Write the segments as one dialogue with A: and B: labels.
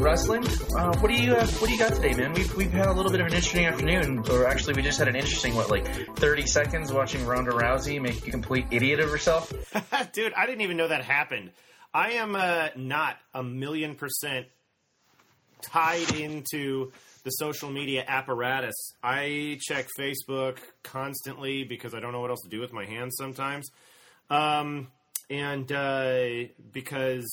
A: wrestling. Uh, what do you uh, What do you got today, man? We've we've had a little bit of an interesting afternoon, or actually, we just had an interesting what, like thirty seconds watching Ronda Rousey make a complete idiot of herself.
B: Dude, I didn't even know that happened. I am uh, not a million percent tied into the social media apparatus. I check Facebook constantly because I don't know what else to do with my hands sometimes. Um, and uh, because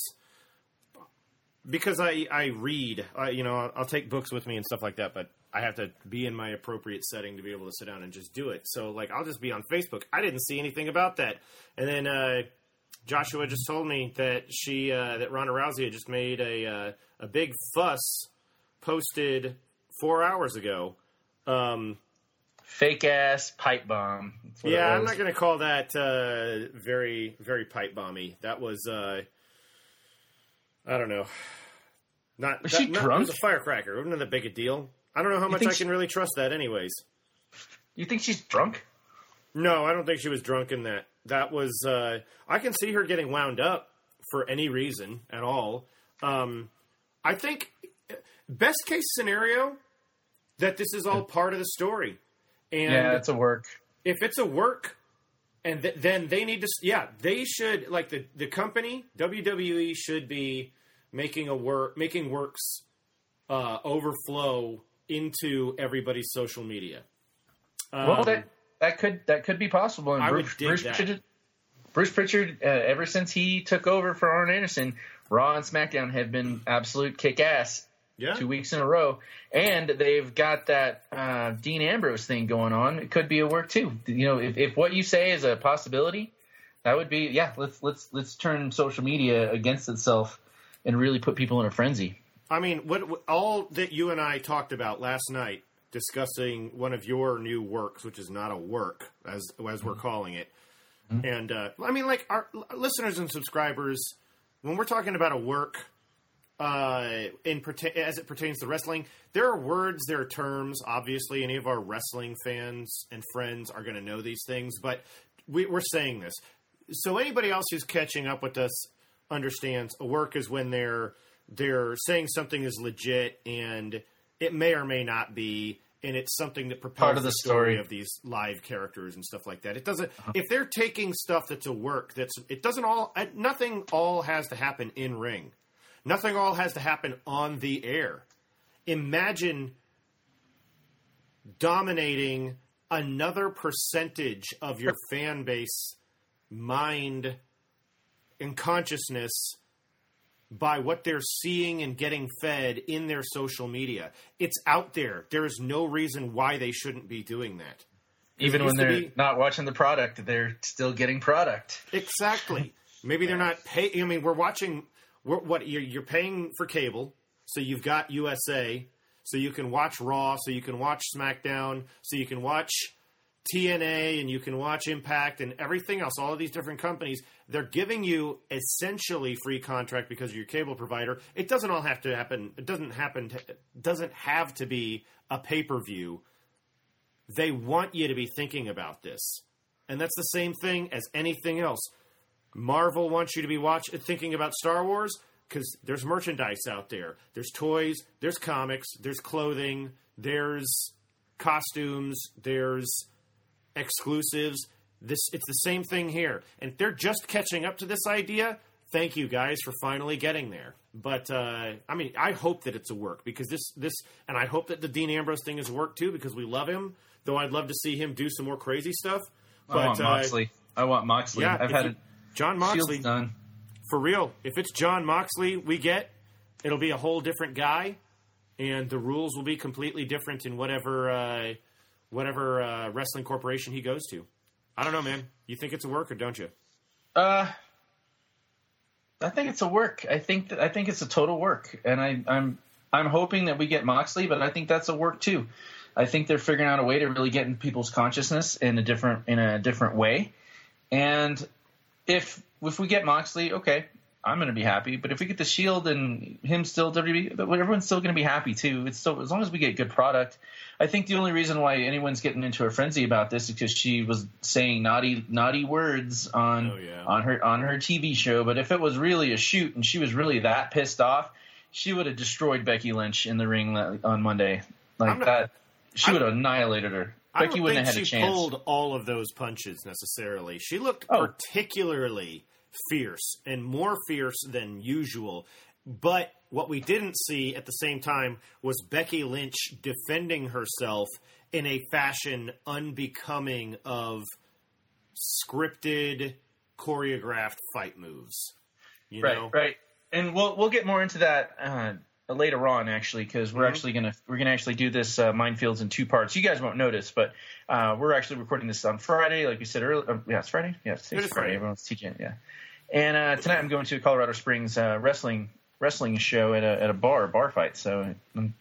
B: because I I read, I, you know, I'll, I'll take books with me and stuff like that, but I have to be in my appropriate setting to be able to sit down and just do it. So like I'll just be on Facebook. I didn't see anything about that, and then uh, Joshua just told me that she uh, that Ronda Rousey had just made a uh, a big fuss posted four hours ago. Um,
A: Fake ass pipe bomb. That's what it
B: yeah, I'm not going to call that uh, very very pipe bomby. That was uh, I don't know. Not
A: Was
B: that,
A: she
B: not-
A: drunk?
B: It was a firecracker. It wasn't that big a deal. I don't know how much I
A: she-
B: can really trust that, anyways.
A: You think she's drunk?
B: No, I don't think she was drunk in that. That was uh, I can see her getting wound up for any reason at all. Um, I think best case scenario that this is all part of the story, and
A: yeah, it's a work.
B: if it's a work and th- then they need to yeah they should like the the company WWE should be making a work making works uh, overflow into everybody's social media. Um,
A: Well, that that could that could be possible. And
B: I would
A: Bruce,
B: dig
A: Bruce
B: that.
A: Prichard, Bruce Prichard, uh, ever since he took over for Arn Anderson, Raw and SmackDown have been absolute kick ass.
B: yeah
A: Two weeks in a row, and they've got that uh, Dean Ambrose thing going on. It could be a work too. You know, if, if what you say is a possibility, that would be yeah. Let's let's let's turn social media against itself and really put people in a frenzy.
B: I mean, what, what all that you and I talked about last night, discussing one of your new works, which is not a work as as we're calling it, and uh, I mean, like our listeners and subscribers, when we're talking about a work, uh, in as it pertains to wrestling, there are words, there are terms. Obviously, any of our wrestling fans and friends are going to know these things, but we, we're saying this so anybody else who's catching up with us understands a work is when they're they're saying something is legit and it may or may not be and it's something that propels
A: Part of the
B: story
A: story.
B: of these live characters and stuff like that. It doesn't uh-huh. if they're taking stuff that's a work that's it doesn't all nothing all has to happen in ring. Nothing all has to happen on the air. Imagine dominating another percentage of your fan base mind and consciousness by what they're seeing and getting fed in their social media. It's out there. There is no reason why they shouldn't be doing that.
A: Even when they're
B: be-
A: not watching the product, they're still getting product.
B: Exactly. Maybe they're not paying. I mean, we're watching. We're, what you're, you're paying for cable, so you've got USA, so you can watch Raw, so you can watch SmackDown, so you can watch TNA, and you can watch Impact and everything else. All of these different companies, they're giving you essentially free contract because of your cable provider. It doesn't all have to happen. It doesn't happen. To, doesn't have to be a pay per view. They want you to be thinking about this. And that's the same thing as anything else. Marvel wants you to be watching, thinking about Star Wars because there's merchandise out there. There's toys, there's comics, there's clothing, there's costumes, there's exclusives. This it's the same thing here, and if they're just catching up to this idea. Thank you guys for finally getting there. But uh, I mean, I hope that it's a work because this this, and I hope that the Dean Ambrose thing is a work too because we love him. Though I'd love to see him do some more crazy stuff. But
A: I want
B: uh,
A: Moxley. I want Moxley.
B: yeah,
A: I've had
B: you- Jon Moxley
A: done.
B: for real. If it's Jon Moxley we get, it'll be a whole different guy, and the rules will be completely different in whatever uh, whatever uh, wrestling corporation he goes to. I don't know, man. You think it's a work or don't you?
A: Uh, I think it's a work. I think that I think it's a total work, and I, I'm I'm hoping that we get Moxley, but I think that's a work too. I think they're figuring out a way to really get in people's consciousness in a different in a different way. And if if we get Moxley, okay, I'm going to be happy. But if we get the Shield and him still WWE, but everyone's still going to be happy too. It's still as long as we get good product. I think the only reason why anyone's getting into a frenzy about this is because she was saying naughty naughty words on
B: Oh, yeah.
A: on her on her TV show. But if it was really a shoot and she was really that pissed off, she would have destroyed Becky Lynch in the ring on Monday. Like
B: not-
A: that, she would have annihilated her.
B: I
A: Becky wouldn't have had
B: she
A: a chance.
B: pulled all of those punches necessarily. She looked
A: Oh.
B: particularly fierce and more fierce than usual. But what we didn't see at the same time was Becky Lynch defending herself in a fashion unbecoming of scripted, choreographed fight moves. You
A: right,
B: know,
A: right. And we'll we'll get more into that uh, later on, actually, because we're
B: Mhm.
A: actually gonna we're gonna actually do this uh, Mindfields in two parts. You guys won't notice, but uh, we're actually recording this on Friday, like we said earlier. Uh, yeah, it's Friday. Yeah, it's, it's Friday.
B: Friday.
A: Everyone's teaching. Yeah. And uh, tonight I'm going to a Colorado Springs uh, wrestling wrestling show at a at a bar bar fight. So um,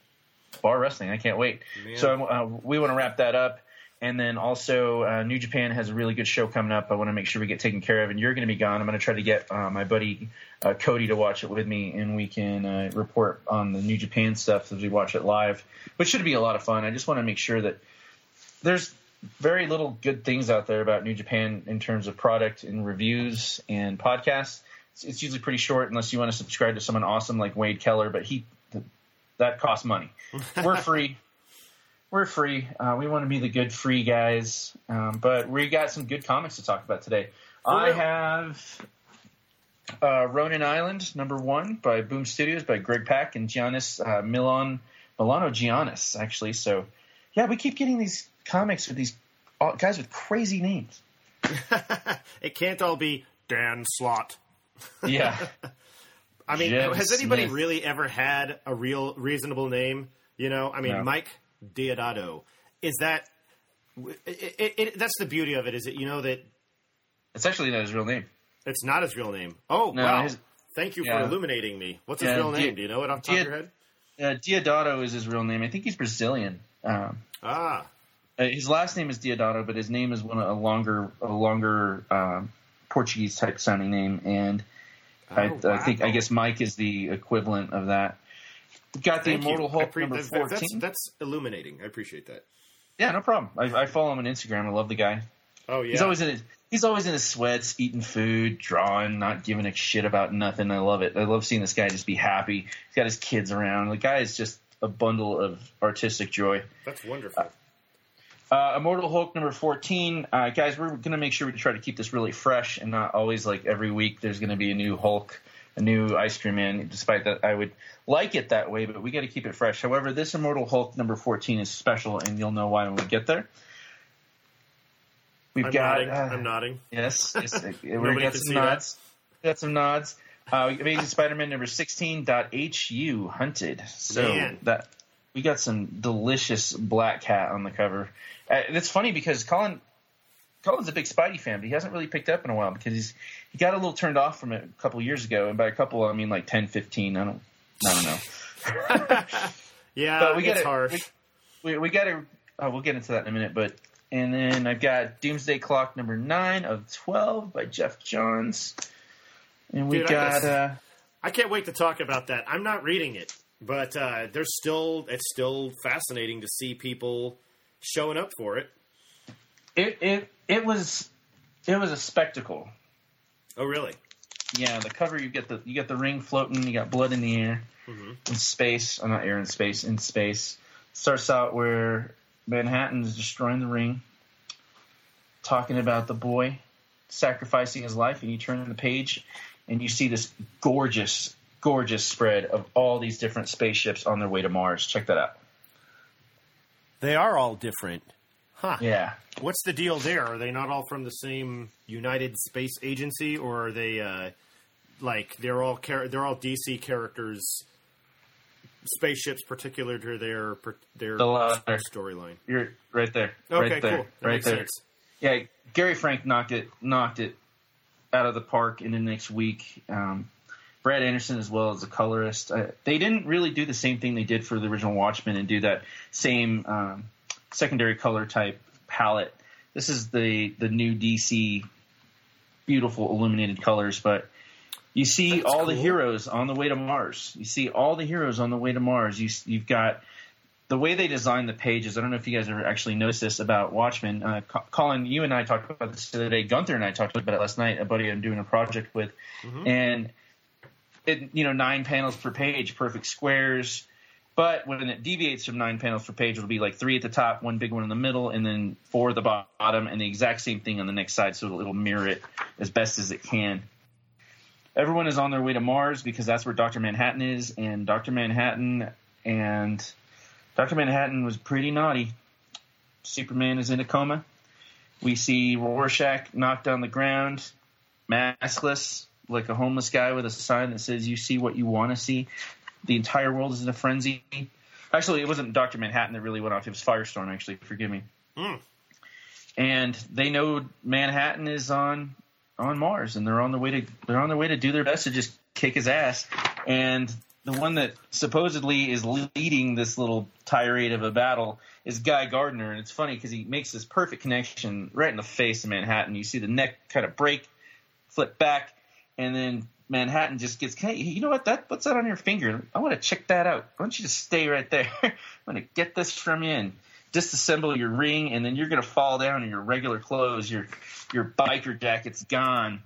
A: bar wrestling. I can't wait.
B: Man.
A: So uh, we want to wrap that up. And then also, uh, New Japan has a really good show coming up. I want to make sure we get taken care of. And you're going to be gone. I'm going to try to get uh, my buddy uh, Cody to watch it with me, and we can uh, report on the New Japan stuff as we watch it live. Which should be a lot of fun. I just want to make sure that there's very little good things out there about New Japan in terms of product and reviews and podcasts. It's, it's usually pretty short unless you want to subscribe to someone awesome like Wade Keller, but he that costs money. We're free. We're free. Uh, we want to be the good free guys, um, but we got some good comics to talk about today. I have uh, Ronin Island, number one by Boom Studios by Greg Pak and Giannis uh, Milan Milonogiannis, actually. So, yeah, we keep getting these comics with these uh, guys with crazy names.
B: it can't all be Dan Slott.
A: Yeah,
B: I mean,
A: Jim
B: has anybody
A: Smith.
B: really ever had a real reasonable name? You know, I mean,
A: No.
B: Mike Deodato. Is that? It, it, it, that's the beauty of it. Is that you know that
A: it's actually not his real name.
B: it's not his real name. Oh
A: No,
B: wow!
A: his-
B: Thank you
A: yeah.
B: for illuminating me. What's his
A: Yeah,
B: real
A: Di-
B: name? Do you know it off the top of your head?
A: Uh, Deodato is his real name. I think he's Brazilian. Um,
B: Ah,
A: his last name is Deodato, but his name is one a longer, a longer um, Portuguese type sounding name, and I,
B: Oh,
A: I think I guess Mike is the equivalent of that. Got the
B: Thank.
A: Immortal
B: I
A: Hulk
B: pre-
A: number
B: that- that-
A: fourteen.
B: That's, that's illuminating. I appreciate that.
A: yeah, no problem. I, I follow him on Instagram. I love the guy.
B: Oh yeah,
A: He's always in his, he's always in his sweats, eating food, drawing, not giving a shit about nothing. I love it. I love seeing this guy just be happy. He's got his kids around. The guy is just a bundle of artistic joy.
B: that's wonderful.
A: Uh, Immortal Hulk number 14. Uh, guys, we're going to make sure we try to keep this really fresh and not always like every week there's going to be a new Hulk, a new Ice Cream Man. Despite that, I would like it that way, but we got to keep it fresh. However, this Immortal Hulk number 14 is special, and you'll know why when we get there. We've
B: I'm
A: got.
B: nodding.
A: uh,
B: I'm nodding.
A: Yes, yes we
B: Nobody
A: got some
B: nods. that.
A: Got some nods. Uh, Amazing Spider-Man number 16.hu hunted. So
B: Man.
A: that we got some delicious black cat on the cover. Uh, it's funny because Colin Colin's a big Spidey fan, but he hasn't really picked up in a while because he's he got a little turned off from it a couple years ago, and by a couple I mean like 10, 15. I don't I don't know.
B: Yeah,
A: But we
B: it's
A: gotta-
B: harsh.
A: we- we we got to. Uh, we'll get into that in a minute, but and then I've got Doomsday Clock number nine of twelve by Geoff Johns, and we
B: Dude, I
A: got.
B: guess-
A: uh,
B: I can't wait to talk about that. I'm not reading it, but uh, there's still it's still fascinating to see people showing up for it.
A: it it it was it was a spectacle.
B: Oh, really?
A: Yeah, the cover you get the you get the ring floating, you got blood in the air,
B: Mhm.
A: in space. I'm oh, not air in space, in space. Starts out where Manhattan is destroying the ring, talking about the boy sacrificing his life, and you turn the page, and you see this gorgeous, gorgeous spread of all these different spaceships on their way to Mars. Check that out.
B: They are all different. Huh.
A: Yeah.
B: What's the deal there? Are they not all from the same United Space Agency, or are they uh, like they're all char- they're all DC characters, spaceships particular to their their
A: The
B: storyline?
A: You're right there.
B: Okay,
A: right there.
B: cool. That
A: right
B: makes
A: there.
B: sense.
A: yeah, Gary Frank knocked it knocked it out of the park in the next week. Um, Brad Anderson as well as a colorist. Uh, they didn't really do the same thing they did for the original Watchmen and do that same um, secondary color type palette. This is the the new DC beautiful illuminated colors, but You see
B: That's
A: all the heroes on the way to Mars. You see all the heroes on the way to Mars. You, you've got the way they design the pages. I don't know if you guys ever actually noticed this about Watchmen. Uh, Colin, you and I talked about this the other day. Gunther and I talked about it last night. A buddy I'm doing a project with, and it you know nine panels per page, perfect squares. But when it deviates from nine panels per page, it'll be like three at the top, one big one in the middle, and then four at the bottom, and the exact same thing on the next side. So it'll, it'll mirror it as best as it can. Everyone is on their way to Mars because that's where Doctor Manhattan is, and Doctor Manhattan and Doctor Manhattan was pretty naughty. Superman is in a coma. We see Rorschach knocked on the ground, maskless, like a homeless guy with a sign that says "You see what you want to see." The entire world is in a frenzy. Actually, it wasn't Doctor Manhattan that really went off. It was Firestorm. Actually, forgive me.
B: Mm.
A: And they know Manhattan is on on Mars, and they're on the way to they're on their way to do their best to just kick his ass. And the one that supposedly is leading this little tirade of a battle is Guy Gardner, and it's funny because he makes this perfect connection right in the face of Manhattan. You see the neck kind of break, flip back, and then Manhattan just gets, hey, you know what? That what's that on your finger? I want to check that out. Why don't you just stay right there? I'm to get this from you and disassemble your ring, and then you're to fall down in your regular clothes. Your your biker jacket's gone,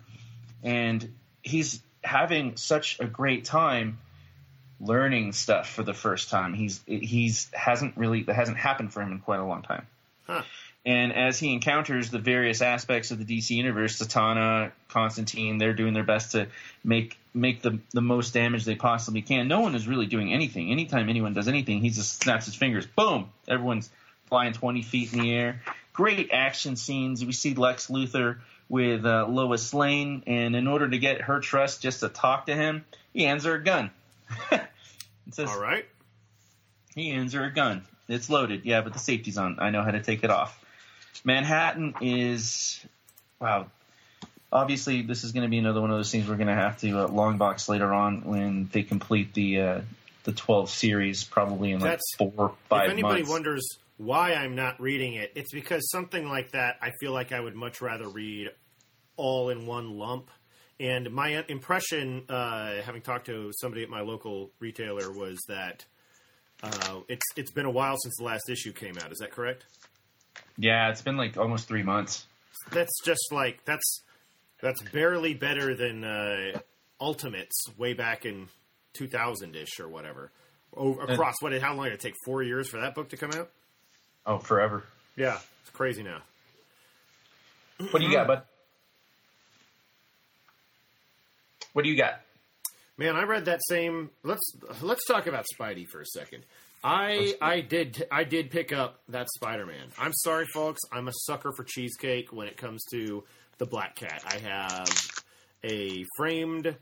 A: and he's having such a great time learning stuff for the first time. He's he's hasn't really that hasn't happened for him in quite a long time.
B: Huh.
A: And as he encounters the various aspects of the DC universe, Zatanna, Constantine, they're doing their best to make make the the most damage they possibly can. No one is really doing anything. Anytime anyone does anything, he just snaps his fingers. Boom! Everyone's flying twenty feet in the air. Great action scenes. We see Lex Luthor with uh, Lois Lane, and in order to get her trust just to talk to him, he hands her a gun. it says,
B: All right.
A: he hands her a gun. It's loaded. Yeah, but the safety's on. I know how to take it off. Manhattan is wow. Obviously, this is going to be another one of those things we're going to have to uh, long box later on when they complete the uh, the 12 series, probably in like
B: That's-
A: four or five
B: if anybody
A: months.
B: wonders why I'm not reading it, it's because something like that I feel like I would much rather read all in one lump. And my impression, uh, having talked to somebody at my local retailer, was that uh, it's it's been a while since the last issue came out. Is that correct?
A: Yeah, it's been like almost three months.
B: That's just like that's that's barely better than uh, Ultimates way back in 2000 ish or whatever. O- across what? How long did it take? Four years for that book to come out?
A: Oh, forever.
B: Yeah, it's crazy now.
A: What do you got, bud? What do you got?
B: Man, I read that same. Let's let's talk about Spidey for a second. I I did I did pick up that Spider Man. I'm sorry, folks. I'm a sucker for cheesecake when it comes to the Black Cat. I have a framed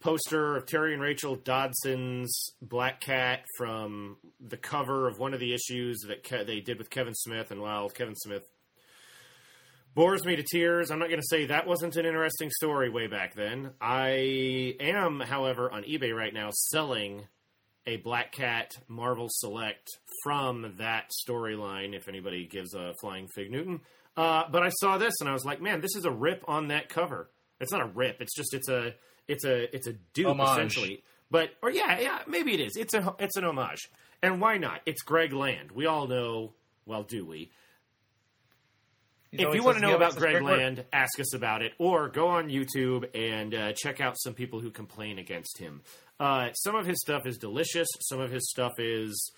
B: poster of Terry and Rachel Dodson's Black Cat from the cover of one of the issues that Ke- they did with Kevin Smith. And while Kevin Smith bores me to tears. I'm not going to say that wasn't an interesting story way back then. I am, however, on eBay right now selling a Black Cat Marvel Select from that storyline. If anybody gives a flying fig Newton, uh, but I saw this and I was like, man, this is a rip on that cover. It's not a rip. It's just it's a it's a it's a dupe
A: Homage.
B: essentially. But or yeah yeah maybe it is. It's a it's an homage. And why not? It's Greg Land. We all know. Well, do we? If you want to know about Greg
A: great work.
B: Land, ask us about it, or go on YouTube and uh, check out some people who complain against him. Uh, some of his stuff is delicious. Some of his stuff is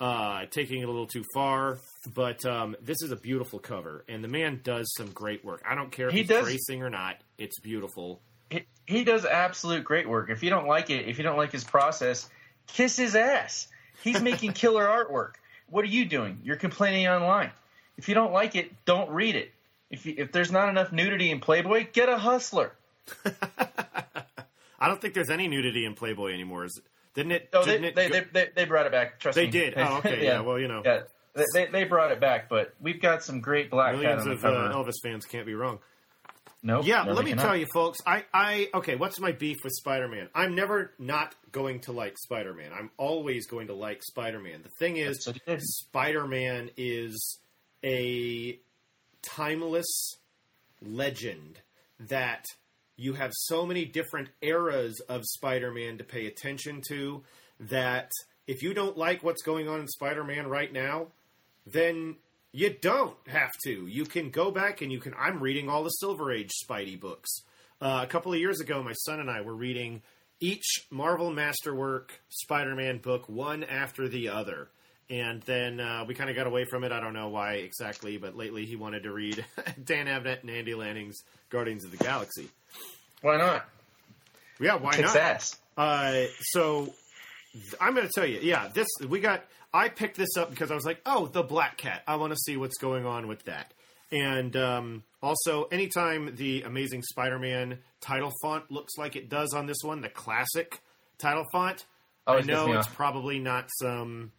B: uh, taking it a little too far. But um, this is a beautiful cover, and the man does some great work. I don't care if
A: He
B: he's
A: does-
B: tracing or not; it's beautiful.
A: he, he does absolute great work. If you don't like it, if you don't like his process, kiss his ass. He's making killer artwork. What are you doing? You're complaining online. If you don't like it, don't read it. If you, if there's not enough nudity in Playboy, get a hustler.
B: I don't think there's any nudity in Playboy anymore. Is it? Didn't it?
A: No, they,
B: didn't it
A: they,
B: go-
A: they, they, they brought it back. Trust me.
B: They
A: me.
B: did. Oh, okay. yeah. Well, you know,
A: yeah. They, they, they brought it back, but we've got some great Black
B: millions of uh. Elvis fans can't be wrong.
A: nope,
B: Yeah, let me
A: cannot.
B: tell you, folks. I, I, okay. What's my beef with Spider-Man? I'm never not going to like Spider-Man. I'm always going to like Spider-Man. The thing is,
A: he.
B: Spider-Man is a timeless legend that you have so many different eras of Spider-Man to pay attention to that if you don't like what's going on in Spider-Man right now, then you don't have to. You can go back and you can. I'm reading all the Silver Age Spidey books. Uh, a couple of years ago, my son and I were reading each Marvel Masterwork Spider-Man book one after the other. And then uh, we kind of got away from it. I don't know why exactly, but lately he wanted to read Dan Abnett and Andy Lanning's Guardians of the Galaxy.
A: Why not?
B: Yeah, why
A: Kicks
B: not?
A: ass.
B: Uh, so th- I'm going to tell you, yeah, this we got. I picked this up because I was like, oh, the Black Cat. I want to see what's going on with that. And um, also, anytime the Amazing Spider-Man title font looks like it does on this one, the classic title font, I know it's probably not some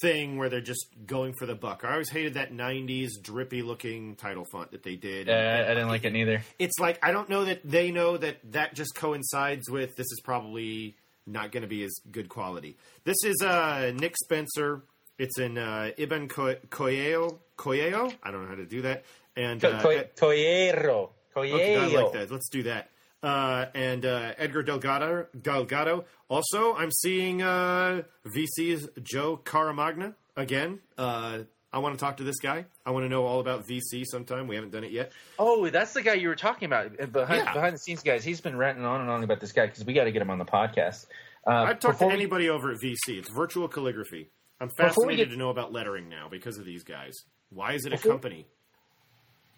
B: thing where they're just going for the buck. I always hated that '90s drippy-looking title font that they did.
A: Uh, I didn't like it neither.
B: it's like I don't know that they know that that just coincides with this is probably not going to be as good quality. This is uh, Nick Spencer. It's in uh, Iban Co- Coelho. Coelho. I don't know how to do that. And uh,
C: Co-
B: Ed-
C: Coyero.
B: okay, I like that. Let's do that. Uh, and uh, Edgar Delgado. Delgado. Also, I'm seeing uh, VC's Joe Caramagna again. Uh, I want to talk to this guy. I want to know all about VC sometime. We haven't done it yet.
A: Oh, that's the guy you were talking about uh, behind
B: Yeah.
A: behind the scenes, guys. He's been ranting on and on about this guy because we got to get him on the podcast. Uh,
B: I'd talk to
A: before we-
B: anybody over at VC. It's virtual calligraphy. I'm fascinated
A: get-
B: to know about lettering now because of these guys. Why is it a company?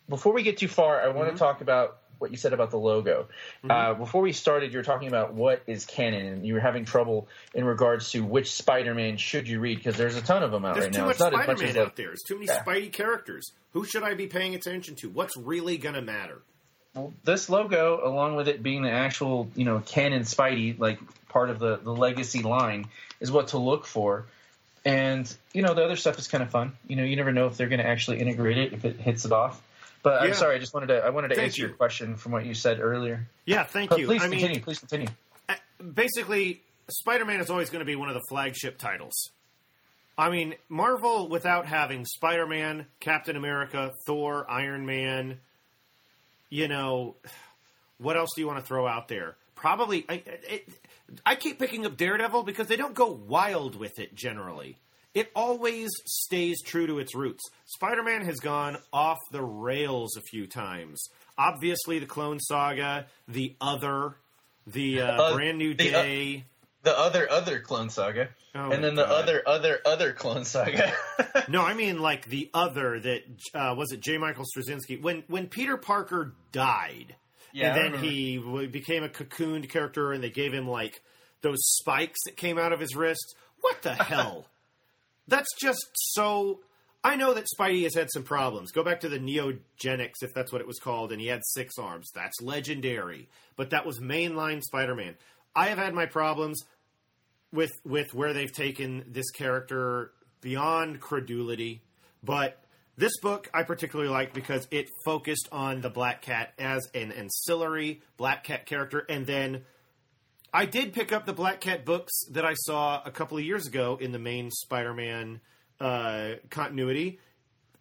A: before we get too far, I
B: Mm-hmm.
A: want to talk about what you said about the logo. Uh, before we started, you were talking about what is canon, and you were having trouble in regards to which Spider-Man should you read because there's a ton of them out
B: There's
A: right
B: too
A: now.
B: much
A: It's not much
B: Spider-Man
A: like,
B: out there. There's too many
A: Yeah.
B: Spidey characters. Who should I be paying attention to? What's really going to matter?
A: Well, this logo, along with it being the actual, you know, canon Spidey, like part of the, the legacy line, is what to look for. And, you know, the other stuff is kind of fun. You know, you never know if they're going to actually integrate it, if it hits it off. But
B: Yeah.
A: I'm sorry, I just wanted to I wanted to
B: Thank
A: answer
B: you.
A: your question from what you said earlier.
B: Yeah, thank
A: But
B: you.
A: please
B: I
A: continue.
B: mean,
A: please continue.
B: uh, basically, Spider-Man is always going to be one of the flagship titles. I mean, Marvel without having Spider-Man, Captain America, Thor, Iron Man, you know, what else do you want to throw out there? Probably, I, it, I keep picking up Daredevil because they don't go wild with it generally. It always stays true to its roots. Spider Man has gone off the rails a few times. Obviously, the Clone Saga, the Other, the uh,
A: Uh,
B: Brand New
A: the, uh,
B: Day.
A: The other other clone saga,
B: Oh
A: and then the other other other clone saga.
B: No, I mean like the other that uh, was it J. Michael Straczynski when when Peter Parker died,
A: Yeah,
B: and then he became a cocooned character, and they gave him like those spikes that came out of his wrist. What the hell? That's just so. I know that Spidey has had some problems. Go back to the Neogenics, if that's what it was called, and he had six arms. That's legendary. But that was mainline Spider-Man. I have had my problems with with where they've taken this character beyond credulity. But this book I particularly like because it focused on the Black Cat as an ancillary Black Cat character, and then I did pick up the Black Cat books that I saw a couple of years ago in the main Spider-Man uh, continuity,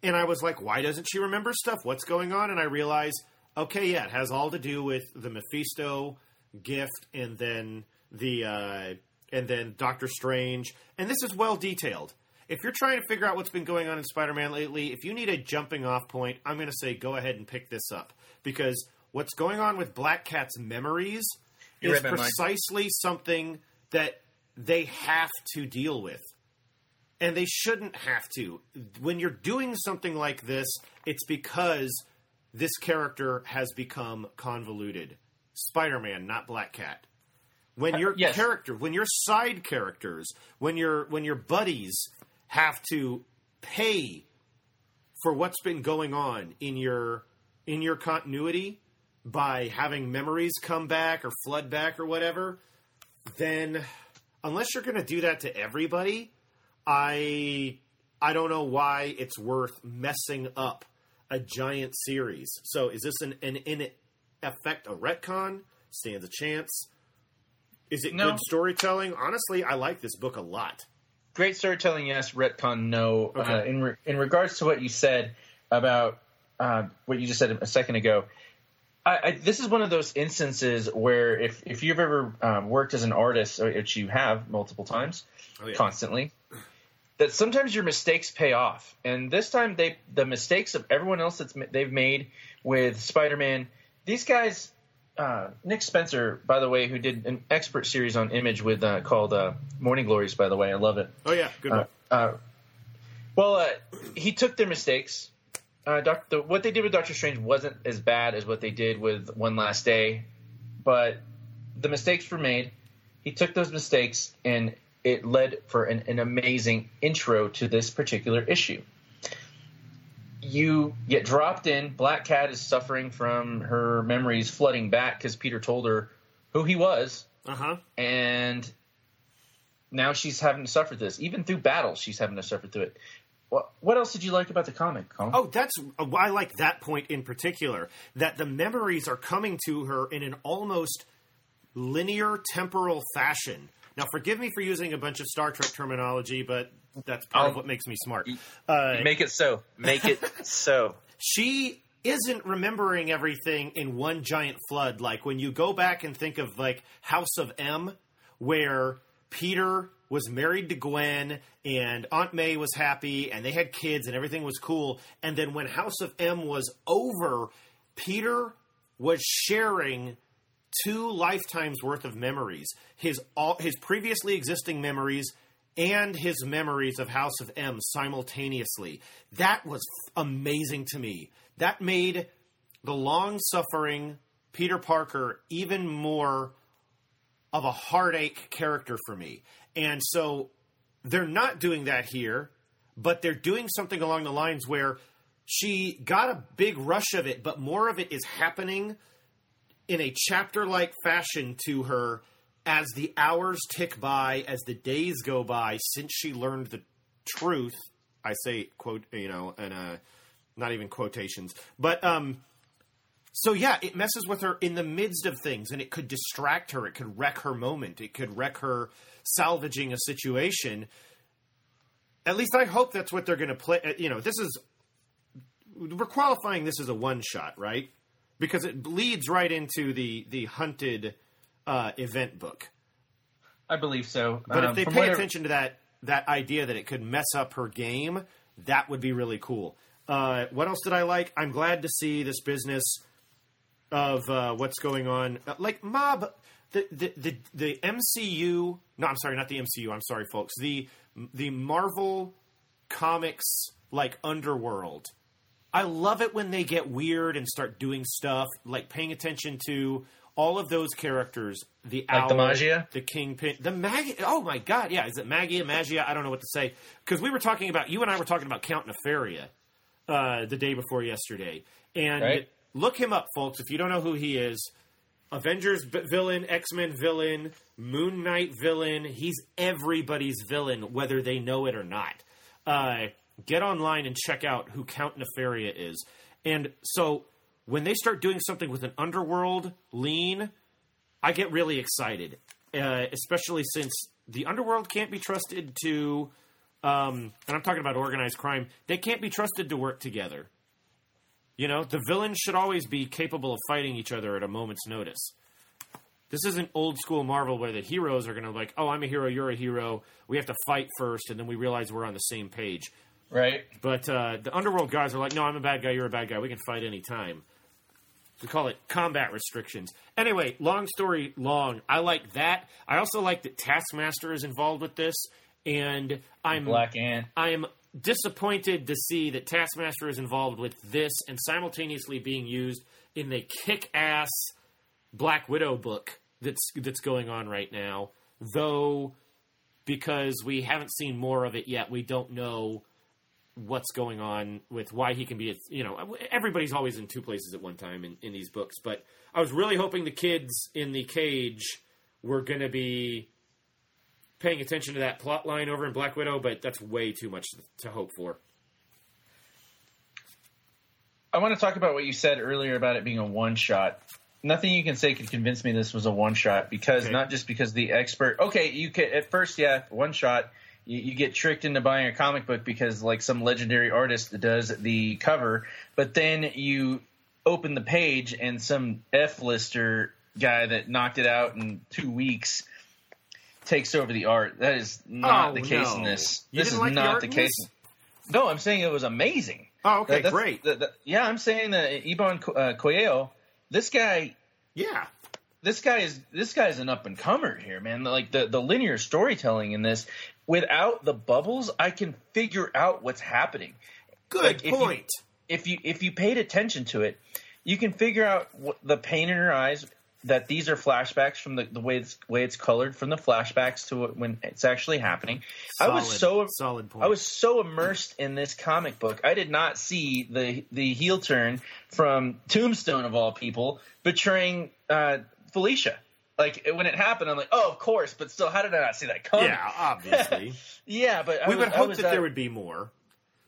B: and I was like, why doesn't she remember stuff? What's going on? And I realized, okay, yeah, it has all to do with the Mephisto gift, and then the uh, and then Doctor Strange, and this is well detailed. If you're trying to figure out what's been going on in Spider-Man lately, if you need a jumping off point, I'm going to say go ahead and pick this up because what's going on with Black Cat's memories
A: You
B: is precisely something that they have to deal with and they shouldn't have to. When you're doing something like this, it's because this character has become convoluted. Spider-Man, not Black Cat. When your
A: yes.
B: character, when your side characters, when your when your buddies have to pay for what's been going on in your in your continuity by having memories come back or flood back or whatever, then unless you're going to do that to everybody, I I don't know why it's worth messing up a giant series. So is this an, an in effect a retcon? Stands a chance. Is it
A: No.
B: good storytelling? Honestly, I like this book a lot.
A: Great storytelling, yes. Retcon, no.
B: Okay.
A: Uh, in re- in regards to what you said about uh, what you just said a second ago, I, I, this is one of those instances where if, if you've ever um, worked as an artist, which you have multiple times, oh, yeah. constantly, that sometimes your mistakes pay off. And this time, they the mistakes of everyone else that they've made with Spider-Man, these guys. Uh, Nick Spencer, by the way, who did an expert series on Image with uh, called uh, Morning Glories. By the way, I love it.
B: Oh yeah, good one.
A: Uh, uh, well, he took their mistakes uh, the, what they did with Doctor Strange wasn't as bad as what they did with One Last Day, but the mistakes were made. He took those mistakes and it led for an, an amazing intro to this particular issue. You get dropped in. Black Cat is suffering from her memories flooding back because Peter told her who he was.
B: Uh-huh.
A: And now she's having to suffer this. Even through battles, she's having to suffer through it. What, what else did you like about the comic, Colin?
B: Oh, that's I like that point in particular. That the memories are coming to her in an almost linear temporal fashion. Now, forgive me for using a bunch of Star Trek terminology, but that's part of what makes me smart.
A: Uh, make it so. Make it so.
B: She isn't remembering everything in one giant flood. Like when you go back and think of like House of M, where Peter was married to Gwen and Aunt May was happy and they had kids and everything was cool. And then when House of M was over, Peter was sharing two lifetimes worth of memories. His all his previously existing memories and his memories of House of M simultaneously. That was amazing to me. That made the long suffering Peter Parker even more of a heartache character for me. And so they're not doing that here, but they're doing something along the lines where she got a big rush of it, but more of it is happening in a chapter like fashion to her as the hours tick by, as the days go by since she learned the truth. I say quote, you know, and uh, not even quotations, but um, so yeah, it messes with her in the midst of things, and it could distract her. It could wreck her moment. It could wreck her salvaging a situation. At least I hope that's what they're going to play. Uh, you know, this is we're qualifying this as a one shot, right? Because it bleeds right into the the hunted uh, event book.
A: I believe so.
B: But um, if they pay attention to that that idea that it could mess up her game, that would be really cool. Uh, what else did I like? I'm glad to see this business of uh, what's going on. Uh, like Mob, the, the the the MCU. No, I'm sorry, not the MCU. I'm sorry, folks. The the Marvel comics like Underworld. I love it when they get weird and start doing stuff like paying attention to all of those characters. The
A: like
B: owl,
A: the Maggia,
B: the Kingpin, the Maggie. Oh my God, yeah, is it Maggia, Maggia? I don't know what to say because we were talking about you and I were talking about Count Nefaria uh, the day before yesterday, and right. look him up, folks. If you don't know who he is, Avengers villain, X Men villain, Moon Knight villain. He's everybody's villain, whether they know it or not. Uh, get online and check out who Count Nefaria is. And so when they start doing something with an underworld lean, I get really excited, uh, especially since the underworld can't be trusted to. Um, and I'm talking about organized crime. They can't be trusted to work together. You know, the villains should always be capable of fighting each other at a moment's notice. This isn't old school Marvel where the heroes are going to like, oh, I'm a hero, you're a hero. We have to fight first, and then we realize we're on the same page.
A: Right.
B: But uh, the underworld guys are like, no, I'm a bad guy, you're a bad guy. We can fight anytime. We call it combat restrictions. Anyway, long story long, I like that. I also like that Taskmaster is involved with this, and I'm
A: Black Ant.
B: I am disappointed to see that Taskmaster is involved with this and simultaneously being used in the kick-ass Black Widow book that's that's going on right now. Though, because we haven't seen more of it yet, we don't know what's going on with why he can be. You know, everybody's always in two places at one time in, in these books. But I was really hoping the kids in the cage were going to be paying attention to that plot line over in Black Widow, but that's way too much to hope for.
A: I want to talk about what you said earlier about it being a one shot. Nothing you can say could convince me this was a one shot because okay. not just because the expert. Okay, you could at first, yeah, one shot. You, you, get tricked into buying a comic book because like some legendary artist does the cover, but then you open the page and some F lister guy that knocked it out in two weeks takes over the art. That is not
B: Oh,
A: the case
B: no.
A: in this.
B: You
A: this is
B: like the
A: not the
B: in
A: case.
B: this?
A: No, I'm saying it was amazing.
B: Oh, okay,
A: That-
B: great.
A: that- that- yeah, I'm saying that Iban uh, Coelho, this guy,
B: yeah.
A: this guy is this guy is an up and comer here, man. Like the the linear storytelling in this, without the bubbles, I can figure out what's happening.
B: Good
A: Like, if you-
B: point.
A: If you if you paid attention to it, you can figure out what, the pain in her eyes that these are flashbacks from the, the way it's way it's colored from the flashbacks to when it's actually happening. I was so
B: solid point.
A: I was so immersed in this comic book, I did not see the the heel turn from Tombstone of all people betraying uh, Felicia. Like when it happened, I'm like, oh, of course, but still, how did I not see that coming?
B: yeah, obviously.
A: yeah, but I
B: we
A: was-
B: would hope
A: was
B: that
A: at-
B: there would be more.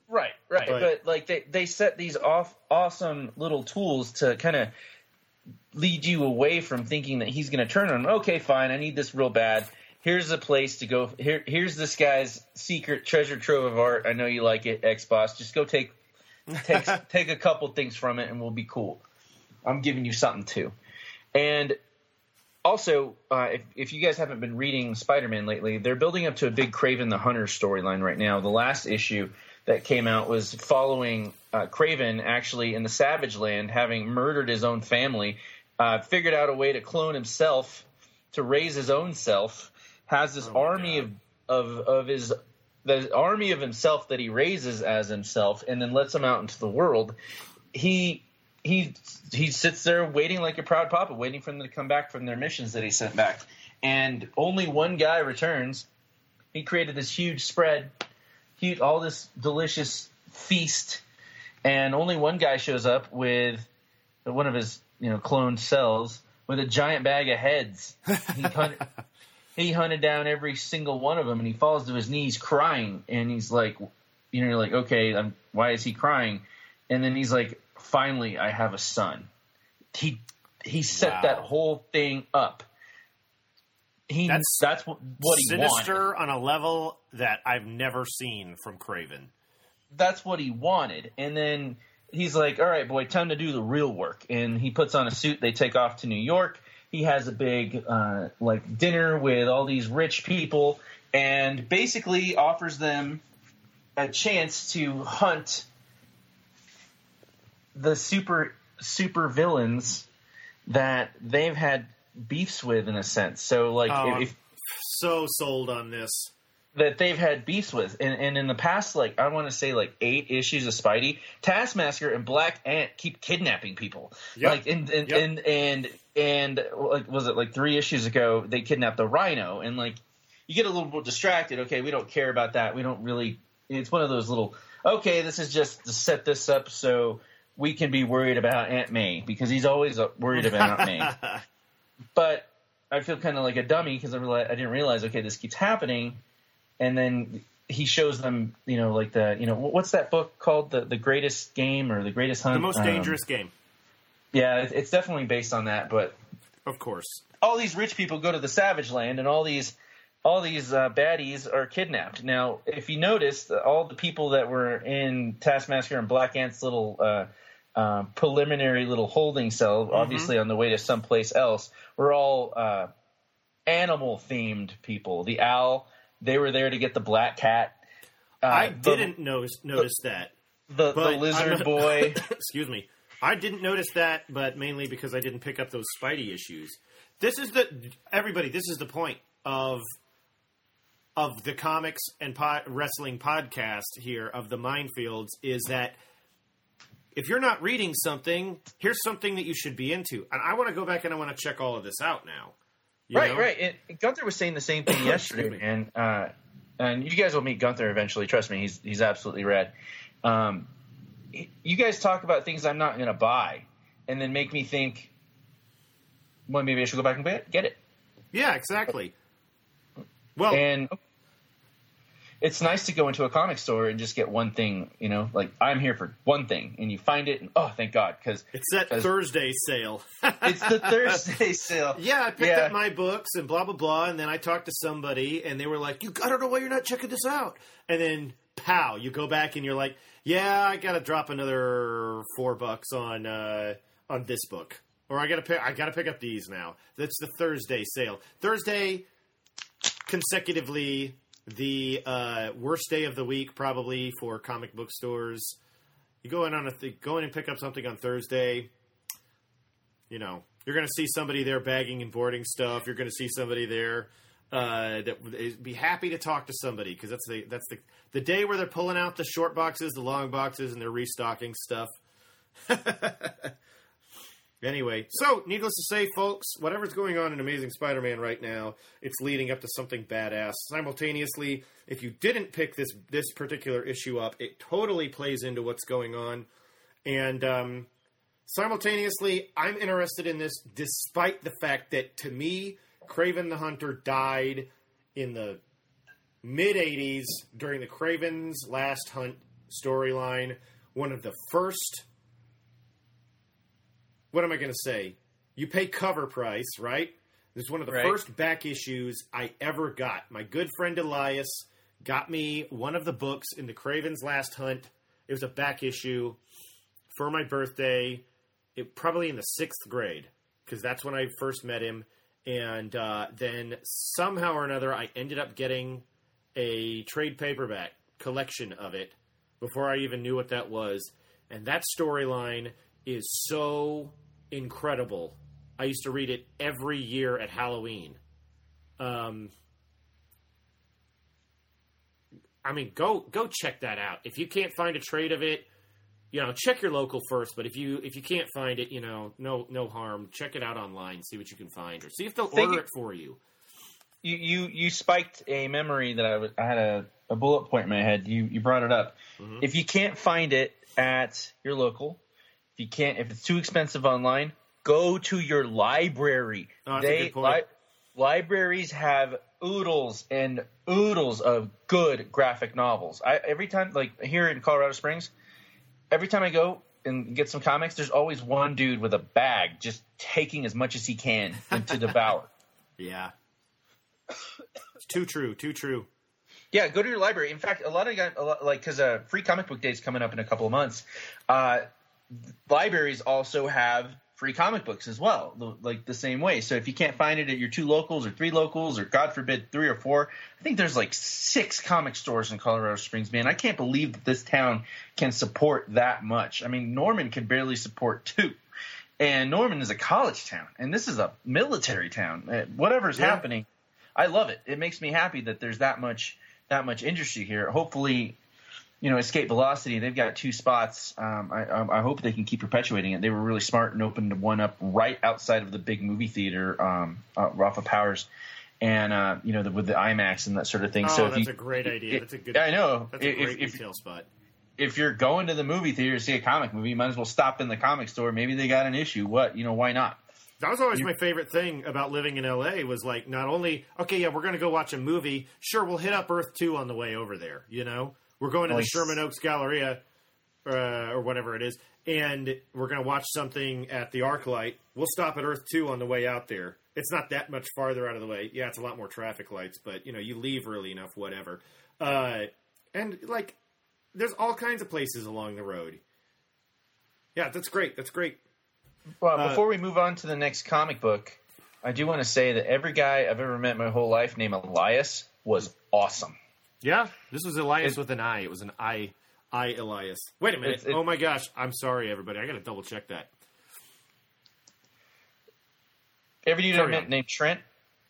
A: Right, right.
B: But-
A: But, like they, they set these off awesome little tools to kind of lead you away from thinking that he's going to turn on him. Okay, fine. I need this real bad. Here's a place to go. Here, here's this guy's secret treasure trove of art. I know you like it, X Boss. Just go take take take a couple things from it, and we'll be cool. I'm giving you something too. And also, uh, if, if you guys haven't been reading Spider-Man lately, they're building up to a big Kraven the Hunter storyline right now. The last issue that came out was following uh, Kraven actually in the Savage Land, having murdered his own family, uh, figured out a way to clone himself to raise his own self, has this
B: Oh my
A: army of, of of his the army of himself that he raises as himself, and then lets him out into the world. He he he sits there waiting like a proud papa, waiting for them to come back from their missions that he sent back. And only one guy returns. He created this huge spread, huge, all this delicious feast, and only one guy shows up with one of his you know cloned cells with a giant bag of heads. He hunted, he hunted down every single one of them, and he falls to his knees crying, and he's like, you know, you're like, okay, I'm, why is he crying? And then he's like, finally, I have a son. He he set
B: Wow.
A: that whole thing up. He
B: That's
A: that's, what, what he wanted.
B: Sinister on a level that I've never seen from Kraven.
A: that's what he wanted. And then he's like, "All right, boy, time to do the real work." And he puts on a suit. They take off to New York. He has a big uh, like dinner with all these rich people, and basically offers them a chance to hunt the super super villains that they've had beefs with in a sense. So like
B: Oh,
A: if,
B: So sold on this.
A: That they've had beefs with. And, and in the past, like, I want to say, like, eight issues of Spidey, Taskmaster and Black Ant keep kidnapping people.
B: Yep.
A: Like, and, and,
B: Yep.
A: and, and, and, like, was it like three issues ago, they kidnapped the Rhino. And, like, you get a little bit distracted. Okay, we don't care about that. We don't really, it's one of those little, okay, this is just to set this up so we can be worried about Aunt May because he's always uh, worried about Aunt May but I feel kind of like a dummy because I, I didn't realize okay this keeps happening, and then he shows them you know like the you know what's that book called? The the greatest game or the greatest hunt?
B: The most
A: Um,
B: dangerous game,
A: yeah it, it's definitely based on that but
B: of course.
A: all these rich people go to the savage land and all these all these uh, baddies are kidnapped. Now if you notice all the people that were in taskmaster and black ant's little uh, uh, preliminary little holding cell obviously on the way to someplace else were all uh, animal themed people. The owl they were there to get the black cat uh,
B: I didn't notice notice that.
A: the, the, lizard
B: not-
A: boy
B: Excuse me. I didn't notice that, but mainly because I didn't pick up those Spidey issues. This is the everybody. This is the point of of the comics and po- wrestling podcast here of the Mindfields is that if you're not reading something, here's something that you should be into. And I want to go back and I want to check all of this out now. You
A: right,
B: know?
A: right. And Gunther was saying the same thing yesterday, and uh, and you guys will meet Gunther eventually. Trust me, he's he's absolutely rad. Um, you guys talk about things I'm not going to buy, and then make me think, well, maybe I should go back and get get it.
B: Yeah, exactly. Well,
A: And it's nice to go into a comic store and just get one thing. You know, like I'm here for one thing, and you find it, and oh, thank God, because
B: it's that Thursday sale.
A: it's the Thursday sale.
B: Yeah, I picked yeah. up my books and blah blah blah, and then I talked to somebody, and they were like, "You, I don't know why you're not checking this out," and then pow, you go back and you're like, "Yeah, I got to drop another four bucks on uh, on this book." Or I gotta pick. I gotta pick up these now. That's the Thursday sale. Thursday, consecutively the uh, worst day of the week probably for comic book stores. You go in on a th- go in and pick up something on Thursday. You know you're going to see somebody there bagging and boarding stuff. You're going to see somebody there uh, that would be happy to talk to somebody because that's the that's the the day where they're pulling out the short boxes, the long boxes, and they're restocking stuff. Anyway, so needless to say, folks, whatever's going on in Amazing Spider Man right now, it's leading up to something badass. Simultaneously, if you didn't pick this this particular issue up, it totally plays into what's going on. And um, simultaneously, I'm interested in this despite the fact that to me, Kraven the Hunter died in the mid 80s during the Kraven's Last Hunt storyline, one of the first what am I going to say? You pay cover price, right? This is one of the right. first back issues I ever got. My good friend Elias got me one of the books in the Kraven's Last Hunt. It was a back issue for my birthday. It probably in the sixth grade because that's when I first met him. And uh, then somehow or another, I ended up getting a trade paperback collection of it before I even knew what that was. And that storyline is so incredible. I used to read it every year at Halloween. Um, I mean, go go check that out. If you can't find a trade of it, you know, check your local first. But if you if you can't find it, you know, no no harm. Check it out online, see what you can find, or see if they'll Think order it for you.
A: You you you spiked a memory that I, w- I had a, a bullet point in my head. You you brought it up. Mm-hmm. If you can't find it at your local, if you can't, if it's too expensive online, go to your library.
B: Oh, they li-
A: libraries have oodles and oodles of good graphic novels. I every time, like here in Colorado Springs, every time I go and get some comics, there's always one dude with a bag just taking as much as he can to devour.
B: Yeah, it's too true. Too true.
A: Yeah, go to your library. In fact, a lot of guys, a lot, like because uh, free comic book day is coming up in a couple of months. Uh, libraries also have free comic books as well, like the same way. So if you can't find it at your two locals or three locals or God forbid three or four, I think there's like six comic stores in Colorado Springs, man. I can't believe that this town can support that much. I mean, Norman can barely support two. And Norman is a college town, and this is a military town. Uh, whatever's yeah. happening, I love it. It makes me happy that there's that much that much industry here. Hopefully, you know, Escape Velocity, they've got two spots. Um, I, I, hope they can keep perpetuating it. They were really smart and opened one up right outside of the big movie theater, um, uh, Rafa Powers, and uh, you know, the, with the IMAX and that sort of thing.
B: Oh,
A: so
B: that's
A: you,
B: a great idea. It, that's a good.
A: I know.
B: That's a if, great if, retail spot.
A: If you're going to the movie theater to see a comic movie, you might as well stop in the comic store. Maybe they got an issue. What you know? Why not?
B: That was always my favorite thing about living in LA was like not only okay, yeah, we're going to go watch a movie. Sure, we'll hit up Earth Two on the way over there. You know, we're going to the Sherman Oaks Galleria uh, or whatever it is, and we're going to watch something at the ArcLight. We'll stop at Earth Two on the way out there. It's not that much farther out of the way. Yeah, it's a lot more traffic lights, but you know, you leave early enough, whatever. Uh, and like, there's all kinds of places along the road. Yeah, that's great. That's great.
A: Well, uh, before we move on to the next comic book, I do want to say that every guy I've ever met my whole life named Elias was awesome.
B: Yeah, this was Elias it, with an I. It was an I, I Elias. Wait a minute. It, oh my gosh. I'm sorry, everybody. I got to double check that.
A: Every I met named Trent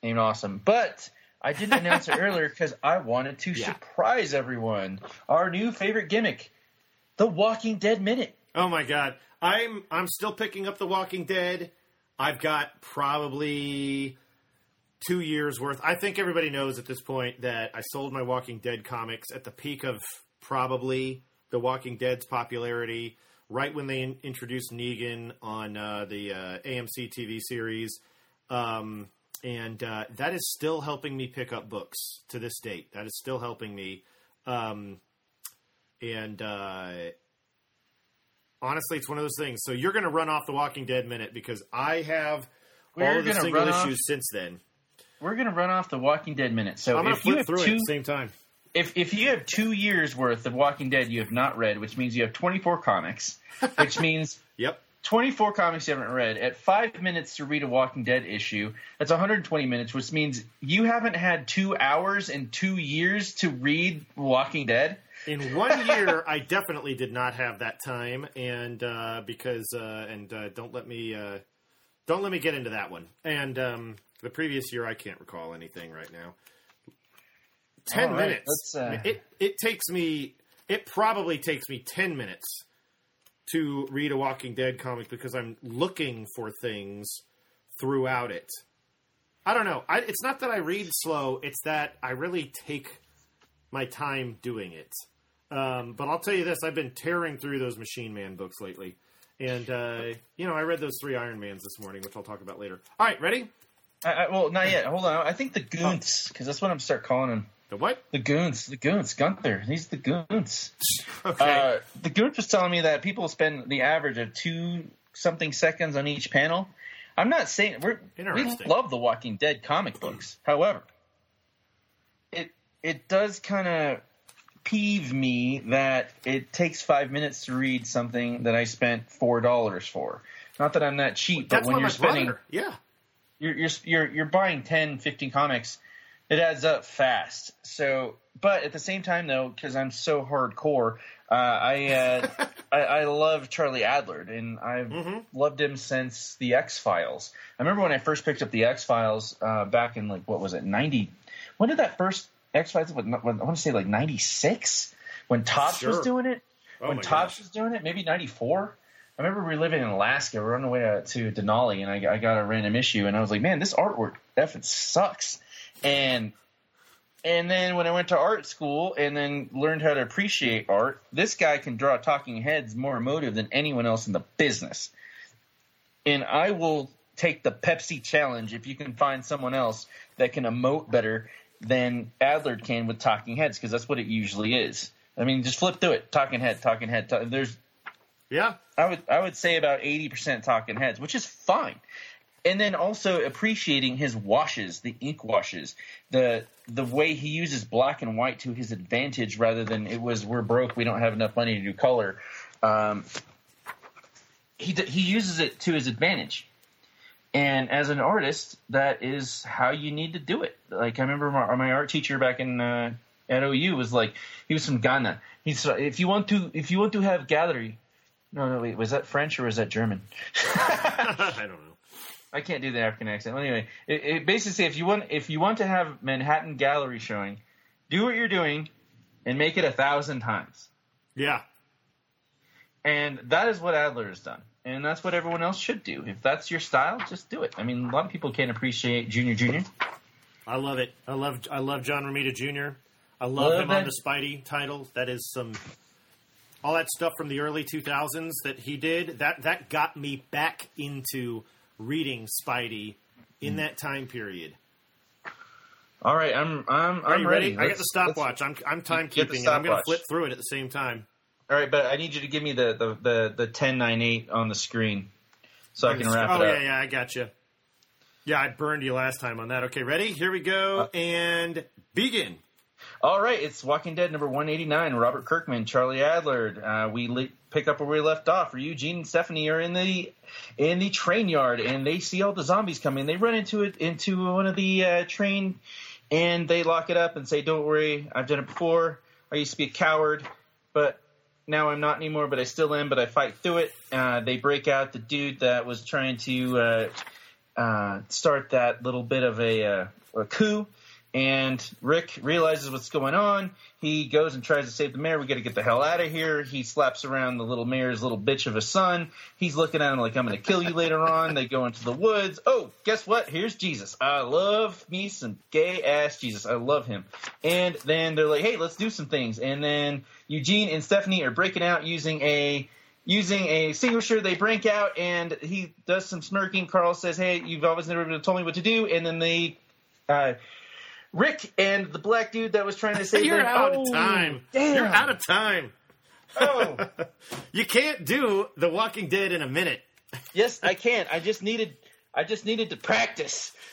A: named awesome. But I didn't announce it earlier because I wanted to yeah. surprise everyone. Our new favorite gimmick, the Walking Dead Minute.
B: Oh my god. I'm I'm still picking up The Walking Dead. I've got probably two years worth. I think everybody knows at this point that I sold my Walking Dead comics at the peak of probably The Walking Dead's popularity, right when they in- introduced Negan on uh, the uh, AMC TV series. Um, and uh, that is still helping me pick up books to this date. That is still helping me. Um, and uh, honestly, it's one of those things. So you're going to run off the Walking Dead minute because I have
A: We're
B: all of the single
A: off-
B: issues since then.
A: We're gonna run off the Walking Dead minute. So
B: I'm
A: if you have
B: through it
A: two,
B: at the same time.
A: if if you have two years worth of Walking Dead you have not read, which means you have 24 comics, which means
B: Yep.
A: 24 comics you haven't read at five minutes to read a Walking Dead issue. That's 120 minutes, which means you haven't had two hours in two years to read Walking Dead.
B: In one year, I definitely did not have that time, and uh, because uh, and uh, don't let me uh, don't let me get into that one. And um, the previous year, I can't recall anything right now. Ten
A: right,
B: minutes.
A: uh,
B: It it takes me. It probably takes me ten minutes to read a Walking Dead comic because I'm looking for things throughout it. I don't know. I, it's not that I read slow; it's that I really take my time doing it. Um, but I'll tell you this: I've been tearing through those Machine Man books lately, and uh, you know I read those three Iron Mans this morning, which I'll talk about later. All right, ready?
A: I, I, well, not yet. Hold on. I think the Goons, because that's what I'm start calling him.
B: The what?
A: The Goons, the Goons, Gunther. He's the Goons.
B: Okay.
A: Uh, the Goons was telling me that people spend the average of two something seconds on each panel. I'm not saying we're, we love the Walking Dead comic books. However, it it does kind of peeve me that it takes five minutes to read something that I spent four dollars for. Not that I'm that cheap, but when you're spending
B: brother. Yeah.
A: You're you're you're you're buying 10 15 comics it adds up fast so but at the same time though because i'm so hardcore uh, i uh, I, I love charlie adlard and i've
B: Mhm.
A: loved him since the x files i remember when i first picked up the x files uh, back in like what was it 90 when did that first x files i want to say like 96 when topps
B: Sure.
A: was doing it
B: Oh
A: when Topps
B: gosh.
A: was doing it, maybe '94. I remember we were living in Alaska. We were on the way uh, to Denali, and I, I got a random issue, and I was like, "Man, this artwork effing sucks." And and then when I went to art school and then learned how to appreciate art, this guy can draw talking heads more emotive than anyone else in the business. And I will take the Pepsi challenge if you can find someone else that can emote better than Adlard can with talking heads, because that's what it usually is. I mean, just flip through it. Talking head, talking head. Talk, there's,
B: Yeah.
A: I would, I would say about eighty percent talking heads, which is fine. And then also appreciating his washes, the ink washes, the the way he uses black and white to his advantage, rather than it was we're broke, we don't have enough money to do color. Um, he he uses it to his advantage. And as an artist, that is how you need to do it. Like I remember my, my art teacher back in uh, at OU was like he was from Ghana. He's if you want to if you want to have gallery. No, no, wait. Was that French or was that German?
B: I don't know.
A: I can't do the African accent. Well, anyway, it, it basically if you want if you want to have Manhattan Gallery showing, do what you're doing, and make it a thousand times.
B: Yeah.
A: And that is what Adlard has done. And that's what everyone else should do. If that's your style, just do it. I mean, a lot of people can't appreciate Junior Junior.
B: I love it. I love I love John Romita Jr. I love,
A: Love
B: him on the Spidey title. That is some all that stuff from the early 2000s that he did. That that got me back into reading Spidey in that time period.
A: All right, I'm I'm
B: Are
A: I'm
B: you ready? I got the stopwatch. I'm I'm timekeeping, and I'm going to flip through it at the same time.
A: All right, but I need you to give me the the the, the ten nine eight on the screen, so I can wrap
B: oh
A: it up.
B: yeah, yeah, I got you. Yeah, I burned you last time on that. Okay, ready? Here we go,
A: Uh,
B: and begin.
A: All right, it's Walking Dead number 189. Robert Kirkman, Charlie Adlard. Uh, we le- pick up where we left off. Eugene and Stephanie are in the in the train yard, and they see all the zombies coming. They run into it into one of the uh, train, and they lock it up and say, "Don't worry, I've done it before. I used to be a coward, but now I'm not anymore. But I still am. But I fight through it." Uh, they break out the dude that was trying to uh, uh, start that little bit of a, uh, a coup. And Rick realizes what's going on. He goes and tries to save the mayor. We got to get the hell out of here. He slaps around the little mayor's little bitch of a son. He's looking at him like, I'm going to kill you later on. They go into the woods. Oh, guess what? Here's Jesus. I love me some gay ass Jesus. I love him. And then they're like, hey, let's do some things. And then Eugene and Stephanie are breaking out using a using a extinguisher. They break out and he does some smirking. Carl says, "Hey, you've always never told me what to do." And then they, uh, Rick and the black dude that was trying to save
B: You're
A: them.
B: out
A: Oh,
B: of time.
A: Damn.
B: You're out of time.
A: Oh.
B: You can't do The Walking Dead in a minute.
A: yes, I can't. I just needed. I just needed to practice.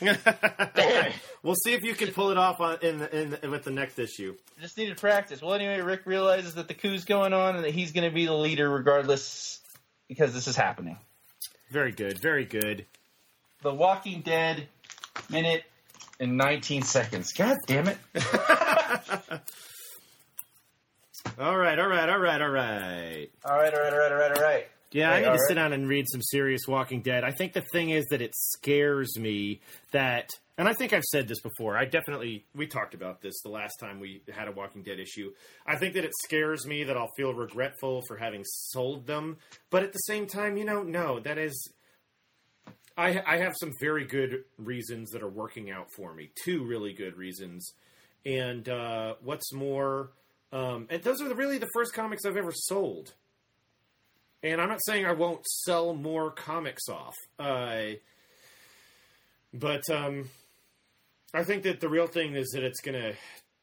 B: We'll see if you can pull it off on in, the, in with the next issue.
A: Just needed practice. Well, anyway, Rick realizes that the coup's going on and that he's going to be the leader regardless because this is happening.
B: Very good. Very good.
A: The Walking Dead minute and 19 seconds. God damn it.
B: All right. All right. All right. All right.
A: All right, all right, all right, all right, all right.
B: Yeah, I need to
A: right.
B: sit down and read some serious Walking Dead. I think the thing is that it scares me that, and I think I've said this before. I definitely we talked about this the last time we had a Walking Dead issue. I think that it scares me that I'll feel regretful for having sold them, but at the same time, you know, no, that is. I, I have some very good reasons that are working out for me. Two really good reasons, and uh, what's more, um, and those are the, really the first comics I've ever sold. And I'm not saying I won't sell more comics off, uh, but um, I think that the real thing is that it's going to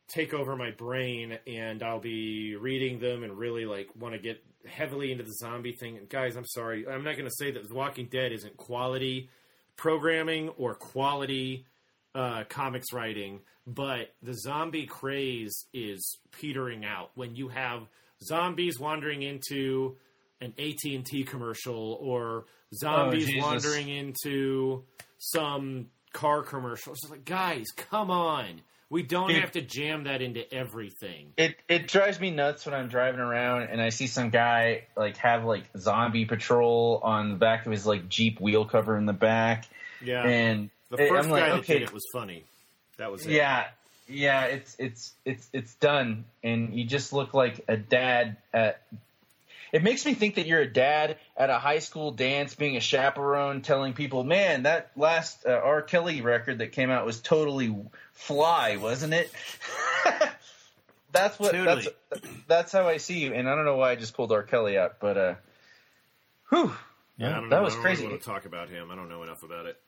B: take over my brain, and I'll be reading them and really like want to get heavily into the zombie thing. And guys, I'm sorry, I'm not going to say that The Walking Dead isn't quality programming or quality uh, comics writing, but the zombie craze is petering out when you have zombies wandering into an AT&T commercial or zombies
A: Jesus.
B: wandering into some car commercial. It's just like, guys, come on. We don't
A: Dude.
B: have to jam that into everything.
A: It it drives me nuts when I'm driving around and I see some guy like have like zombie patrol on the back of his like Jeep wheel cover in the back.
B: Yeah.
A: And
B: the
A: I'm
B: first
A: like,
B: guy that
A: okay,
B: did it was funny. That was it.
A: Yeah, yeah, it's it's it's it's done, and you just look like a dad at. It makes me think that you're a dad at a high school dance, being a chaperone, telling people, "Man, that last uh, R. Kelly record that came out was totally fly, wasn't it?" that's what
B: Totally.
A: that's that's how I see you, and I don't know why I just pulled R. Kelly out, but uh, whew,
B: Yeah, I don't
A: that
B: know.
A: was
B: I don't
A: crazy.
B: really want to talk about him. I don't know enough about it.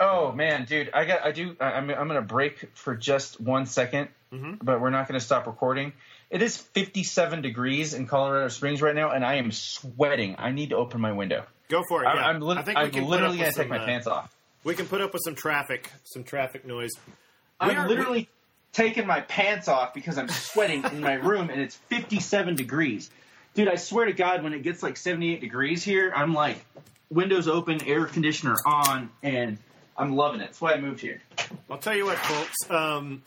A: Oh man, dude, I got, I do. I- I'm, I'm gonna break for just one second,
B: Mhm.
A: but we're not gonna stop recording. It is 57 degrees in Colorado Springs right now, and I am sweating. I need to open my window.
B: Go for it.
A: I,
B: yeah.
A: I'm, lit-
B: I think we
A: I'm
B: can
A: literally gonna
B: with
A: take my
B: uh,
A: pants off.
B: We can put up with some traffic, some traffic noise. We
A: I'm
B: are-
A: literally taking my pants off because I'm sweating in my room, and it's 57 degrees. Dude, I swear to God, when it gets like 78 degrees here, I'm like windows open, air conditioner on, and I'm loving it. That's why I moved here.
B: I'll tell you what, folks. Um,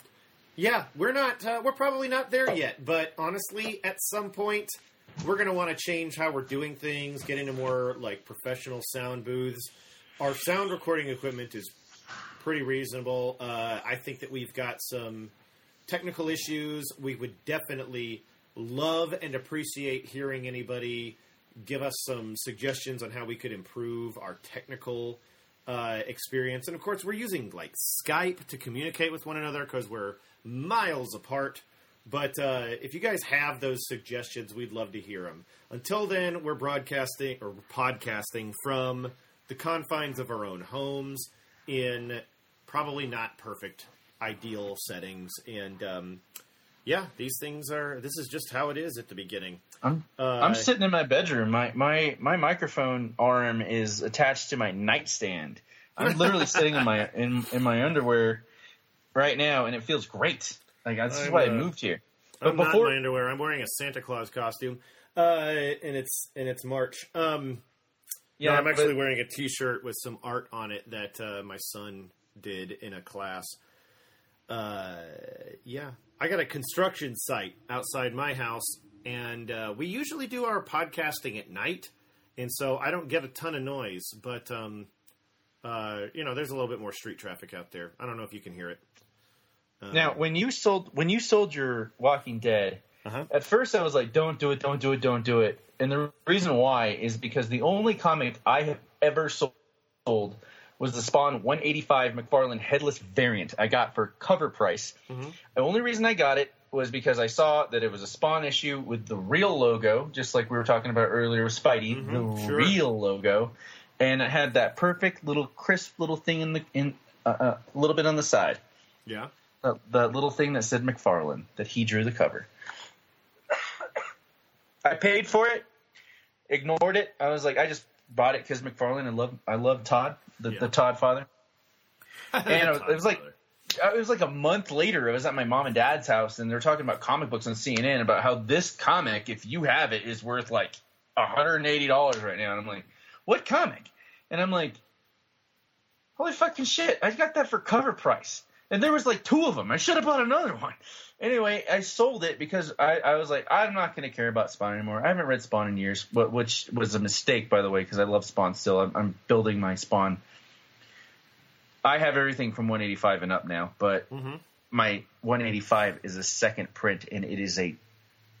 B: yeah, we're not. Uh, we're probably not there yet. But honestly, at some point, we're going to want to change how we're doing things. Get into more like professional sound booths. Our sound recording equipment is pretty reasonable. Uh, I think that we've got some technical issues. We would definitely love and appreciate hearing anybody give us some suggestions on how we could improve our technical uh, experience. And of course, we're using like Skype to communicate with one another because we're miles apart. But uh, if you guys have those suggestions, we'd love to hear them. Until then, we're broadcasting or podcasting from the confines of our own homes in probably not perfect, ideal settings. And um, yeah, these things are. This is just how it is at the beginning.
A: I'm
B: Uh,
A: I'm sitting in my bedroom. My my my microphone arm is attached to my nightstand. I'm literally sitting in my in in my underwear right now, and it feels great. Like this is
B: I'm,
A: why I
B: uh,
A: moved here.
B: I'm
A: But
B: not
A: before
B: in my underwear. I'm wearing a Santa Claus costume, uh, and it's and it's March. Um,
A: yeah,
B: no, I'm actually
A: but-
B: wearing a T-shirt with some art on it that uh, my son did in a class. Uh, yeah, I got a construction site outside my house, and uh, we usually do our podcasting at night, and so I don't get a ton of noise. But um, uh, you know, there's a little bit more street traffic out there. I don't know if you can hear it. Uh,
A: now when you sold when you sold your Walking Dead,
B: Uh-huh.
A: at first I was like, don't do it, don't do it, don't do it. And the reason why is because the only comic I have ever sold was the Spawn 185 McFarlane headless variant I got for cover price. The only reason I got it was because I saw that it was a Spawn issue with the real logo, just like we were talking about earlier with Spidey,
B: Mhm,
A: the
B: sure.
A: real logo, and it had that perfect little crisp little thing in the in uh, uh, a little bit on the side.
B: yeah.
A: that, that little thing that said McFarlane that he drew the cover. I paid for it, ignored it. I was like, I just bought it because McFarlane. I love I love Todd, the,
B: Yeah.
A: the Todd father. And it was, it was like uh, it was like a month later. I was at my mom and dad's house, and they're talking about comic books on CNN about how this comic, if you have it, is worth like hundred and eighty dollars right now. And I'm like, what comic? And I'm like, holy fucking shit! I got that for cover price, and there was like two of them. I should have bought another one. Anyway, I sold it because I, I was like, I'm not going to care about Spawn anymore. I haven't read Spawn in years, which was a mistake, by the way, because I love Spawn still. I'm, I'm building my Spawn. I have everything from 185 and up now, but
B: Mhm.
A: my 185 is a second print, and it is a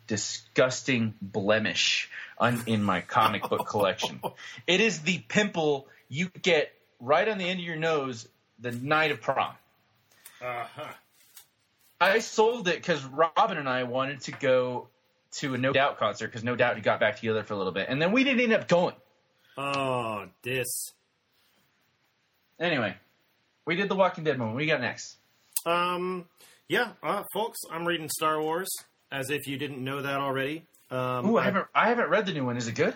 A: disgusting blemish on, in my comic book collection. It is the pimple you get right on the end of your nose the night of prom.
B: Uh-huh.
A: I sold it because Robin and I wanted to go to a No Doubt concert because No Doubt had got back together for a little bit, and then we didn't end up going.
B: Oh, this.
A: Anyway, we did the Walking Dead moment. We got next?
B: Um, yeah, uh, folks, I'm reading Star Wars as if you didn't know that already. Um,
A: Ooh, I haven't I haven't read the new one. Is it good?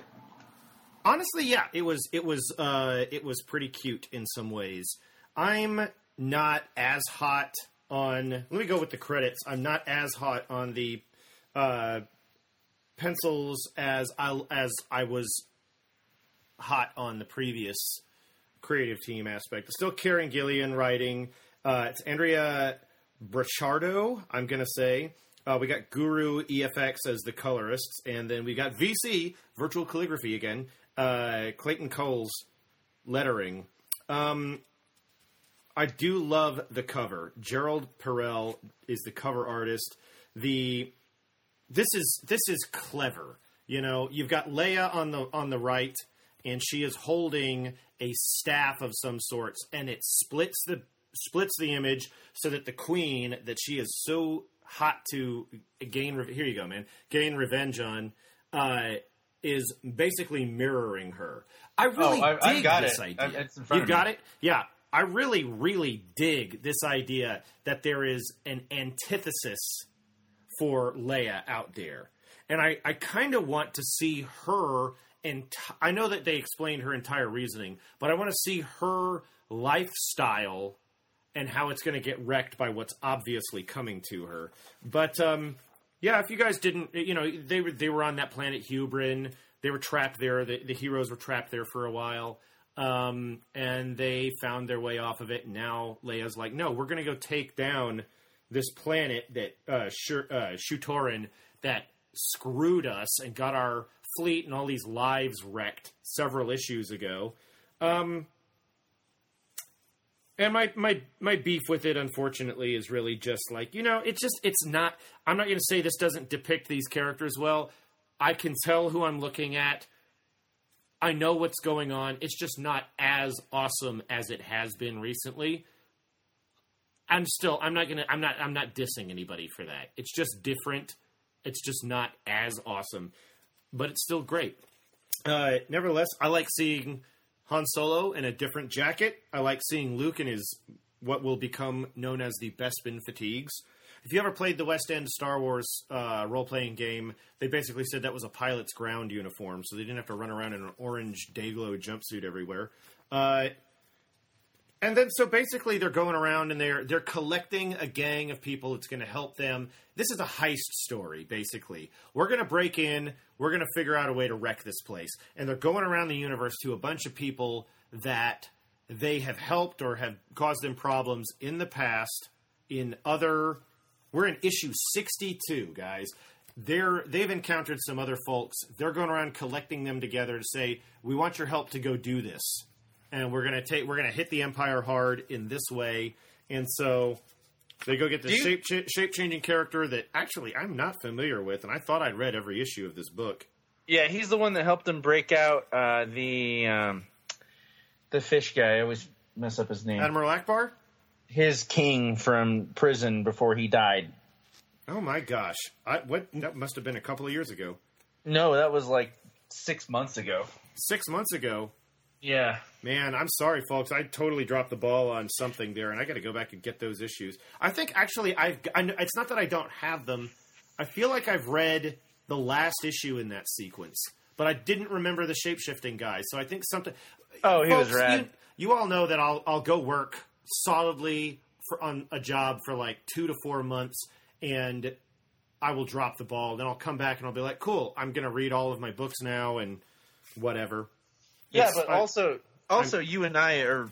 B: honestly, yeah, it was it was uh, it was pretty cute in some ways. I'm not as hot on. Let me go with the credits. I'm not as hot on the uh, pencils as I as I was hot on the previous creative team aspect. Still Kieron Gillen writing. Uh, it's Andrea Broccardo, I'm to say. Uh, we got Guru EFX as the colorists, and then we got VC, Virtual Calligraphy again, uh, Clayton Cowles lettering. Um, I do love the cover. Gerald Parel is the cover artist. The this is this is clever. You know, you've got Leia on the on the right, and she is holding a staff of some sorts, and it splits the splits the image so that the queen that she is so hot to gain. Here you go, man. Gain revenge on. Uh, is basically mirroring her. I really
A: Oh, I-
B: dig
A: got
B: this
A: it.
B: idea.
A: I've- it's in front
B: you
A: of me.
B: got it. Yeah, I really, really dig this idea that there is an antithesis for Leia out there. And I, I kind of want to see her, and I know that they explained her entire reasoning, but I want to see her lifestyle and how it's going to get wrecked by what's obviously coming to her. But um, yeah, if you guys didn't, you know, they were they were on that planet Hubrin. They were trapped there. The, the heroes were trapped there for a while, um, and they found their way off of it. And now Leia's like, no, we're going to go take down this planet that uh, Shur- uh, that screwed us and got our fleet and all these lives wrecked several issues ago. Um, and my, my my beef with it, unfortunately, is really just like you know, it's just it's not. I'm not going to say this doesn't depict these characters well. I can tell who I'm looking at. I know what's going on. It's just not as awesome as it has been recently. I'm still. I'm not gonna. I'm not. I'm not dissing anybody for that. It's just different. It's just not as awesome, but it's still great. Uh, nevertheless, I like seeing Han Solo in a different jacket. I like seeing Luke in his what will become known as the Bespin fatigues. If you ever played the West End Star Wars uh, role playing game, they basically said that was a pilot's ground uniform, so they didn't have to run around in an orange Dayglow jumpsuit everywhere. Uh, and then so basically they're going around and they're they're collecting a gang of people that's going to help them. This is a heist story basically. We're going to break in, we're going to figure out a way to wreck this place. And they're going around the universe to a bunch of people that they have helped or have caused them problems in the past in other we're in issue 62, guys. They're they've encountered some other folks. They're going around collecting them together to say, "We want your help to go do this." and we're gonna take we're gonna hit the empire hard in this way and so they go get the
A: you-
B: shape ch- shape changing character that actually I'm not familiar with and I thought I'd read every issue of this book
A: Yeah, he's the one that helped them break out uh, the um, the fish guy. I always mess up his name.
B: Admiral Ackbar
A: His king from prison before he died.
B: oh my gosh I, what that must have been a couple of years ago
A: No, that was like six months ago.
B: six months ago
A: Yeah.
B: Man, I'm sorry, folks. I totally dropped the ball on something there, and I got to go back and get those issues. I think actually, I've. I, it's not that I don't have them. I feel like I've read the last issue in that sequence, but I didn't remember the shapeshifting guy. So I think something.
A: Oh, he was
B: Folks,
A: rad.
B: You, you all know that I'll I'll go work solidly for, on a job for like two to four months, and I will drop the ball. Then I'll come back and I'll be like, "Cool, I'm going to read all of my books now and whatever."
A: Yeah,
B: It's-
A: but
B: I-
A: also, also, you and I are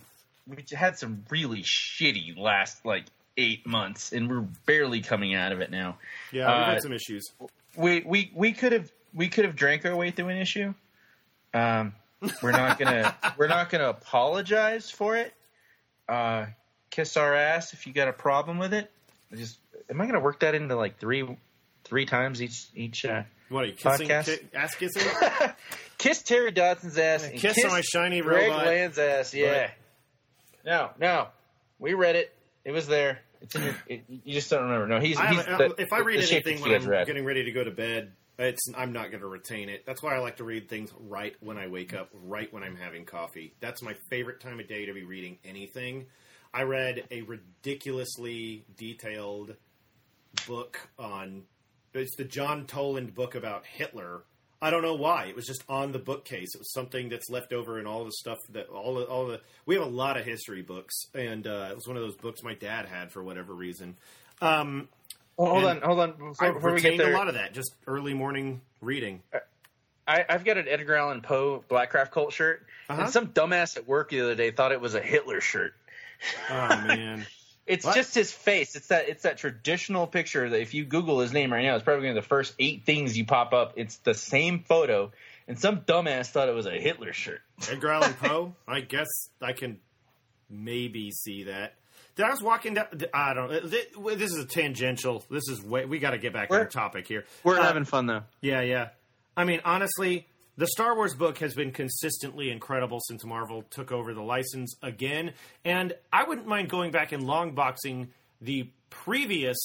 A: we had some really shitty last like eight months, and we're barely coming out of it now.
B: Yeah, we've
A: Uh,
B: had some issues.
A: We we we could have we could have drank our way through an issue. Um, we're not gonna we're not gonna apologize for it. Uh, kiss our ass if you got a problem with it. I Just am I gonna work that into like three three times each each uh,
B: What are you kissing?
A: podcast?
B: Ki- ass kissing?
A: kiss Terry Dodson's ass and
B: Kiss on my shiny
A: Greg
B: robot.
A: Land's ass. Yeah.
B: Right.
A: No, no, we read it. It was there. It's in your. It, you just don't remember. No, he's.
B: I
A: he's the,
B: if I read anything when I'm
A: read.
B: getting ready to go to bed, it's I'm not going to retain it. That's why I like to read things right when I wake up, right when I'm having coffee. That's my favorite time of day to be reading anything. I read a ridiculously detailed book on. It's the John Toland book about Hitler. I don't know why. It was just on the bookcase. It was something that's left over in all the stuff that all the all the. We have a lot of history books, and uh, it was one of those books my dad had for whatever reason. Um,
A: Well, hold
B: and
A: on, hold on. Before,
B: I
A: before we get
B: retained a lot of that, just early morning reading.
A: I, I've got an Edgar Allan Poe Blackcraft Cult shirt,
B: Uh-huh.
A: and some dumbass at work the other day thought it was a Hitler shirt.
B: Oh man,
A: It's
B: What?
A: just his face. It's that. It's that traditional picture that if you Google his name right now, it's probably going to be the first eight things you pop up. It's the same photo, and some dumbass thought it was a Hitler shirt.
B: Edgar Allan Poe. I guess I can maybe see that. Did I was walking down? I don't. know. This is a tangential. This is way. We got to get back on
A: We're-
B: topic here.
A: We're
B: Uh,
A: having fun though.
B: Yeah, yeah. I mean, honestly, the Star Wars book has been consistently incredible since Marvel took over the license again, and I wouldn't mind going back and long boxing the previous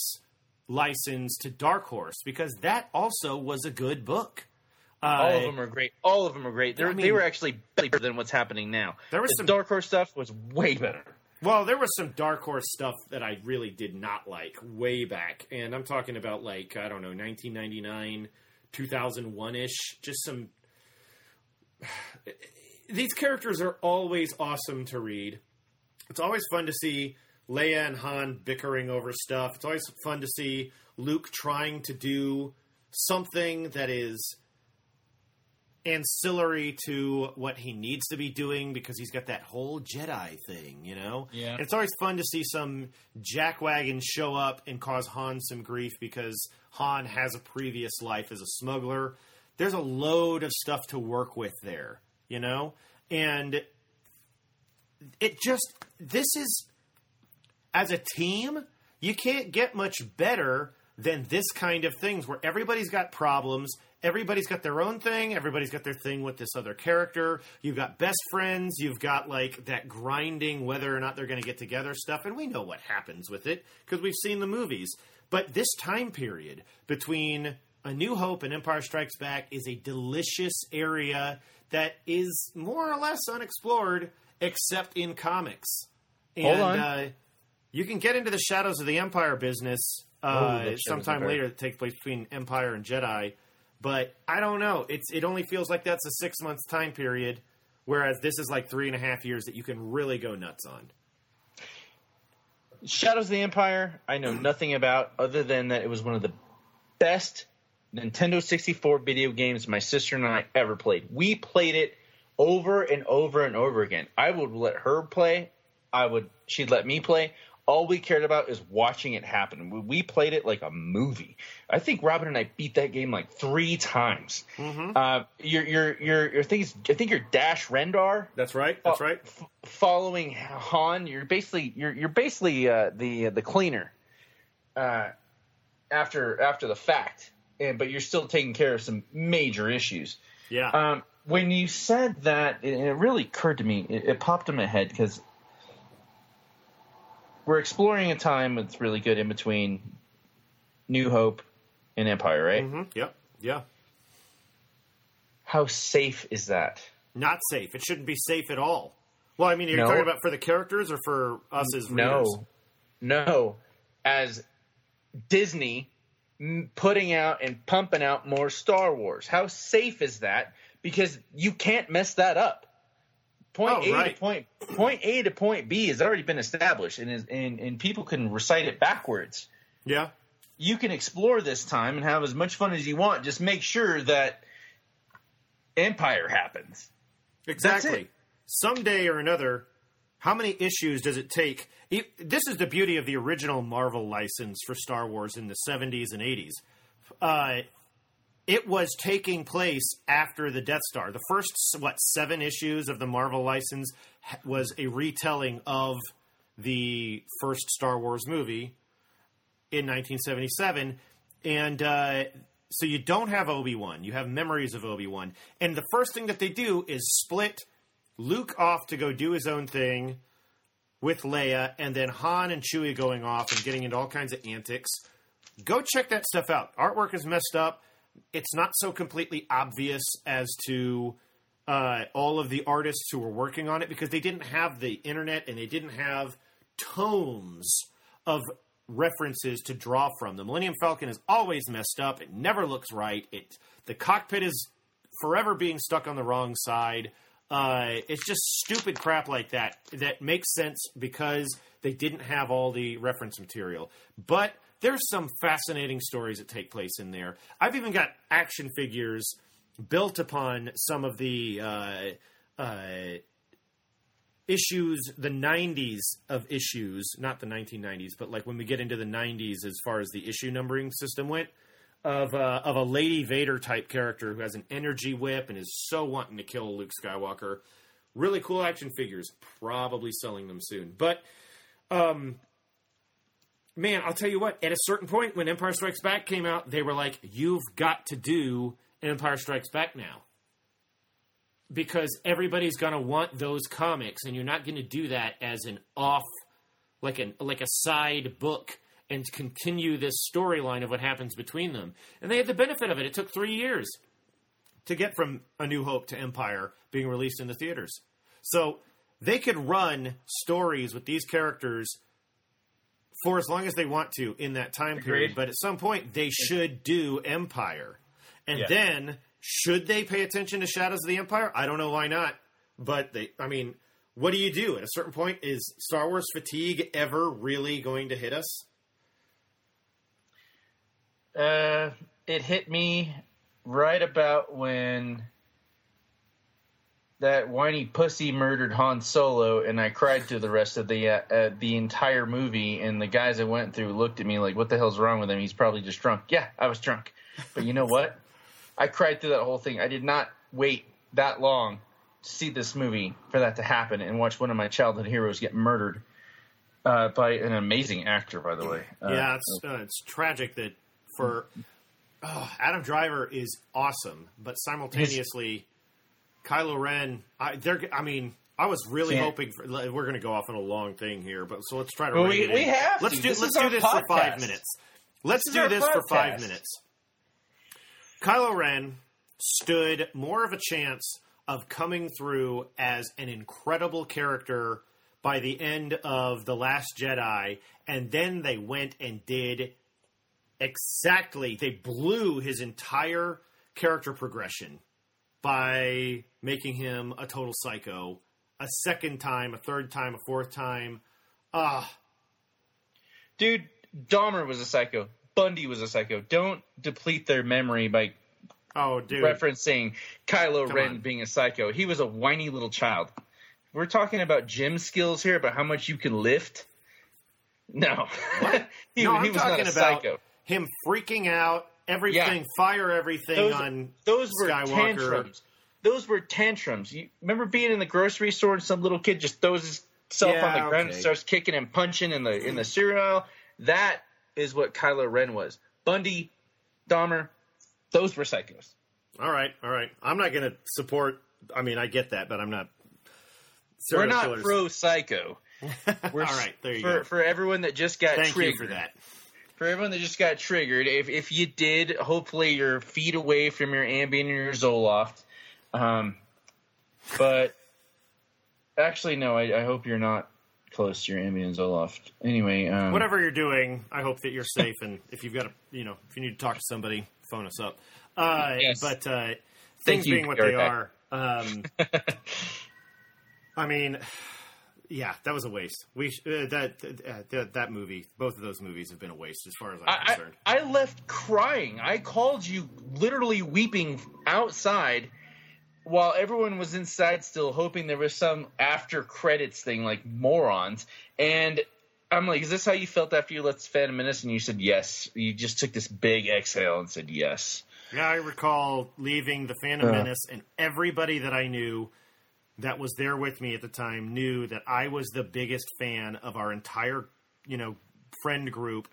B: license to Dark Horse because that also was a good book. Uh,
A: All of them are great. All of them are great. They're,
B: I mean-
A: they were actually better than what's happening now.
B: There was
A: the
B: some-
A: Dark Horse stuff was way better.
B: Well, there was some Dark Horse stuff that I really did not like way back, and I'm talking about like I don't know, 1999, 2001 ish. Just some. These characters are always awesome to read. It's always fun to see Leia and Han bickering over stuff. It's always fun to see Luke trying to do something that is ancillary to what he needs to be doing because he's got that whole Jedi thing, you know?
A: Yeah.
B: It's always fun to see some jackwagon show up and cause Han some grief because Han has a previous life as a smuggler. There's a load of stuff to work with there, you know? And it just, this is, as a team, you can't get much better than this kind of things where everybody's got problems. Everybody's got their own thing. Everybody's got their thing with this other character. You've got best friends. You've got like that grinding whether or not they're going to get together stuff. And we know what happens with it because we've seen the movies. But this time period between A New Hope and Empire Strikes Back is a delicious area that is more or less unexplored except in comics. And,
A: Hold on.
B: Uh, you can get into the Shadows of the Empire business
A: Oh,
B: uh,
A: of
B: sometime later that takes place between Empire and Jedi. But I don't know. It's it only feels like that's a six months time period, whereas this is like three and a half years that you can really go nuts on.
A: Shadows of the Empire, I know nothing about other than that it was one of the best Nintendo 64 video games my sister and I ever played. We played it over and over and over again. I would let her play. I would she'd let me play. All we cared about is watching it happen. We- played it like a movie. I think Robin and I beat that game like three times. Uh, your your your your thing is, I think you're Dash Rendar
B: That's right. That's right.
A: f- following Han, you're basically you're you're basically uh, the the cleaner uh, after after the fact, and but you're still taking care of some major issues.
B: Yeah.
A: Um, when you said that, it, it really occurred to me. It, it popped in my head because we're exploring a time that's really good in between New Hope and Empire, right?
B: hmm Yep. Yeah.
A: How safe is that?
B: Not safe. It shouldn't be safe at all. Well, I mean, are you
A: No.
B: talking about for the characters or for us as readers?
A: No, no. As Disney putting out and pumping out more Star Wars, how safe is that? Because you can't mess that up. Point
B: Oh,
A: A
B: right.
A: to point point A to point B has already been established, and is, and and people can recite it backwards.
B: Yeah.
A: You can explore this time and have as much fun as you want. Just make sure that Empire happens.
B: Exactly. Someday or another, how many issues does it take? This is the beauty of the original Marvel license for Star Wars in the 70s and 80s. Uh, it was taking place after the Death Star. The first, what, seven issues of the Marvel license was a retelling of the first Star Wars movie in 1977. And uh, so you don't have Obi Wan. You have memories of Obi Wan. And the first thing that they do is split Luke off to go do his own thing with Leia, and then Han and Chewie going off and getting into all kinds of antics. Go check that stuff out. Artwork is messed up. It's not so completely obvious as to uh, all of the artists who were working on it because they didn't have the internet and they didn't have tomes of references to draw from. The Millennium Falcon is always messed up. It never looks right. It the cockpit is forever being stuck on the wrong side. Uh, it's just stupid crap like that that makes sense because they didn't have all the reference material. But there's some fascinating stories that take place in there. I've even got action figures built upon some of the uh, uh, issues, the 90s of issues, not the 1990s, but like when we get into the 90s as far as the issue numbering system went, of uh, of a Lady Vader type character who has an energy whip and is so wanting to kill Luke Skywalker. Really cool action figures. Probably selling them soon, but um, man, I'll tell you what. At a certain point, when Empire Strikes Back came out, they were like, "You've got to do Empire Strikes Back now." because everybody's going to want those comics and you're not going to do that as an off like an like a side book and continue this storyline of what happens between them and they had the benefit of it it took 3 years to get from a new hope to empire being released in the theaters so they could run stories with these characters for as long as they want to in that time period but at some point they should do empire and
A: Yeah.
B: then should they pay attention to Shadows of the Empire? I don't know why not. But they, I mean, what do you do at a certain point? Is Star Wars fatigue ever really going to hit us?
A: Uh, it hit me right about when that whiny pussy murdered Han Solo, and I cried through the rest of the uh, uh, the entire movie. And the guys I went through looked at me like, "What the hell's wrong with him? He's probably just drunk." Yeah, I was drunk, but you know what? I cried through that whole thing. I did not wait that long to see this movie for that to happen and watch one of my childhood heroes get murdered uh, by an amazing actor, by the way. Uh,
B: yeah, it's uh, it's tragic that for oh, Adam Driver is awesome, but simultaneously, Kylo Ren. I, they're, I mean. I was really
A: Can't-
B: hoping for. We're going to go off on a long thing here, but so let's try to.
A: Well, we-
B: it
A: we
B: in.
A: have
B: Let's
A: to.
B: do.
A: This
B: let's do this for five minutes. Let's
A: This
B: do this for five minutes. Kylo Ren stood more of a chance of coming through as an incredible character by the end of The Last Jedi, and then they went and did exactly, they blew his entire character progression by making him a total psycho a second time, a third time, a fourth time. Ah,
A: Dude, Dahmer was a psycho. Bundy was a psycho. Don't deplete their memory by
B: oh, dude.
A: referencing Kylo
B: Come
A: Ren
B: on.
A: being a psycho. He was a whiny little child. We're talking about gym skills here, about how much you can lift. No, he,
B: no,
A: he
B: I'm
A: was not
B: talking
A: a
B: about
A: psycho.
B: him freaking out, everything, fire everything
A: Those,
B: on
A: those were
B: Skywalker.
A: tantrums. Those were tantrums. You remember being in the grocery store and some little kid just throws himself on
B: Yeah,
A: the ground
B: okay.
A: and starts kicking and punching in the in the cereal aisle? That is what Kylo Ren was. Bundy, Dahmer, those were psychos.
B: All right, all right. I'm not going to support. I mean, I get that, but I'm not.
A: We're not
B: killers.
A: pro psycho. We're
B: all right, there you
A: for,
B: go.
A: For everyone that just got
B: Thank
A: triggered,
B: you for that.
A: For everyone that just got triggered, if if you did, hopefully you're feet away from your Ambien and your Zoloft. Um, but actually, no. I, I hope you're not close to your Ambien Zoloft. Anyway, um,
B: Whatever you're doing, I hope that you're safe. and if you've got a, you know, if you need to talk to somebody, phone us up. Uh,
A: Yes.
B: But uh, things
A: you,
B: being what they are, um, I mean, yeah, that was a waste. We sh- uh, that, uh, that that movie, both of those movies have been a waste as far as I'm
A: I, I,
B: concerned.
A: I left crying. I called you literally weeping outside while everyone was inside still hoping there was some after credits thing like morons. And I'm like, is this how you felt after you left Phantom Menace? And you said yes. You just took this big exhale and said yes.
B: Yeah, I recall leaving the Phantom
A: Uh.
B: Menace, and everybody that I knew that was there with me at the time knew that I was the biggest fan of our entire, you know, friend group.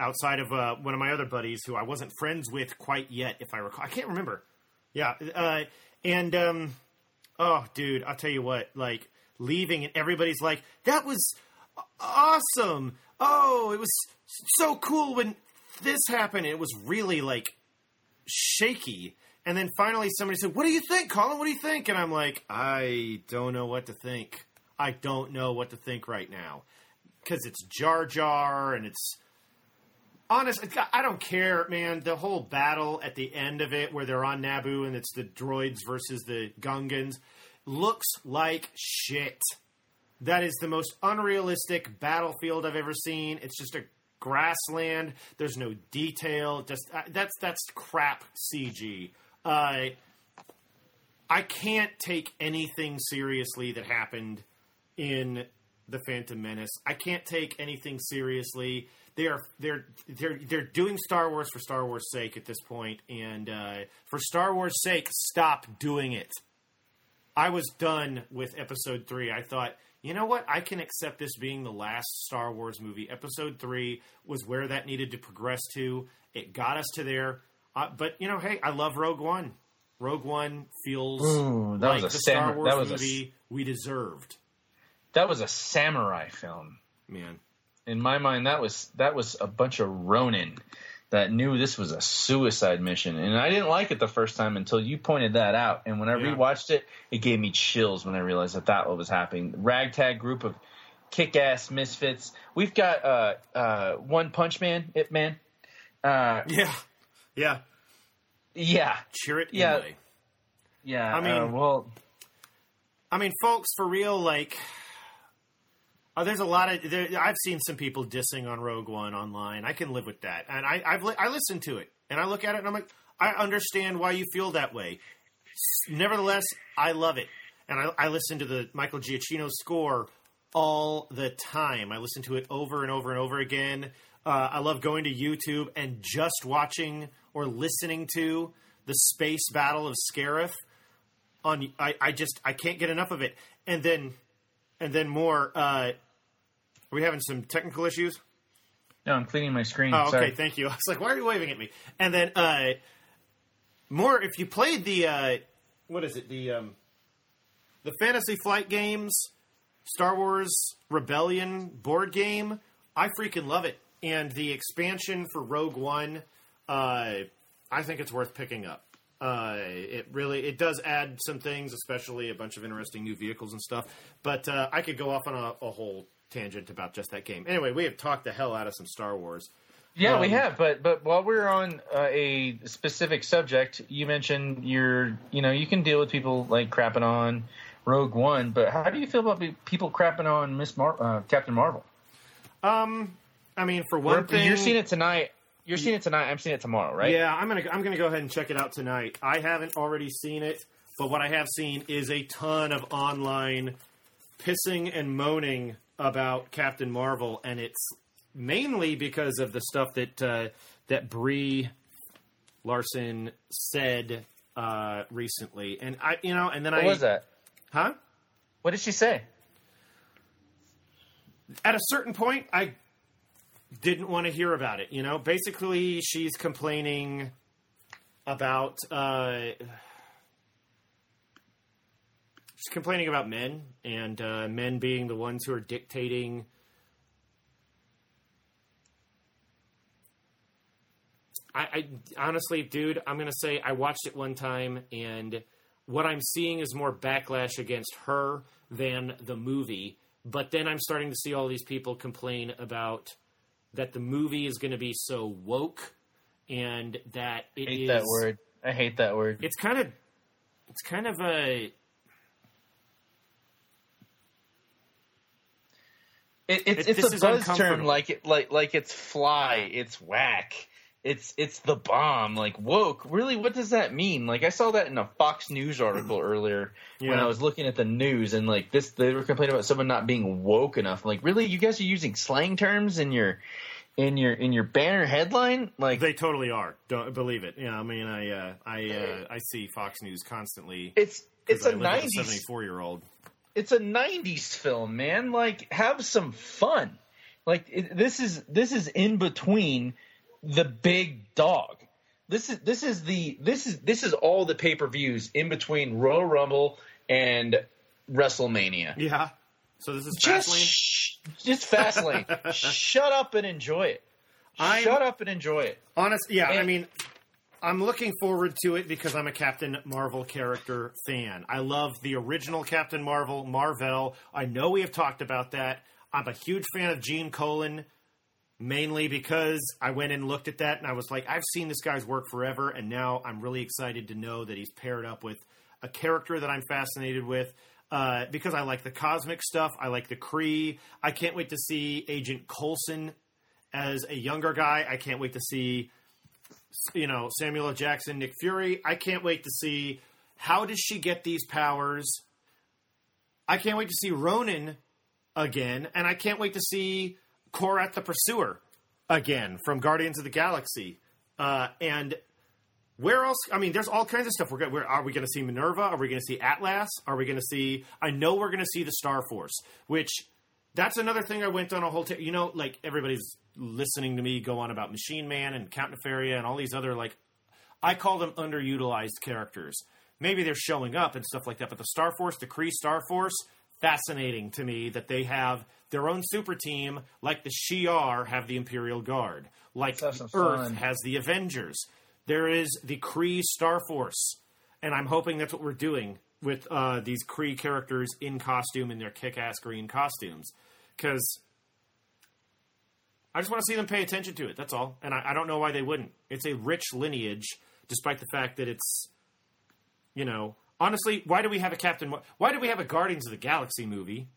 B: Outside of uh, one of my other buddies, who I wasn't friends with quite yet, if I recall, I can't remember. Yeah, uh, and um, oh, dude, I'll tell you what, like leaving, and everybody's like, "That was awesome! Oh, it was so cool when this happened." It was really like shaky. And then finally somebody said, What do you think, Colin? What do you think? And I'm like, I don't know what to think. I don't know what to think right now. Because it's Jar Jar and it's. Honest, I don't care, man. The whole battle at the end of it, where they're on Naboo and it's the droids versus the Gungans, looks like shit. That is the most unrealistic battlefield I've ever seen. It's just a grassland. There's no detail. Just uh, that's that's crap CG. Uh, I can't take anything seriously that happened in the Phantom Menace. I can't take anything seriously. They are they're they're they're doing Star Wars for Star Wars' sake at this point, and uh, for Star Wars' sake, stop doing it. I was done with episode three. I thought, you know what? I can accept this being the last Star Wars movie. Episode three was where that needed to progress to. It got us to there. Uh, but, you know, hey, I love Rogue One. Rogue One feels
A: Ooh, that
B: like
A: was a
B: the Star
A: sam-
B: Wars
A: that was a
B: movie we deserved.
A: That was a samurai film.
B: Man.
A: In my mind, that was that was a bunch of Ronin that knew this was a suicide mission, and I didn't like it the first time until you pointed that out. And when I
B: Yeah.
A: rewatched it, it gave me chills when I realized that that what was happening. Ragtag group of kick-ass misfits. We've got uh, uh, One Punch Man, Ip Man. Uh,
B: Yeah. Yeah.
A: yeah,
B: Chirrut
A: Yeah.
B: Îmwe.
A: yeah.
B: I mean-
A: uh, well,
B: I mean, folks, for real, like, uh, there's a lot of. There, I've seen some people dissing on Rogue One online. I can live with that, and I, I've li- I listen to it, and I look at it, and I'm like, I understand why you feel that way. Nevertheless, I love it, and I, I listen to the Michael Giacchino score all the time. I listen to it over and over and over again. Uh, I love going to YouTube and just watching or listening to the space battle of Scarif on I, I just I can't get enough of it. And then and then more uh are we having some technical issues?
A: no, I'm cleaning my screen.
B: Oh, okay,
A: Sorry.
B: thank you. I was like, why are you waving at me? And then uh more if you played the uh what is it, the um the fantasy flight games, Star Wars Rebellion board game, I freaking love it. And the expansion for Rogue One, uh I think it's worth picking up. Uh, it really it does add some things, especially a bunch of interesting new vehicles and stuff. But uh, I could go off on a, a whole tangent about just that game. Anyway, we have talked the hell out of some Star Wars.
A: Yeah, we
B: Um,
A: have, but but while we're on uh, a specific subject, you mentioned you're you know you can deal with people like crapping on Rogue One, but how do you feel about people crapping on Miss Mar- uh, Captain Marvel?
B: Um, I mean, for one
A: We're-
B: thing,
A: you're seeing it tonight. You're seeing it tonight. I'm seeing it tomorrow, right?
B: Yeah, I'm gonna I'm gonna go ahead and check it out tonight. I haven't already seen it, but what I have seen is a ton of online pissing and moaning about Captain Marvel, and it's mainly because of the stuff that uh, that Brie Larson said uh, recently. And I, you know, and then
A: What
B: I
A: was that?
B: huh?
A: What did she say?
B: at a certain point, I didn't want to hear about it. You know, basically, she's complaining about uh, she's complaining about men and uh, men being the ones who are dictating. I, I honestly, dude, I'm gonna say I watched it one time and what I'm seeing is more backlash against her than the movie. But then I'm starting to see all these people complain about that the movie is going to be so woke and that it
A: I hate
B: is-
A: that word. I hate that word.
B: It's kind of it's kind of a
A: It, it's
B: It-
A: it's
B: this
A: a buzz term, like it like like it's fly, it's whack, it's it's the bomb, like woke. Really, what does that mean? Like I saw that in a Fox News article earlier when I was looking at the news, and like this, they were complaining about someone not being woke enough. Like, really, you guys are using slang terms in your in your in your banner headline? Like,
B: They totally are. Don't believe it. Yeah, I mean, I uh, I uh, I see Fox News constantly.
A: it's it's a
B: I live with a
A: nineties
B: seventy-four year old.
A: it's a 90s film man like have some fun like it, this is this is in between the big dog this is this is the this is this is all the pay-per-views in between Royal Rumble and WrestleMania
B: Yeah. So this is
A: just
B: Fastlane.
A: sh- just Fastlane shut up and enjoy it
B: I'm-
A: shut up and enjoy it
B: Honest, yeah. I mean, I'm looking forward to it because I'm a Captain Marvel character fan. I love the original Captain Marvel, Marvel. I know we have talked about that. I'm a huge fan of Gene Colan, mainly because I went and looked at that and I was like, I've seen this guy's work forever, and now I'm really excited to know that he's paired up with a character that I'm fascinated with. Uh, because I like the cosmic stuff, I like the Kree. I can't wait to see Agent Coulson as a younger guy. I can't wait to see, you know, Samuel L. Jackson, Nick Fury. I can't wait to see how does she get these powers. I can't wait to see Ronan again, and I can't wait to see Korath the Pursuer again from Guardians of the Galaxy. Uh, and where else? I mean, there's all kinds of stuff. We're going. Are we going to see Minerva? Are we going to see Atlas? Are we going to see? I know we're going to see the Star Force, which that's another thing I went on a whole. T- you know, like everybody's listening to me go on about Machine Man and Count Nefaria and all these other like I call them underutilized characters. Maybe they're showing up and stuff like that, but the Star Force, the Kree Star Force, fascinating to me that they have their own super team, like the Shi'ar have the Imperial Guard, like
A: Let's have some
B: Earth
A: fun.
B: has the Avengers. There is the Kree Star Force, and I'm hoping that's what we're doing with uh, these Kree characters in costume in their kick-ass green costumes, because I just want to see them pay attention to it. That's all, and I, I don't know why they wouldn't. It's a rich lineage, despite the fact that it's, you know, honestly, why do we have a Captain? Why do we have a Guardians of the Galaxy movie?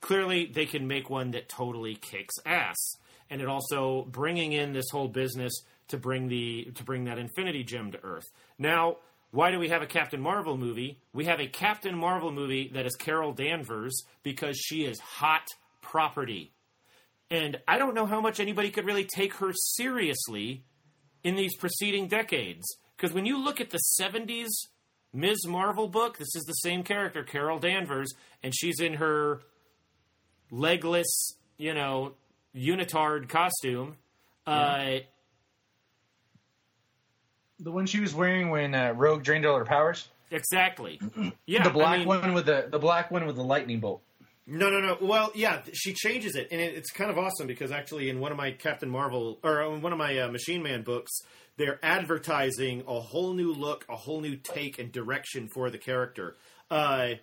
B: Clearly, they can make one that totally kicks ass, and it also bringing in this whole business to bring the to bring that Infinity Gem to Earth. Now, why do we have a Captain Marvel movie? We have a Captain Marvel movie that is Carol Danvers because she is hot property. And I don't know how much anybody could really take her seriously in these preceding decades. Because when you look at the 70s Ms. Marvel book, this is the same character, Carol Danvers, and she's in her legless, you know, unitard costume. Uh,
A: the one she was wearing when uh, Rogue drained all her powers
B: exactly. Yeah.
A: the black
B: I mean-
A: one with the the black one with the lightning bolt
B: No, no, no. Well, yeah, she changes it, and it, it's kind of awesome because actually, in one of my Captain Marvel or in one of my uh, Machine Man books, they're advertising a whole new look, a whole new take and direction for the character. Uh,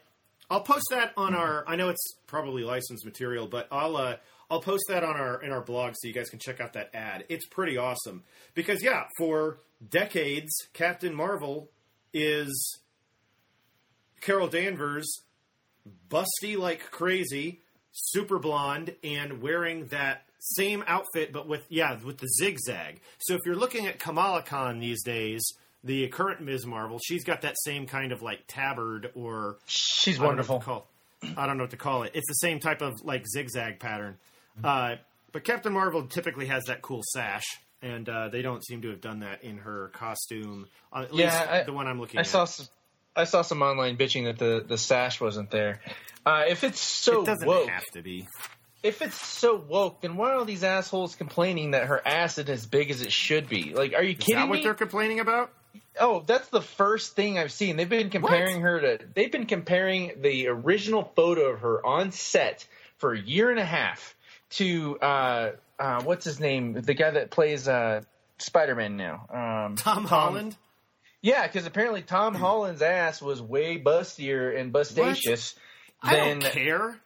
B: I'll post that on our. I know it's probably licensed material, but I'll uh, I'll post that on our in our blog so you guys can check out that ad. It's pretty awesome because yeah, for decades, Captain Marvel is Carol Danvers busty like crazy, super blonde, and wearing that same outfit, but with yeah, with the zigzag. So if you're looking at Kamala Khan these days, the current Ms. Marvel, she's got that same kind of like tabard or
A: she's
B: I
A: wonderful
B: call. I don't know what to call it. It's the same type of like zigzag pattern. Uh, but Captain Marvel typically has that cool sash, and uh, they don't seem to have done that in her costume. Uh, at
A: Yeah,
B: least
A: I-
B: the one I'm looking
A: I
B: at.
A: saw s- I saw some online bitching that the, the sash wasn't there. Uh, if it's so
B: it doesn't
A: woke,
B: have to be.
A: if it's so woke, then why are all these assholes complaining that her ass isn't as big as it should be? Like, are you
B: Is
A: kidding
B: that what
A: me?
B: they're complaining about?
A: Oh, that's the first thing I've seen. They've been comparing her to. They've been comparing the original photo of her on set for a year and a half to uh, uh, what's his name? The guy that plays uh, Spider Man now. Um,
B: Tom Holland.
A: Yeah, because apparently Tom Holland's ass was way bustier and bustacious
B: I
A: than
B: don't care.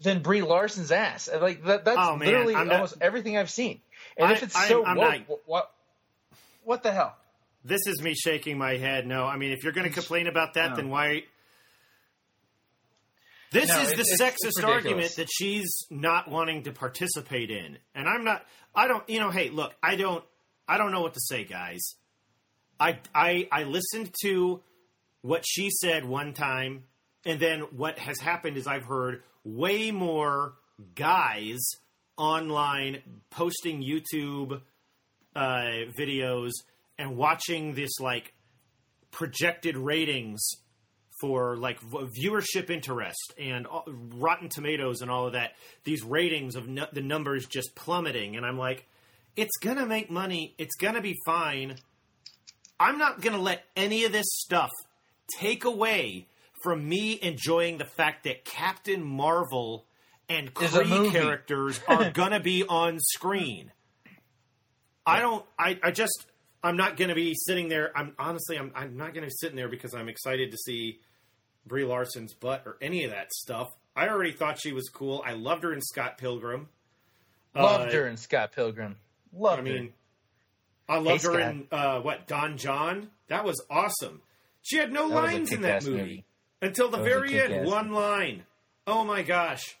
A: than Brie Larson's ass. Like that, that's
B: Oh,
A: literally
B: I'm not-
A: almost everything I've seen. And
B: I-
A: if it's
B: I'm-
A: so
B: I'm
A: woke,
B: not-
A: what, what what the hell?
B: This is me shaking my head. No, I mean, if you're going to complain about that,
A: No.
B: then why? This
A: No,
B: is the
A: it's-
B: sexist
A: it's
B: argument that she's not wanting to participate in, and I'm not. I don't. You know, hey, look, I don't. I don't know what to say, guys. I I I listened to what she said one time, and then what has happened is I've heard way more guys online posting YouTube uh, videos and watching this like projected ratings for like v- viewership interest and all- Rotten Tomatoes and all of that. These ratings of nu- the numbers just plummeting, and I'm like, it's gonna make money. It's gonna be fine. I'm not gonna let any of this stuff take away from me enjoying the fact that Captain Marvel and Kree characters are gonna be on screen. I don't. I, I just. I'm not going to be sitting there. I'm honestly. I'm. I'm not going to be sitting there because I'm excited to see Brie Larson's butt or any of that stuff. I already thought she was cool. I loved her in Scott Pilgrim.
A: Loved
B: Uh,
A: her in Scott Pilgrim. Loved
B: I mean,
A: her.
B: I loved
A: Hey,
B: her
A: Scott.
B: in uh, what Don John. That was awesome. She had no
A: That
B: lines in that movie,
A: movie.
B: until the
A: That
B: very end. One line. Oh my gosh.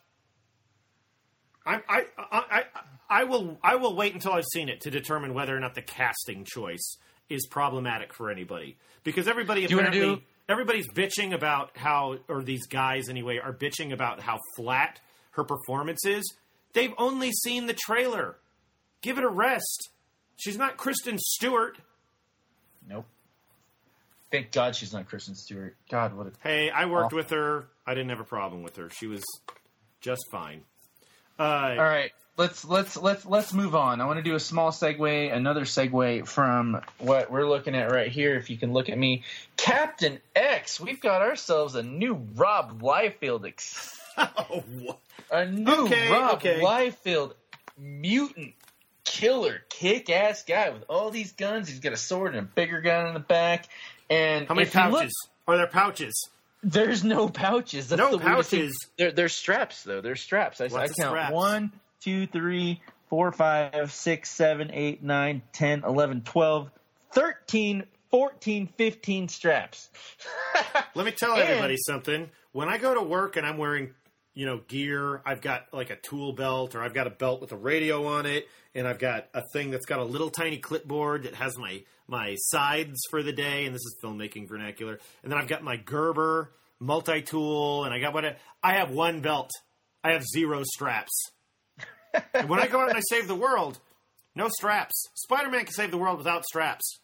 B: I, I, I, I, I will I will wait until I've seen it to determine whether or not the casting choice is problematic for anybody because everybody
A: you wanna
B: apparently
A: do-
B: everybody's bitching about how or these guys anyway are bitching about how flat her performance is. They've only seen the trailer. Give it a rest. She's not Kristen Stewart.
A: Nope. Thank God she's not Kristen Stewart. God, what a
B: Hey, I worked
A: Oh.
B: with her. I didn't have a problem with her. She was just fine. Uh,
A: All right, let's let's let's let's move on. I want to do a small segue, another segue from what we're looking at right here. If you can look at me, Captain X. We've got ourselves a new Rob Liefeld, ex-
B: oh,
A: a new
B: Okay,
A: Rob
B: okay.
A: Liefeld mutant killer, kick-ass guy with all these guns. He's got a sword and a bigger gun in the back. And
B: How many
A: you look-
B: pouches? Are there pouches?
A: There's no pouches. That's
B: No
A: the
B: pouches.
A: They're, they're straps, though. They're straps. I, I count one, two, three, four, five, six, seven, eight, nine, ten, eleven, twelve, thirteen, fourteen, fifteen straps.
B: Let me tell
A: And-
B: everybody something. When I go to work and I'm wearing, you know, gear, I've got like a tool belt or I've got a belt with a radio on it, and I've got a thing that's got a little tiny clipboard that has my my sides for the day, and this is filmmaking vernacular. And then I've got my Gerber multi tool, and I got what I, I have one belt. I have zero straps. And when I go out and I save the world, no straps. Spider Man can save the world without straps.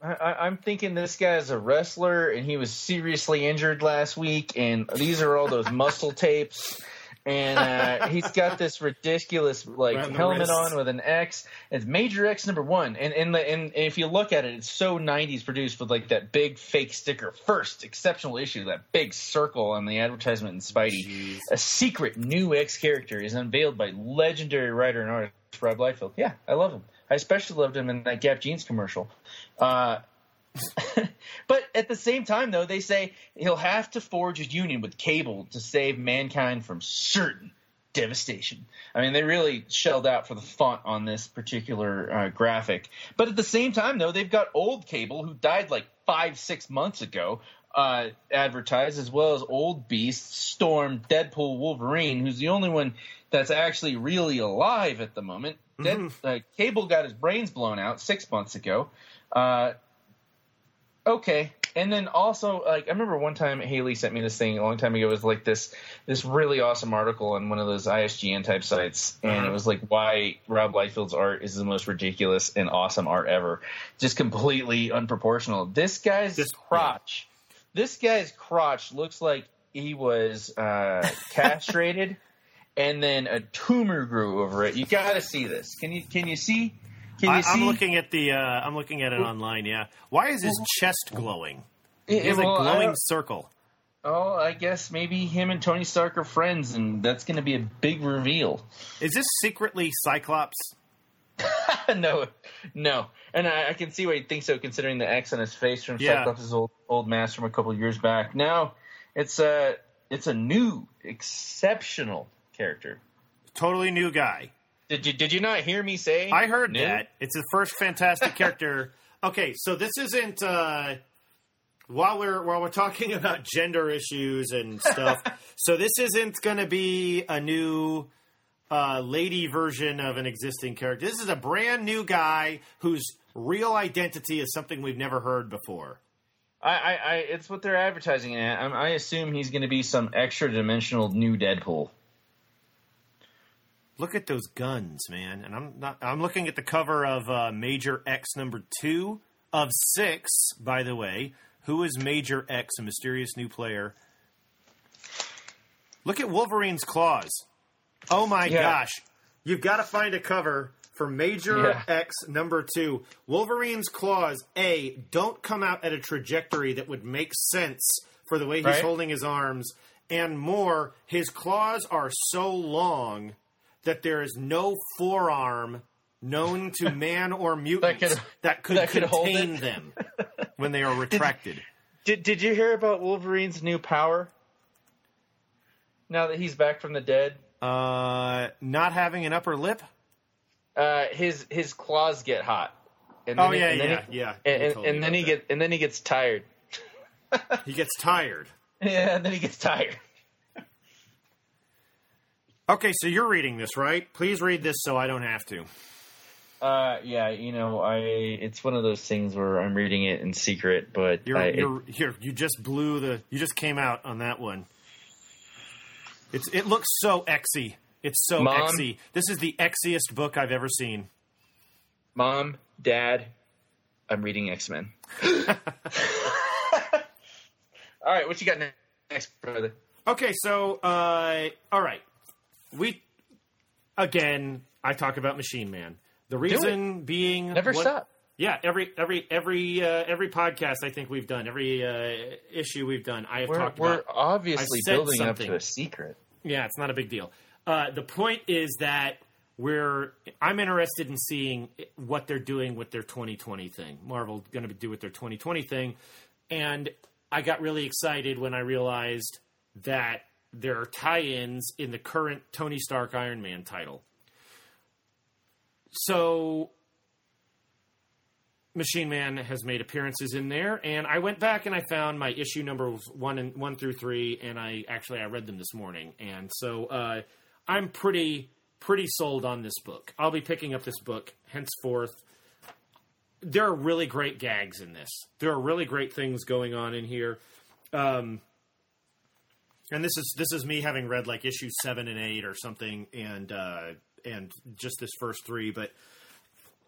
A: I, I'm thinking this guy's a wrestler, and he was seriously injured last week. And these are all those muscle tapes. And uh, he's got this ridiculous like helmet on with an X. It's Major X number one. And and, the, and if you look at it, it's so '90s produced with like that big fake sticker. First exceptional issue, that big circle on the advertisement in Spidey.
B: Jeez.
A: A secret new X character is unveiled by legendary writer and artist Rob Liefeld. Yeah, I love him. I especially loved him in that Gap Jeans commercial. Uh, but at the same time, though, they say he'll have to forge a union with Cable to save mankind from certain devastation. I mean, they really shelled out for the font on this particular uh, graphic. But at the same time, though, they've got old Cable, who died like five, six months ago, uh, advertised, as well as old Beast, Storm, Deadpool, Wolverine, who's the only one that's actually really alive at the moment. Dead, uh, Cable got his brains blown out six months ago. Uh, okay. And then also, like I remember one time Haley sent me this thing a long time ago. It was like this this really awesome article on one of those ISGN type sites, and
B: Uh-huh.
A: it was like why Rob Liefeld's art is the most ridiculous and awesome art ever, just completely unproportional. This guy's
B: This-
A: crotch, this guy's crotch looks like he was uh, castrated, and then a tumor grew over it. You got to see this. Can you can you see? Can you
B: I,
A: see?
B: I'm looking at the. Uh, I'm looking at it online. Yeah. Why is his chest glowing? He has a
A: Well, I
B: glowing circle.
A: Oh, I guess maybe him and Tony Stark are friends, and that's going to be a big reveal.
B: Is this secretly Cyclops?
A: no, no, and I, I, can see why you think so, considering the X on his face from
B: Yeah.
A: Cyclops' old old mask from a couple years back. Now it's a it's a new, exceptional character.
B: Totally new guy.
A: Did you did you not hear me say?
B: I heard that. It's the first fantastic character. Okay, so this isn't uh while we're while we're talking about gender issues and stuff. so this isn't going to be a new uh, lady version of an existing character. This is a brand new guy whose real identity is something we've never heard before.
A: I, I, I it's what they're advertising it at. I, I assume he's going to be some extra dimensional new Deadpool.
B: Look at those guns, man! And I'm not. I'm looking at the cover of uh, Major X number two of six. By the way, who is Major X? A mysterious new player. Look at Wolverine's claws. Oh my
A: Yeah.
B: gosh! You've got to find a cover for Major
A: Yeah.
B: X number two. Wolverine's claws. A don't come out at a trajectory that would make sense for the way he's
A: Right.
B: holding his arms, and more, his claws are so long that there is no forearm known to man or mutants that
A: could-
B: could,
A: that could
B: contain them when they are retracted.
A: Did Did you hear about Wolverine's new power? Now that he's back from the dead,
B: Uh, not having an upper lip.
A: uh, his his claws get hot. And
B: Oh yeah,
A: and then
B: yeah,
A: he,
B: yeah.
A: And, and, and then he
B: that.
A: get and then he gets tired.
B: he gets tired.
A: Yeah, and then he gets tired.
B: Okay, so you're reading this, right? Please read this so I don't have to.
A: Uh, yeah, you know, I it's one of those things where I'm reading it in secret, but
B: You're,
A: I, it-
B: you're here. You just blew the. You just came out on that one. It's. It looks so exy. It's so
A: Mom?
B: exy. This is the exiest book I've ever seen.
A: Mom, Dad, I'm reading X Men. All right, what you got next, brother?
B: Okay, so uh, all right, we again. I talk about Machine Man. The reason being
A: Never
B: what-
A: stop.
B: Yeah, every every every uh, every podcast I think we've done, every uh, issue we've done, I have
A: We're,
B: talked
A: we're
B: about.
A: obviously building up
B: something.
A: to a secret.
B: Yeah, it's not a big deal. Uh, the point is that we're. I'm interested in seeing what they're doing with their 2020 thing. Marvel going to do with their 2020 thing, and I got really excited when I realized that there are tie-ins in the current Tony Stark Iron Man title. So Machine Man has made appearances in there, and I went back and I found my issue numbers one and one through three, and I actually I read them this morning, and so uh, I'm pretty pretty sold on this book. I'll be picking up this book henceforth. There are really great gags in this. There are really great things going on in here. Um, and this is this is me having read like issue seven and eight or something, and uh, and just this first three. But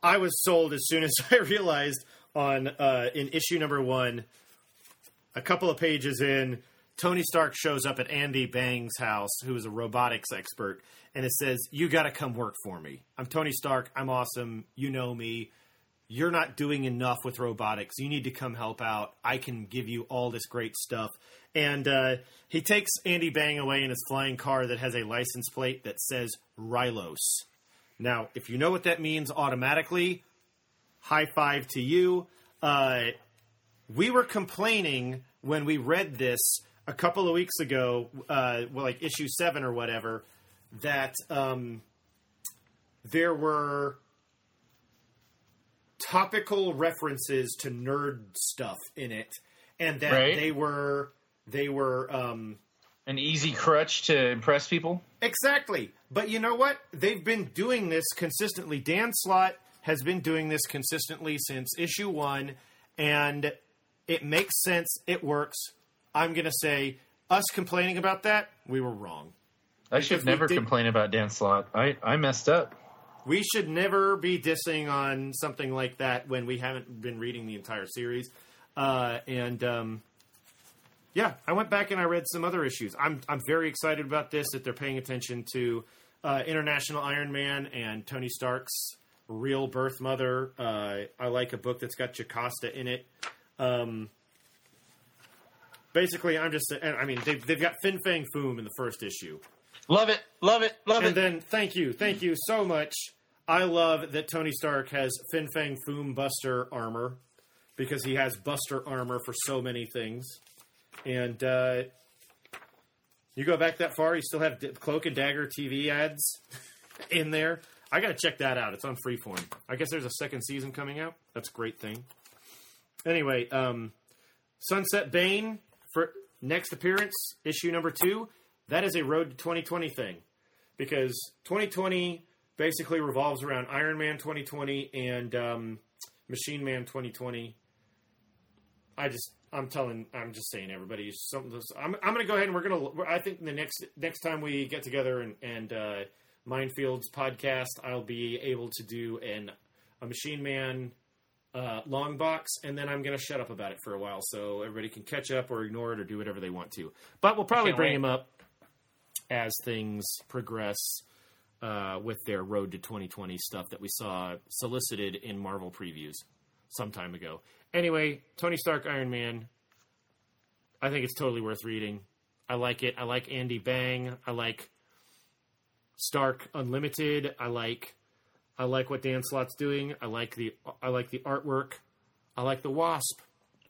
B: I was sold as soon as I realized on uh, in issue number one, a couple of pages in, Tony Stark shows up at Andy Bang's house, who is a robotics expert, and it says, "You got to come work for me. I'm Tony Stark. I'm awesome. You know me." You're not doing enough with robotics. You need to come help out. I can give you all this great stuff. And uh, he takes Andy Bang away in his flying car that has a license plate that says Rylos. Now, if you know what that means automatically, high five to you. Uh, we were complaining when we read this a couple of weeks ago, uh, well, like issue seven or whatever, that um, there were topical references to nerd stuff in it, and that
A: Right.
B: they were they were um,
A: An easy crutch to impress people.
B: Exactly. But you know what? They've been doing this consistently. Dan Slott has been doing this consistently since issue one, and it makes sense. It works. I'm going to say, us complaining about that, we were wrong.
A: I should
B: Because
A: never
B: did-
A: complain about Dan Slott. I, I messed up.
B: We should never be dissing on something like that when we haven't been reading the entire series. Uh, and um, yeah, I went back and I read some other issues. I'm I'm very excited about this that they're paying attention to uh, International Iron Man and Tony Stark's real birth mother. Uh, I like a book that's got Jocasta in it. Um, basically, I'm just and I mean they've they've got Fin Fang Foom in the first issue.
A: Love it. Love it. Love
B: And
A: it.
B: And then, thank you, thank you so much. I love that Tony Stark has Fin Fang Foom Buster armor because he has Buster armor for so many things. And uh, you go back that far, you still have Cloak and Dagger TV ads in there. I got to check that out. It's on Freeform. I guess there's a second season coming out. That's a great thing. Anyway, um, Sunset Bain for next appearance, issue number two. That is a Road to 2020 thing because 2020 basically revolves around Iron Man 2020 and um, Machine Man 2020. I just, I'm telling, I'm just saying, everybody, something. I'm, I'm going to go ahead and we're going to. I think the next next time we get together and and uh, Mindfields podcast, I'll be able to do an a Machine Man uh, long box, and then I'm going to shut up about it for a while so everybody can catch up or ignore it or do whatever they want to. But we'll probably bring
A: wait.
B: him up as things progress uh, with their Road to 2020 stuff that we saw solicited in Marvel previews some time ago. Anyway, Tony Stark Iron Man. I think it's totally worth reading. I like it. I like Andy Bang. I like Stark Unlimited. I like I like what Dan Slott's doing. I like the I like the artwork. I like the Wasp.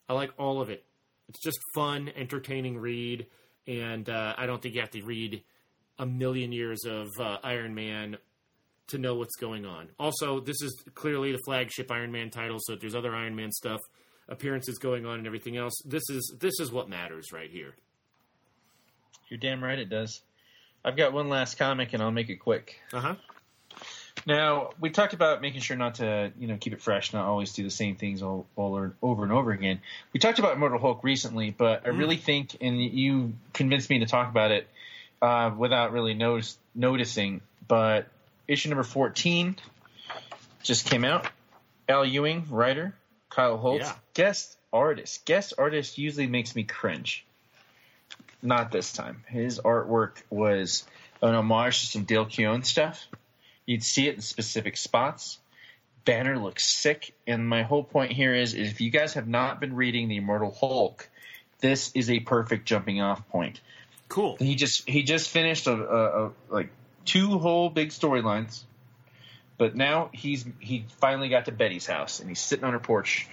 B: I like all of it. It's just fun, entertaining read, and uh, I don't think you have to read a million years of uh, Iron Man to know what's going on. Also, this is clearly the flagship Iron Man title, so if there's other Iron Man stuff, appearances going on, and everything else, this is this is what matters right here.
A: You're damn right it does. I've got one last comic, and I'll make it quick.
B: Uh huh.
A: Now we talked about making sure not to, you know, keep it fresh, not always do the same things all, all over and over again. We talked about Immortal Hulk recently, but I really think, and you convinced me to talk about it uh, without really notice, noticing. But issue number fourteen just came out. Al Ewing, writer, Kyle Hotz,
B: Yeah.
A: guest artist. Guest artist usually makes me cringe. Not this time. His artwork was an homage to some Dale Keown stuff. You'd see it in specific spots. Banner looks sick, and my whole point here is, is if you guys have not been reading the Immortal Hulk, this is a perfect jumping off point.
B: Cool.
A: He just he just finished a, a, a like two whole big storylines, but now he's he finally got to Betty's house and he's sitting on her porch.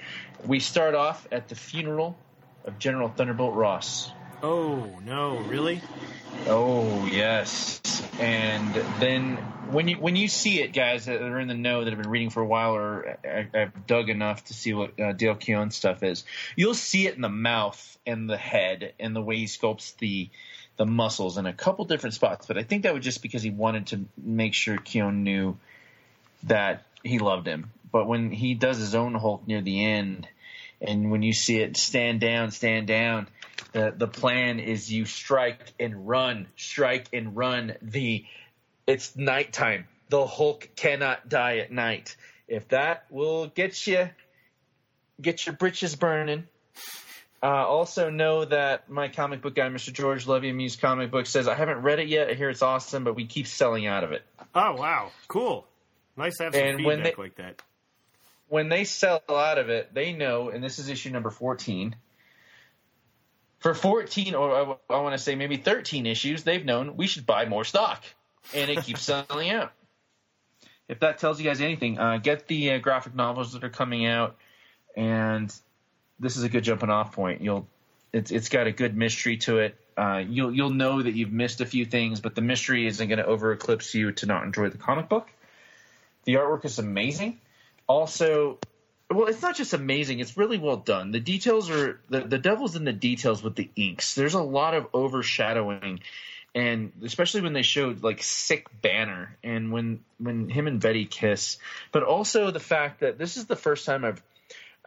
A: We start off at the funeral of General Thunderbolt Ross.
B: Oh no, really?
A: Oh yes, and then when you when you see it, guys that are in the know that have been reading for a while or I- I've dug enough to see what uh, Dale Keown stuff is, you'll see it in the mouth and the head and the way he sculpts the the muscles in a couple different spots. But I think that was just because he wanted to make sure Keown knew that he loved him. But when he does his own Hulk near the end, and when you see it stand down, stand down, the the plan is you strike and run, strike and run. The it's nighttime. The Hulk cannot die at night. If that will get you get your britches burning. Uh, also know that my comic book guy, Mr. George Levy Muse Comic Book, says I haven't read it yet. I hear it's awesome, but we keep selling out of it.
B: Oh wow, cool. Nice to have some
A: And when
B: feedback
A: they-
B: like that.
A: when they sell out of it, they know, and this is issue number 14. For 14, or I, want to say maybe 13 issues, they've known we should buy more stock. And it keeps selling out. If that tells you guys anything, uh, get the uh, graphic novels that are coming out, and this is a good jumping off point. You'll, it's it's got a good mystery to it. Uh, you'll you'll know that you've missed a few things, but the mystery isn't going to over eclipse you to not enjoy the comic book. The artwork is amazing also well it's not just amazing it's really well done the details are the, the devil's in the details with the inks there's a lot of overshadowing and especially when they showed like sick banner and when when him and betty kiss but also the fact that this is the first time i've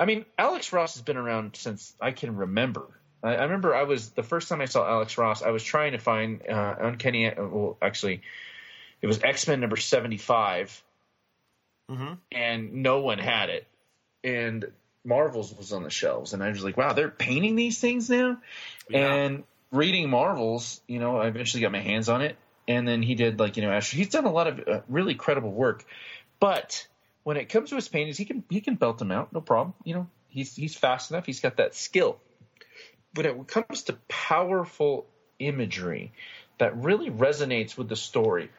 A: i mean alex ross has been around since i can remember i, I remember i was the first time i saw alex ross i was trying to find uh, uncanny well actually it was x-men number 75
B: Mm-hmm.
A: and no one had it. And Marvels was on the shelves, and I was like, "Wow, they're painting these things now."
B: Yeah.
A: And reading Marvels, you know, I eventually got my hands on it, and then he did like you know, Astro. He's done a lot of uh, really credible work, but when it comes to his paintings, he can he can belt them out, no problem. You know, he's he's fast enough. He's got that skill. When it comes to powerful imagery that really resonates with the story,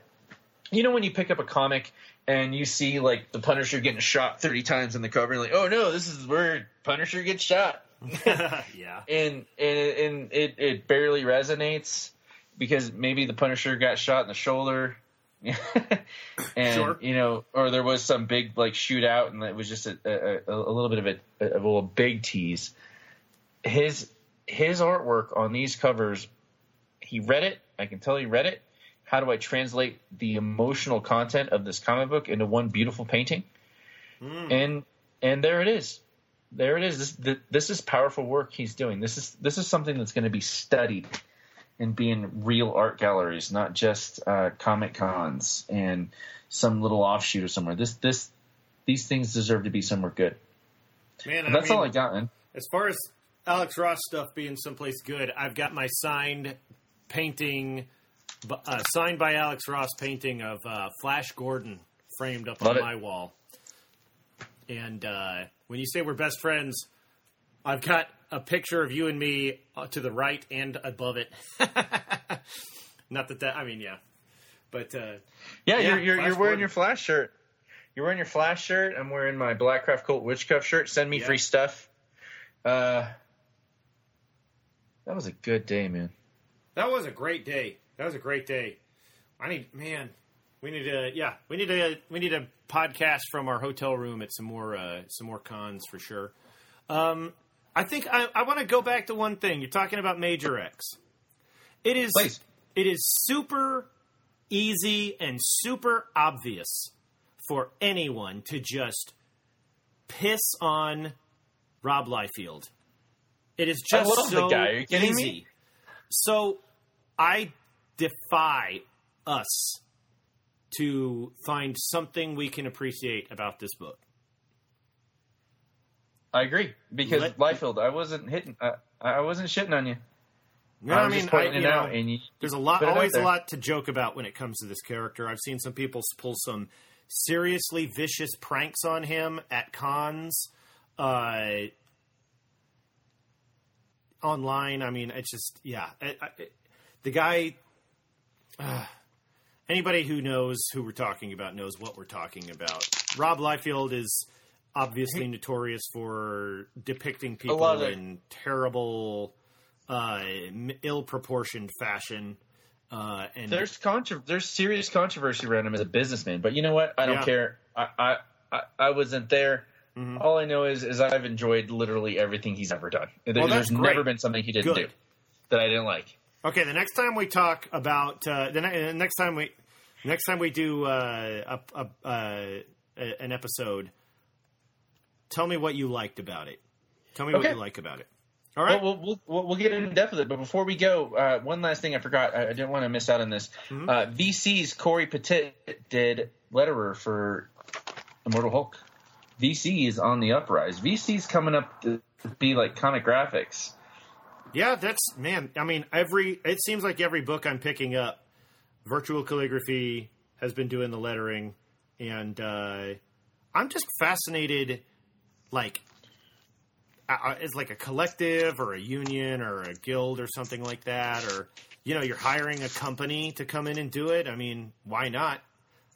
A: you know when you pick up a comic and you see like the Punisher getting shot thirty times in the cover, and like, oh no, this is where Punisher gets shot.
B: yeah.
A: and and and it it barely resonates because maybe the Punisher got shot in the shoulder. and
B: Sure.
A: you know, or there was some big like shootout, and it was just a, a, a little bit of a, of a big tease. His his artwork on these covers, he read it. I can tell he read it. How do I translate the emotional content of this comic book into one beautiful painting? Hmm. And and there it is there it is. This th- this is powerful work he's doing. This is this is something that's going to be studied and be in real art galleries, not just uh, comic cons and some little offshoot or somewhere. This this these things deserve to be somewhere good.
B: Man,
A: that's
B: I mean,
A: all I got, man.
B: As far as Alex Ross stuff being someplace good, I've got my signed painting, uh, signed by Alex Ross painting of uh, Flash Gordon framed up
A: Love
B: on
A: it.
B: my wall. And uh, when you say we're best friends, I've got a picture of you and me uh, to the right and above it. Not that that, I mean, yeah. But uh,
A: Yeah,
B: Yeah,
A: you're you're, you're wearing
B: Gordon.
A: your flash shirt. You're wearing your flash shirt. I'm wearing my Blackcraft Cult Witch Cuff shirt. Send me
B: Yeah.
A: free stuff. Uh, that was a good day, man.
B: That was a great day. That was a great day. I need, man, we need to, yeah, we need to, we need a podcast from our hotel room at some more, uh, some more cons for sure. Um, I think I, I want to go back to one thing. You're talking about Major X. It is,
A: Please.
B: it is super easy and super obvious for anyone to just piss on Rob Liefeld. It is just so
A: guy. Kidding me?
B: easy. So I defy us to find something we can appreciate about this book.
A: I agree because
B: Let-
A: Liefeld, I wasn't hitting. Uh, I wasn't shitting on you.
B: No,
A: I
B: I mean, I,
A: it
B: you know,
A: out, and you,
B: there's a lot,
A: put it out
B: always a lot to joke about when it comes to this character. I've seen some people pull some seriously vicious pranks on him at cons, uh, online. I mean, it's just yeah. I, the guy. Uh, anybody who knows who we're talking about knows what we're talking about. Rob Liefeld is obviously notorious for depicting people
A: of-
B: in terrible, uh, ill-proportioned fashion. Uh, and
A: There's contro- there's serious controversy around him as a businessman, but you know what? I don't
B: Yeah.
A: care. I, I I wasn't there.
B: Mhm.
A: All I know is is I've enjoyed literally everything he's ever done. There-
B: Well,
A: there's
B: great.
A: never been something he didn't
B: Good.
A: do that I didn't like.
B: Okay, the next time we talk about uh, the ne- next time we next time we do uh, a, a, uh, a, an episode, tell me what you liked about it. Tell me what you like about it. All right.
A: Well, we'll, we'll we'll get in depth with it, but before we go, uh, one last thing I forgot. I, I didn't want to miss out on this.
B: Mm-hmm.
A: Uh, VC's Cory Petit did letterer for Immortal Hulk. VC is on the uprise. VC's coming up to be like comic graphics.
B: yeah, that's man. I mean, every it seems like every book I'm picking up, virtual calligraphy has been doing the lettering, and uh, I'm just fascinated. Like, it's like a collective or a union or a guild or something like that, or you know, you're hiring a company to come in and do it. I mean, why not?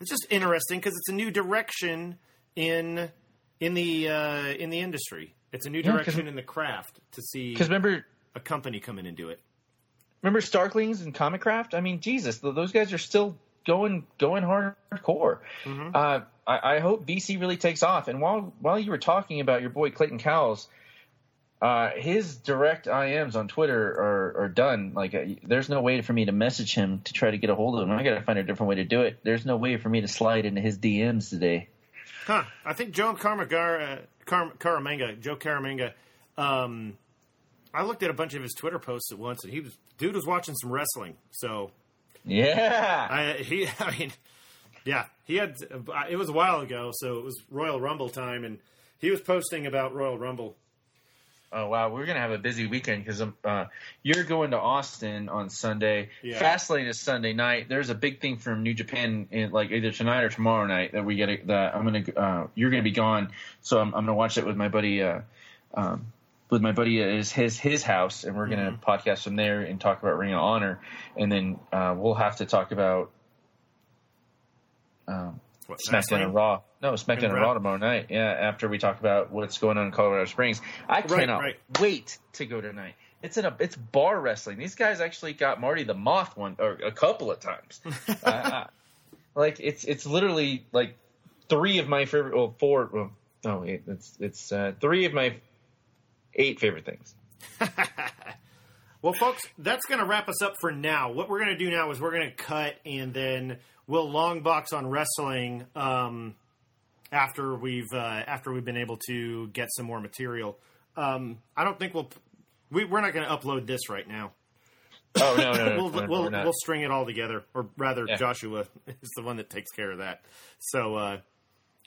B: It's just interesting because it's a new direction in in the uh, in the industry. It's a new
A: Yeah,
B: direction in the craft to see
A: Because remember,
B: a company come in and do it.
A: remember Starkings and Comicraft? I mean, Jesus, those guys are still going going hardcore. Uh, I, I hope VC really takes off. And while while you were talking about your boy Clayton Cowles, uh, his direct IMs on Twitter are, are done. Like, uh, there's no way for me to message him to try to get a hold of him. I got to find a different way to do it. There's no way for me to slide into his DMs today.
B: Huh. I think Joe Carmagar, uh, Car- Caramagna, Joe Caramagna, um, I looked at a bunch of his Twitter posts at once, and he was dude was watching some wrestling. So
A: Yeah,
B: I he, I mean, yeah, he had. It was a while ago, so it was Royal Rumble time, and he was posting about Royal Rumble.
A: Oh wow, we're gonna have a busy weekend because uh, you're going to Austin on Sunday.
B: Yeah.
A: Fastlane is Sunday night. There's a big thing from New Japan, in, like either tonight or tomorrow night that we get. That I'm gonna, uh, you're gonna be gone, so I'm, I'm gonna watch it with my buddy. Uh, um, with my buddy is his his house, and we're gonna podcast from there and talk about Ring of Honor, and then uh, we'll have to talk about. Um,
B: What,
D: SmackDown and Raw. No, SmackDown and Raw tomorrow night. Yeah, after we talk about what's going on in Colorado Springs, I
B: Right,
D: cannot
B: right.
D: wait to go tonight. It's in a it's bar wrestling. These guys actually got Marty the Moth one or a couple of times. uh, uh, like it's it's literally like three of my favorite. Well, four. Well, no, it's it's uh, three of my eight favorite things.
B: Well, folks, that's going to wrap us up for now. What we're going to do now is we're going to cut and then we'll long box on wrestling um, after we've uh, after we've been able to get some more material. Um, I don't think we'll we, we're not going to upload this right now.
D: Oh no, no, no,
B: we'll
D: no,
B: we'll, we'll string it all together, or rather,
D: Yeah.
B: Joshua is the one that takes care of that. So, uh,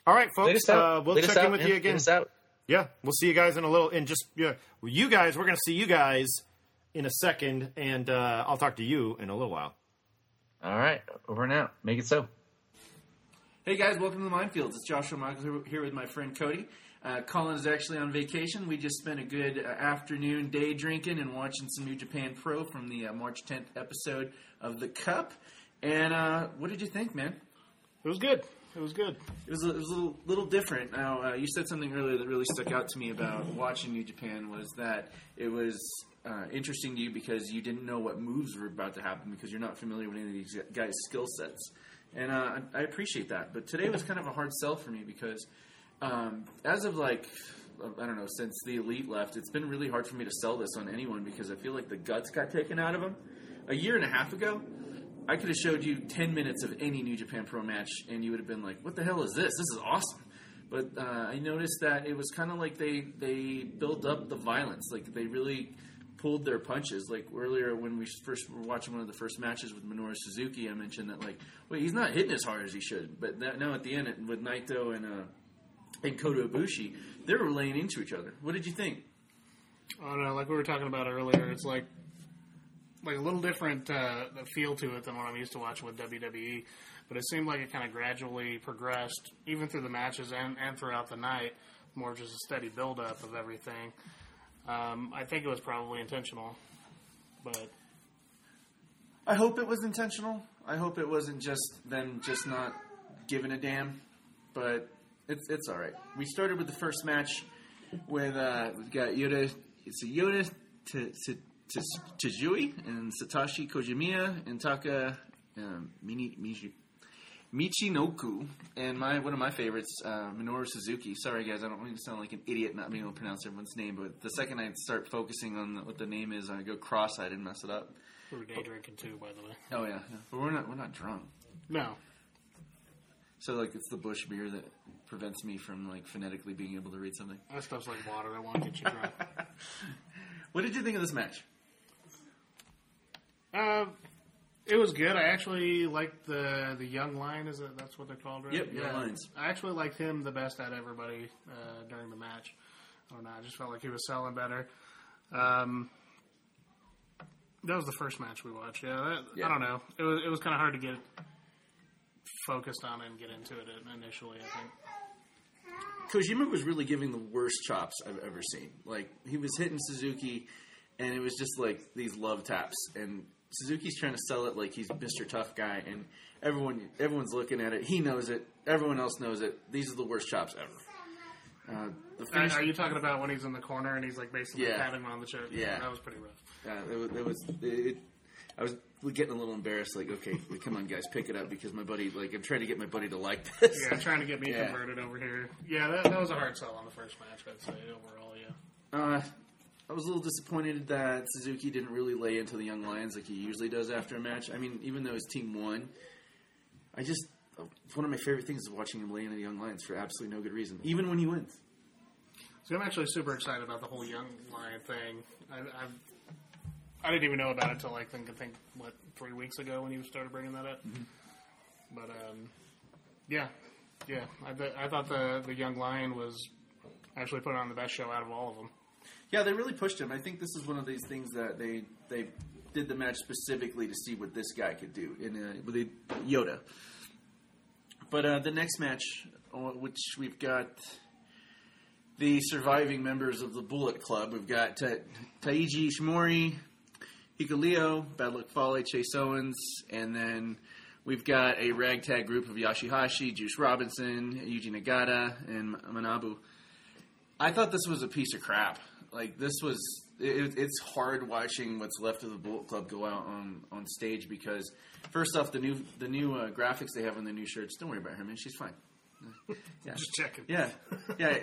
B: all right, folks, uh, we'll check in
D: out,
B: with
D: man.
B: you again. Yeah, we'll see you guys in a little. And just yeah, well, you guys, we're going to see you guys in a second, and uh, I'll talk to you in a little while.
D: All right, over and out. Make it so.
A: Hey guys, welcome to the Mindfields. It's Joshua Michaels here- here with my friend Cody. Uh, Colin is actually on vacation. We just spent a good uh, afternoon day drinking and watching some New Japan Pro from the uh, March 10th episode of the Cup. And uh, what did you think, man?
B: It was good. It was good.
A: It was, a, it was a little, little different. Now, uh, you said something earlier that really stuck out to me about watching New Japan was that it was uh, interesting to you because you didn't know what moves were about to happen because you're not familiar with any of these guys' skill sets. And uh, I appreciate that. But today was kind of a hard sell for me because um, as of like, I don't know, since the Elite left, it's been really hard for me to sell this on anyone because I feel like the guts got taken out of them. A year and a half ago, I could have showed you 10 minutes of any New Japan Pro match, and you would have been like, what the hell is this? This is awesome. But uh, I noticed that it was kind of like they, they built up the violence. Like, they really pulled their punches. Like, earlier when we first were watching one of the first matches with Minoru Suzuki, I mentioned that, like, wait, he's not hitting as hard as he should. But that, now at the end, with Naito and, uh, and Kota Ibushi, they were laying into each other. What did you think?
E: I don't know, like we were talking about earlier, it's like like a little different uh, feel to it than what I'm used to watching with WWE. But it seemed like it kind of gradually progressed, even through the matches and, and throughout the night, more just a steady build up of everything. Um, I think it was probably intentional, but
A: I hope it was intentional. I hope it wasn't just them just not giving a damn. But it's it's all right. We started with the first match with uh, we've got Yoda. It's a Yoda to to Tajui and Satoshi Kojimiya and Taka um, Mini. Michinoku and my one of my favorites, uh, Minoru Suzuki. Sorry guys, I don't mean to sound like an idiot not being able to pronounce everyone's name, but the second I start focusing on what the name is, I go cross-eyed and mess it up.
E: We're day drinking too, by the way.
A: Oh yeah, yeah. but we're not we're not drunk.
E: No,
A: So like it's the Bush beer that prevents me from like phonetically being able to read something.
E: that stuff's like water. I want to get you drunk.
A: What did you think of this match?
E: Uh, it was good. I actually liked the the young lion. Is it that's what they're called, right?
A: Yep, Young Lions.
E: I actually liked him the best out of everybody uh, during the match. I don't know. I just felt like he was selling better. Um, that was the first match we watched. Yeah, that,
A: Yeah.
E: I don't know. It was it was kind of hard to get focused on and get into it initially. I think.
A: Kojima was really giving the worst chops I've ever seen. Like he was hitting Suzuki, and it was just like these love taps. And Suzuki's trying to sell it like he's Mr. Tough Guy, and everyone everyone's looking at it. He knows it. Everyone else knows it. These are the worst chops ever. Uh, the
E: Are,
A: finish,
E: are you talking about when he's in the corner and he's like basically
A: Yeah.
E: patting him on the chest?
A: Yeah.
E: that was pretty rough.
A: uh, it, was- it was. It, I was getting a little embarrassed. Like, okay, come on, guys, pick it up because my buddy. Like, I'm trying to get my buddy to like this.
E: Yeah, trying to get me
A: Yeah.
E: converted over here. Yeah, that, that was a hard sell on the first match. I'd say overall. Yeah.
A: Uh, I was a little disappointed that Suzuki didn't really lay into the Young Lions like he usually does after a match. I mean, even though his team won, I just one of my favorite things is watching him lay into the Young Lions for absolutely no good reason, even when he wins.
E: So I'm actually super excited about the whole young lion thing. I, I've, I didn't even know about it until like think I think what three weeks ago when he started bringing that up. But um, yeah, yeah, I, th- I thought the the young lion was actually putting on the best show out of all of them.
A: Yeah, they really pushed him. I think this is one of these things that they they did the match specifically to see what this guy could do in uh, with Yoda. But uh, the next match, uh, which we've got the surviving members of the Bullet Club, we've got Ta- Taiji Ishimori, Hikuleo, Bad Luck Fale, Chase Owens, and then We've got a ragtag group of Yoshihashi, Juice Robinson, Yuji Nagata, and Manabu. I thought this was a piece of crap. Like this was, it, it's hard watching what's left of the Bullet Club go out on, on stage because first off, the new the new uh, graphics they have on the new shirts. Don't worry about her, man. She's fine. Yeah.
E: Just checking.
A: Yeah, yeah.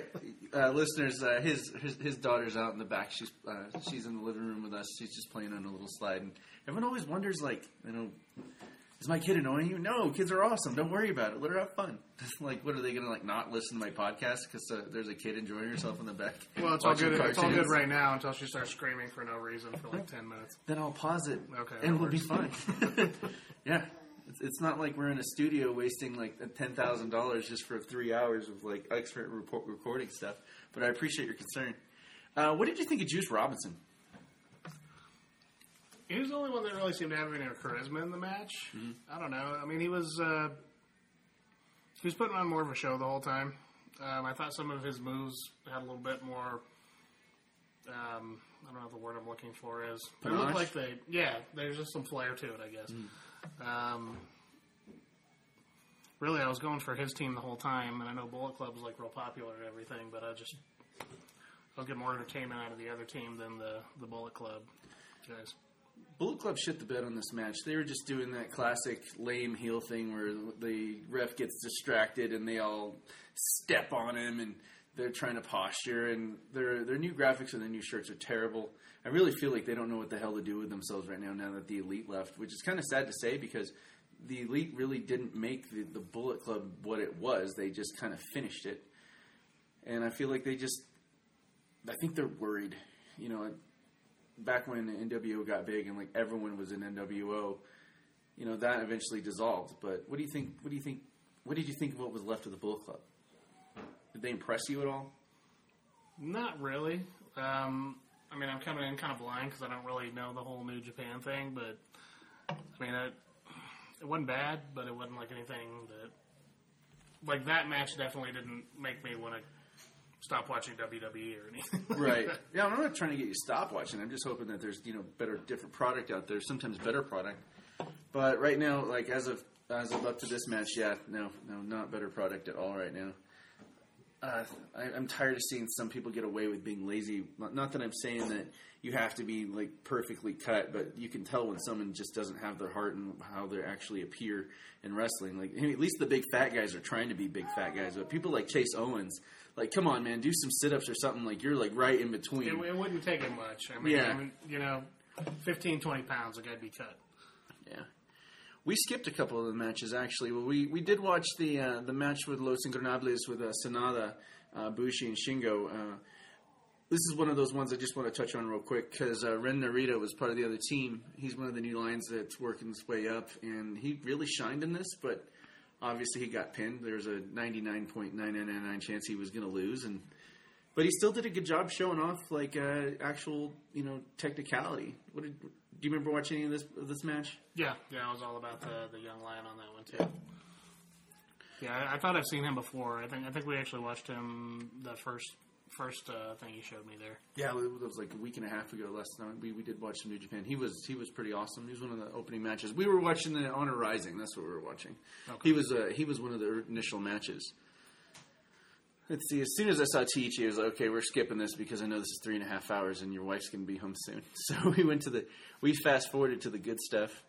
A: Uh, listeners, uh, his, his his daughter's out in the back. She's uh, she's in the living room with us. She's just playing on a little slide, and everyone always wonders, like, you know, is my kid annoying you? No, kids are awesome. Don't worry about it. Let her have fun. like, what are they gonna like not listen to my podcast because uh, there's a kid enjoying herself in the back?
E: Well, it's all good. It's all good right now until she starts screaming for no reason for like ten minutes.
A: Then I'll pause it.
E: Okay,
A: and we'll be fine. yeah. It's, it's not like we're in a studio wasting like ten thousand dollars just for three hours of like expert report recording stuff. But I appreciate your concern. Uh, what did you think of Juice Robinson?
E: He was the only one that really seemed to have any charisma in the match.
A: Mm-hmm.
E: I don't know. I mean, he was uh, he was putting on more of a show the whole time. Um, I thought some of his moves had a little bit more. Um, I don't know what the word I'm looking for is. They
A: Panache?
E: look like they, yeah. There's just some flair to it, I guess.
A: Mm.
E: Um, really, I was going for his team the whole time, and I know Bullet Club was like real popular and everything, but I just I'll get more entertainment out of the other team than the the Bullet Club guys.
A: Bullet Club shit the bed on this match. They were just doing that classic lame heel thing where the ref gets distracted and they all step on him and they're trying to posture and their their new graphics and their new shirts are terrible. I really feel like they don't know what the hell to do with themselves right now. Now that the elite left, which is kind of sad to say because the elite really didn't make the, the Bullet Club what it was. They just kind of finished it, and I feel like they just. I think they're worried. You know, back when NWO got big and like everyone was in NWO, you know that eventually dissolved. But what do you think? What do you think? What did you think of what was left of the Bullet Club? Did they impress you at all?
E: Not really. Um, I mean, I'm coming in kind of blind because I don't really know the whole New Japan thing. But I mean, it, it wasn't bad, but it wasn't like anything that like that match definitely didn't make me want to stop watching WWE or anything.
A: Right. yeah, I'm not trying to get you to stop watching. I'm just hoping that there's you know better, different product out there. Sometimes better product. But right now, like as of as of up to this match, yeah, no, no, not better product at all right now. Uh, I, I'm tired of seeing some people get away with being lazy. Not, not that I'm saying that you have to be like perfectly cut, but you can tell when someone just doesn't have their heart and how they actually appear in wrestling. Like at least the big fat guys are trying to be big fat guys, but people like Chase Owens, like come on, man, do some sit ups or something. Like you're like right in between.
E: it, it wouldn't take it much. I mean,
A: Yeah.
E: I mean, you know, 15, 20 pounds, like I'd be cut.
A: Yeah. We skipped a couple of the matches actually. Well, we, we did watch the uh, the match with Los Ingobernables with uh, Sanada, uh, Bushi, and Shingo. Uh, this is one of those ones I just want to touch on real quick because uh, Ren Narita was part of the other team. He's one of the new lions that's working his way up, and he really shined in this. But obviously, he got pinned. There's a 99.999 chance he was going to lose, and but he still did a good job showing off like uh, actual you know technicality. What did do you remember watching any of this of this match?
E: Yeah, yeah, I was all about the the young lion on that one too. Yeah, I, I thought I've seen him before. I think I think we actually watched him the first first uh, thing you showed me there.
A: Yeah, it was like a week and a half ago. Last time we, we did watch some New Japan. He was he was pretty awesome. He was one of the opening matches. We were watching the Honor Rising. That's what we were watching.
E: Okay.
A: He was uh, he was one of the initial matches. Let's see. As soon as I saw Teach, I was like, okay, we're skipping this because I know this is three and a half hours and your wife's going to be home soon. So we went to the we fast forwarded to the good stuff.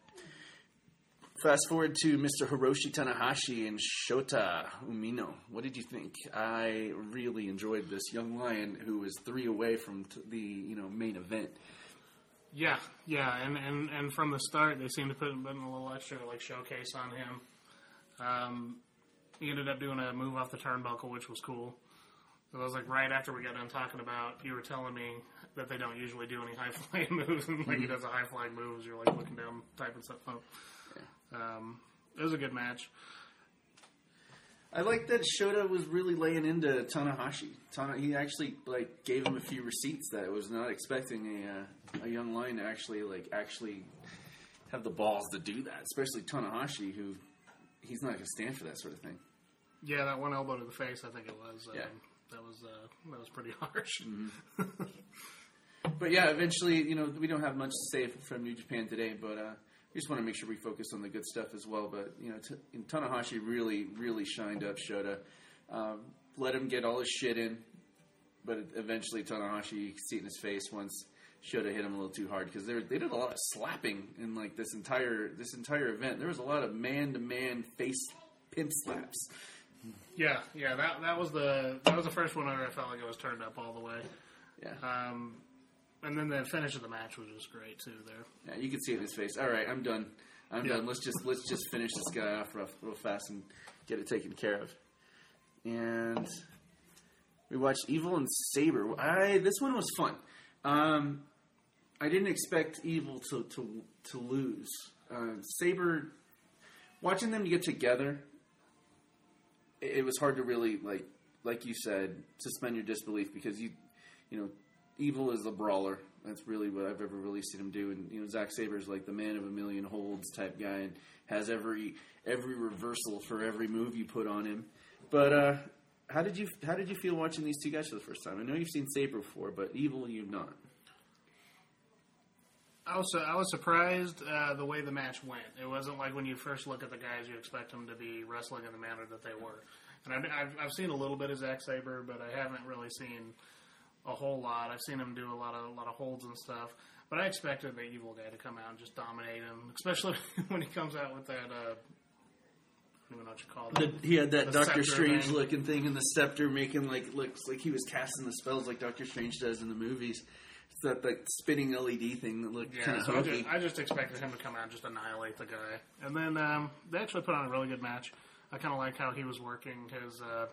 A: Fast forward to Mr. Hiroshi Tanahashi and Shota Umino. What did you think? I really enjoyed this young lion who was three away from t- the you know main event.
E: Yeah, yeah, and, and, and from the start they seemed to put, put in a little extra like showcase on him. Um, he ended up doing a move off the turnbuckle, which was cool. It was like right after we got done talking about, you were telling me that they don't usually do any high flying moves, and like he does a high flying moves. You're like looking down, typing stuff up. Um, it was a good match.
A: I like that Shota was really laying into Tanahashi. Tana, he actually like gave him a few receipts that I was not expecting a uh, a young lion to actually like actually have the balls to do that, especially Tanahashi, who he's not going to stand for that sort of thing.
E: Yeah, that one elbow to the face, I think it was. Um,
A: Yeah.
E: that was uh, that was pretty harsh.
A: But yeah, eventually, you know, we don't have much to say from New Japan today, but uh, just want to make sure we focus on the good stuff as well. But you know, t- Tanahashi really, really shined up Shota. Um, let him get all his shit in, but eventually Tanahashi, you could see it in his face once Shota hit him a little too hard because they they did a lot of slapping in like this entire this entire event. There was a lot of man to man face pimp slaps.
E: Yeah, yeah. That that was the that was the first one where I felt like it was turned up all the way.
A: Yeah,
E: Um, and then the finish of the match was just great too. There.
A: yeah, you could see it in his face. All right, I'm done. I'm
E: Yeah.
A: done. Let's just let's just finish this guy off real, real fast and get it taken care of. And we watched Evil and Sabre. I this one was fun. Um, I didn't expect Evil to to to lose. Uh, Sabre, watching them get together, it, it was hard to really like like you said suspend your disbelief because you you know Evil is a brawler. That's really what I've ever really seen him do. And you know, Zack Sabre is like the man of a million holds type guy, and has every every reversal for every move you put on him. But uh, how did you how did you feel watching these two guys for the first time? I know you've seen Sabre before, but Evil you've not.
E: I was I was surprised uh, the way the match went. It wasn't like when you first look at the guys, you expect them to be wrestling in the manner that they were. And I've I've seen a little bit of Zack Sabre, but I haven't really seen a whole lot. I've seen him do a lot of a lot of holds and stuff. But I expected the evil guy to come out and just dominate him, especially when he comes out with that. Uh, I don't even know what you call it.
A: he had that Doctor Strange
E: thing.
A: looking thing and the scepter making like looks like he was casting the spells like Doctor Strange does in the movies. It's that like spinning LED thing that looked kind of
E: so I just, I just expected him to come out and just annihilate the guy. And then um, they actually put on a really good match. I kind of like how he was working his uh,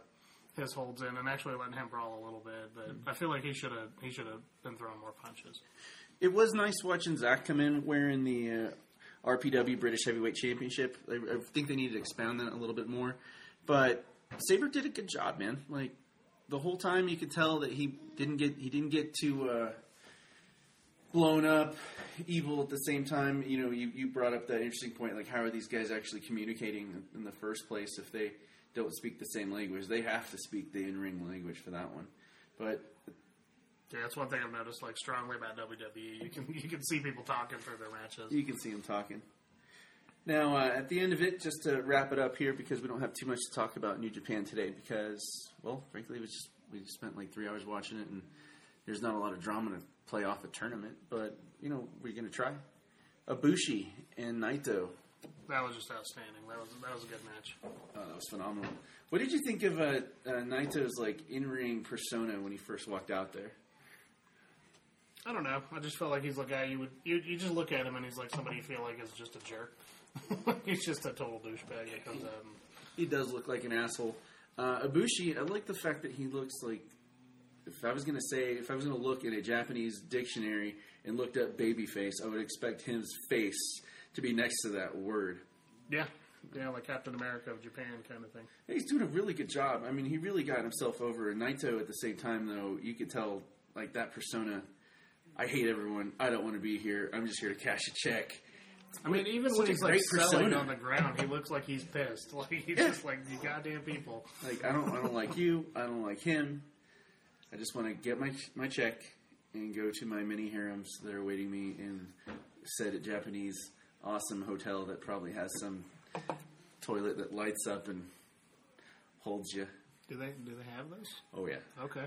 E: his holds in and actually letting him brawl a little bit. But I feel like he should have he should have been throwing more punches.
A: It was nice watching Zack come in wearing the uh, RPW British Heavyweight Championship. I, I think they need to expound that a little bit more. But Sabre did a good job, man. Like the whole time, you could tell that he didn't get he didn't get too uh, blown up, evil at the same time. You know, you, you brought up that interesting point. Like, how are these guys actually communicating in the first place if they don't speak the same language? They have to speak the in ring language for that one. But
E: Yeah, that's one thing I've noticed like strongly about WWE. You can you can see people talking through their matches.
A: You can see them talking. Now, uh, at the end of it, just to wrap it up here, because we don't have too much to talk about New Japan today, because, well, frankly, was just we spent like three hours watching it, and there's not a lot of drama to play off a tournament. But you know, we're going to try. Ibushi and Naito.
E: That was just outstanding. That was that was a good match.
A: Oh, that was phenomenal. What did you think of uh, uh, Naito's like in-ring persona when he first walked out there?
E: I don't know. I just felt like he's the guy you would you, you just look at him and he's like somebody you feel like is just a jerk. he's just a total douchebag that comes out. And,
A: He does look like an asshole. Uh, Ibushi, I like the fact that he looks like. If I was going to say, if I was going to look in a Japanese dictionary and looked up babyface, I would expect his face to be next to that word.
E: yeah, yeah, like Captain America of Japan kind of thing.
A: He's doing a really good job. I mean, he really got himself over. And Naito, at the same time, though, you could tell like that persona. I hate everyone. I don't want to be here. I'm just here to cash a check.
E: I mean, even
A: Such
E: when he's like selling
A: persona.
E: on the ground, he looks like he's pissed. Like he's
A: Yeah.
E: just like you goddamn people.
A: Like I don't, I don't like you. I don't like him. I just want to get my my check and go to my mini harems that are awaiting me in said Japanese awesome hotel that probably has some toilet that lights up and holds you.
E: Do they do they have those?
A: Oh yeah,
E: Okay.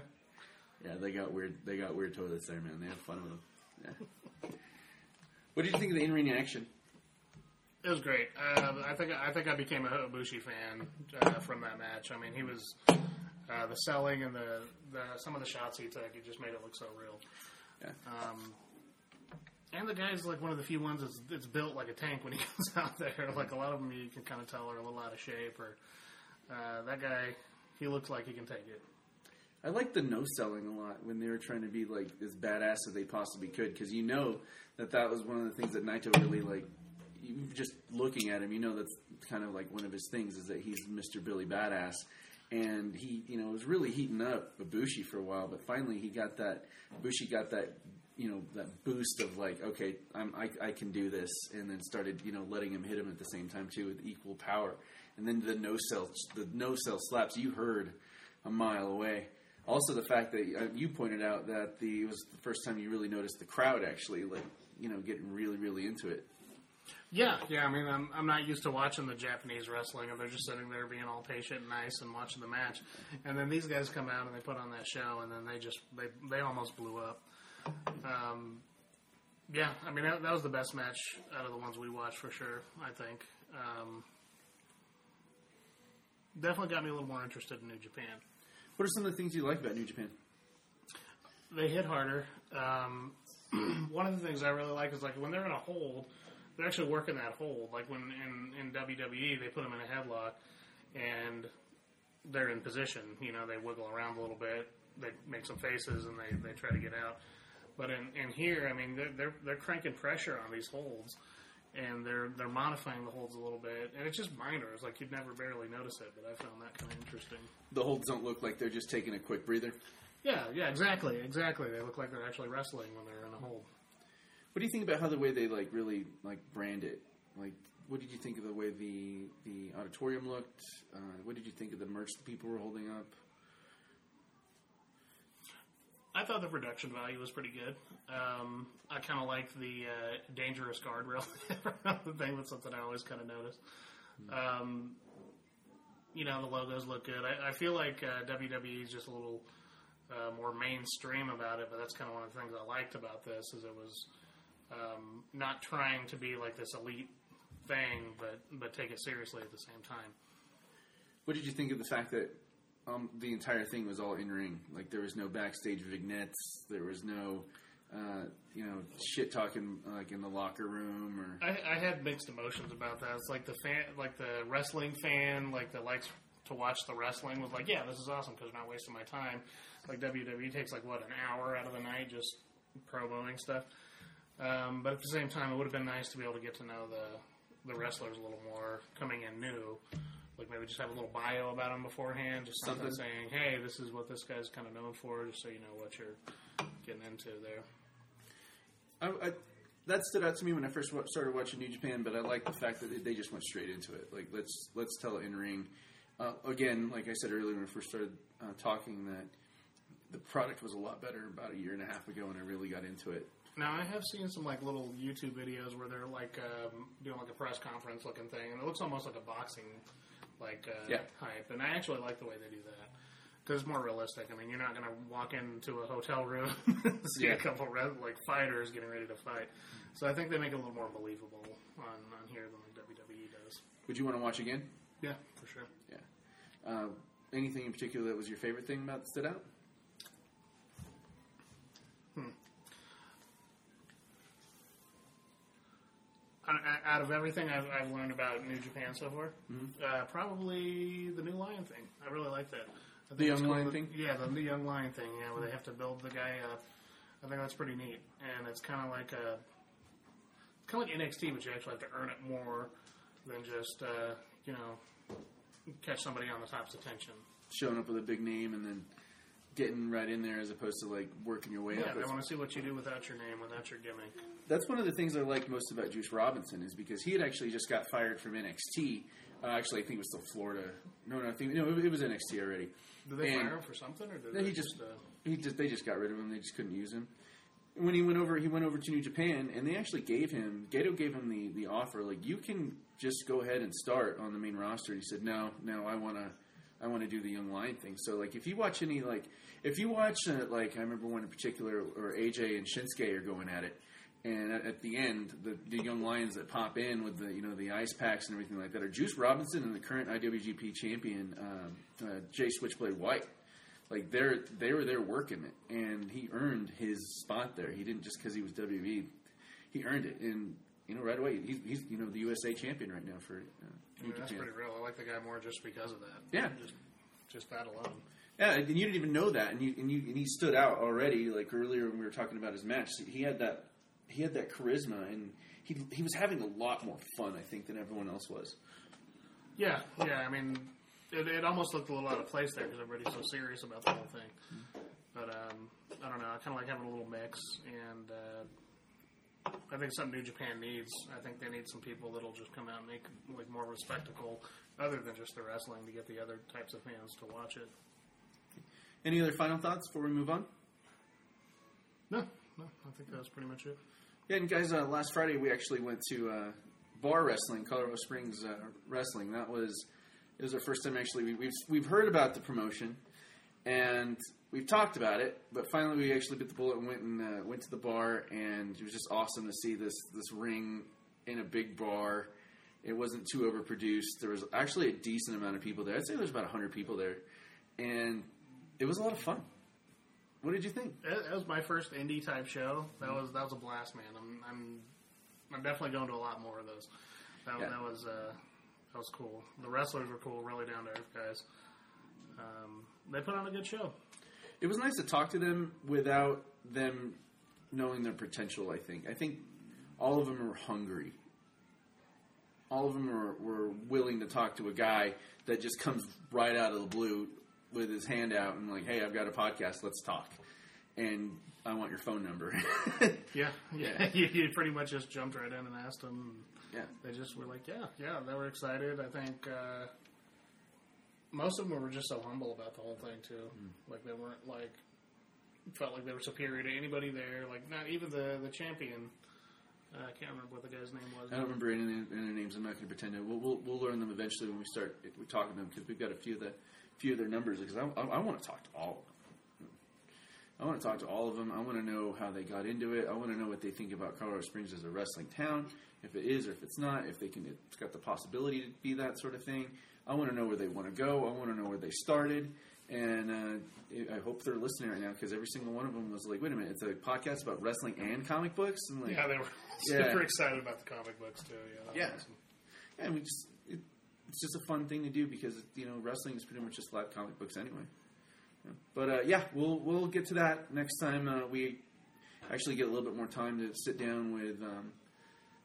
A: yeah. They got weird. They got weird toilets there, man. They have fun with them. Yeah. what did you think of the in-ring action?
E: It was great. Uh, I think I think I became a Ibushi fan uh, from that match. I mean, he was uh, the selling and the, the some of the shots he took. It just made it look so real.
A: Yeah.
E: Um, and the guy's like one of the few ones that's, that's built like a tank when he comes out there. Like a lot of them, you can kind of tell are a little out of shape. Or uh, that guy, he looks like he can take it.
A: I like the no selling a lot when they were trying to be like as badass as they possibly could because you know that that was one of the things that Naito really like. Just looking at him, you know that's kind of like one of his things is that he's Mr. Billy Badass, and he you know was really heating up Ibushi for a while, but finally he got that Ibushi got that you know that boost of like okay I'm I, I can do this, and then started you know letting him hit him at the same time too with equal power, and then the no cell the no sell slaps you heard a mile away. Also, the fact that uh, you pointed out that the it was the first time you really noticed the crowd actually like you know getting really really into it.
E: Yeah, yeah. I mean, I'm I'm not used to watching the Japanese wrestling, and they're just sitting there being all patient and nice and watching the match. And then these guys come out and they put on that show, and then they just they they almost blew up. Um, yeah, I mean that, that was the best match out of the ones we watched for sure. I think. Um, definitely got me a little more interested in New Japan.
A: What are some of the things you like about New Japan?
E: They hit harder. Um, one of the things I really like is like when they're in a hold, they're actually working that hold. Like when in, in WWE, they put them in a headlock and they're in position. You know, they wiggle around a little bit, they make some faces, and they, they try to get out. But in, in here, I mean, they're, they're they're cranking pressure on these holds, and they're they're modifying the holds a little bit, and it's just minor. It's like you'd never barely notice it, but I found that kind of interesting.
A: The holds don't look like they're just taking a quick breather.
E: Yeah, yeah, exactly, exactly. They look like they're actually wrestling when they're in a hold.
A: What do you think about how the way they like really like brand it? Like, what did you think of the way the the auditorium looked? Uh, what did you think of the merch that people were holding up?
E: I thought the production value was pretty good. Um, I kind of like the uh, dangerous guardrail. the thing that's something I always kind of notice. Um, you know, the logos look good. I, I feel like uh, WWE is just a little uh, more mainstream about it, but that's kind of one of the things I liked about this is it was um, not trying to be like this elite thing, but but take it seriously at the same time.
A: What did you think of the fact that um, the entire thing was all in ring? Like there was no backstage vignettes, there was no, uh, you know, shit talking like in the locker room or.
E: I, I had mixed emotions about that. It's like the fan, like the wrestling fan, like that likes to watch the wrestling was like, yeah, this is awesome because I'm not wasting my time. Like WWE takes like what an hour out of the night just promoing stuff. Um, but at the same time, it would have been nice to be able to get to know the the wrestlers a little more coming in new. Like maybe just have a little bio about them beforehand, just something,
A: Something.
E: saying, "Hey, this is what this guy's kind of known for," just so you know what you're getting into there.
A: I, I, that stood out to me when I first started watching New Japan, but I like the fact that they just went straight into it. Like let's let's tell it in ring. Uh, again, like I said earlier when we first started uh, talking, that the product was a lot better about a year and a half ago, and I really got into it.
E: Now I have seen some like little YouTube videos where they're like um, doing like a press conference looking thing, and it looks almost like a boxing like uh,
A: Yeah.
E: hype. And I actually like the way they do that because it's more realistic. I mean, you're not going to walk into a hotel room and see
A: Yeah.
E: a couple re- like fighters getting ready to fight. So I think they make it a little more believable on, on here than like WWE does.
A: Would you want to watch again?
E: Yeah, for sure.
A: Yeah. Uh, anything in particular that was your favorite thing about that stood out?
E: Out- Out of everything I've, I've learned about New Japan so far, uh, probably the new Lion thing. I really like that. I
A: The young lion
E: that-
A: thing?
E: Yeah, the, the young lion thing. Yeah, where they have to build the guy up. I think that's pretty neat, and it's kind of like a kind of like NXT, but you actually have to earn it more than just uh, you know catch somebody on the top's attention.
A: Showing up with a big name and then getting right in there as opposed to like working your way
E: Yeah,
A: up.
E: they
A: That's-
E: want to see what you do without your name, without your gimmick.
A: That's one of the things I like most about Juice Robinson is because he had actually just got fired from NXT. Uh, actually, I think it was still Florida. No, no, I think no, it it was NXT already.
E: Did they
A: And-
E: fire him for something, or did they
A: he just
E: uh,
A: he just they just got rid of him. They just couldn't use him. When he went over, he went over to New Japan, and they actually gave him Gedo gave him the the offer like you can just go ahead and start on the main roster. He said no, no, I want to. I want to do the young lion thing. So, like, if you watch any, like, if you watch, uh, like, I remember one in particular, or AJ and Shinsuke are going at it, and at, at the end, the, the young lions that pop in with the, you know, the ice packs and everything like that are Juice Robinson and the current IWGP champion, um, uh, Jay Switchblade White like they're they were there working it, and he earned his spot there. He didn't just because he was WWE, he earned it, and you know right away he's, he's you know the USA champion right now for uh,
E: I mean, that's pretty real. I like the guy more just because of that.
A: Yeah.
E: just, just that alone.
A: Yeah, and you didn't even know that, and you and you and he stood out already. Like earlier when we were talking about his match, he had that he had that charisma, and he he was having a lot more fun, I think, than everyone else was.
E: Yeah, yeah. I mean, it, it almost looked a little out of place there because everybody's so serious about the whole thing. But um, I don't know. I kind of like having a little mix, and uh, I think something New Japan needs. I think they need some people that'll just come out and make like more of a spectacle, other than just the wrestling, to get the other types of fans to watch it.
A: Any other final thoughts before we move on?
E: No, no. I think that was pretty much it.
A: Yeah, and guys, uh, last Friday we actually went to uh, bar wrestling, Colorado Springs uh, wrestling. That was it was our first time actually. We, we've we've heard about the promotion and we've talked about it, but finally we actually bit the bullet and went and uh, went to the bar, and it was just awesome to see this this ring in a big bar. It wasn't too overproduced. There was actually a decent amount of people there. I'd say there was about hundred people there, and it was a lot of fun. What did you think?
E: That, that was my first indie type show. That was that was a blast, man. I'm I'm I'm definitely going to a lot more of those. That,
A: Yeah.
E: that was uh, that was cool. The wrestlers were cool, really down to earth guys. Um, they put on a good show.
A: It was nice to talk to them without them knowing their potential. I think. I think all of them are hungry. All of them are, were willing to talk to a guy that just comes right out of the blue with his hand out and like, "Hey, I've got a podcast. Let's talk." And I want your phone number.
E: Yeah, yeah. You, pretty much just jumped right in and asked them.
A: yeah.
E: They just were like, yeah, yeah. They were excited. I think uh, most of them were just so humble about the whole thing too.
A: Mm.
E: Like they weren't like felt like they were superior to anybody there. Like not even the the champion. Uh, I can't remember what the guy's name was.
A: I don't remember any, any of their names. I'm not going to pretend to. We'll, we'll, we'll learn them eventually when we start we talking to them because we've got a few the few of their numbers. Because I, I, I want to talk to all of them. I want to talk to all of them. I want to know how they got into it. I want to know what they think about Colorado Springs as a wrestling town, if it is or if it's not, if they can, it's got the possibility to be that sort of thing. I want to know where they want to go. I want to know where they started, and uh, I hope they're listening right now because every single one of them was like, "Wait a minute, it's a podcast about wrestling and comic books." And like,
E: Yeah, they were
A: Yeah.
E: super excited about the comic books too. Yeah, that was
A: Yeah. and we just it's just a fun thing to do because you know wrestling is pretty much just like comic books anyway. But uh, yeah, we'll we'll get to that next time. Uh, we actually get a little bit more time to sit down with um,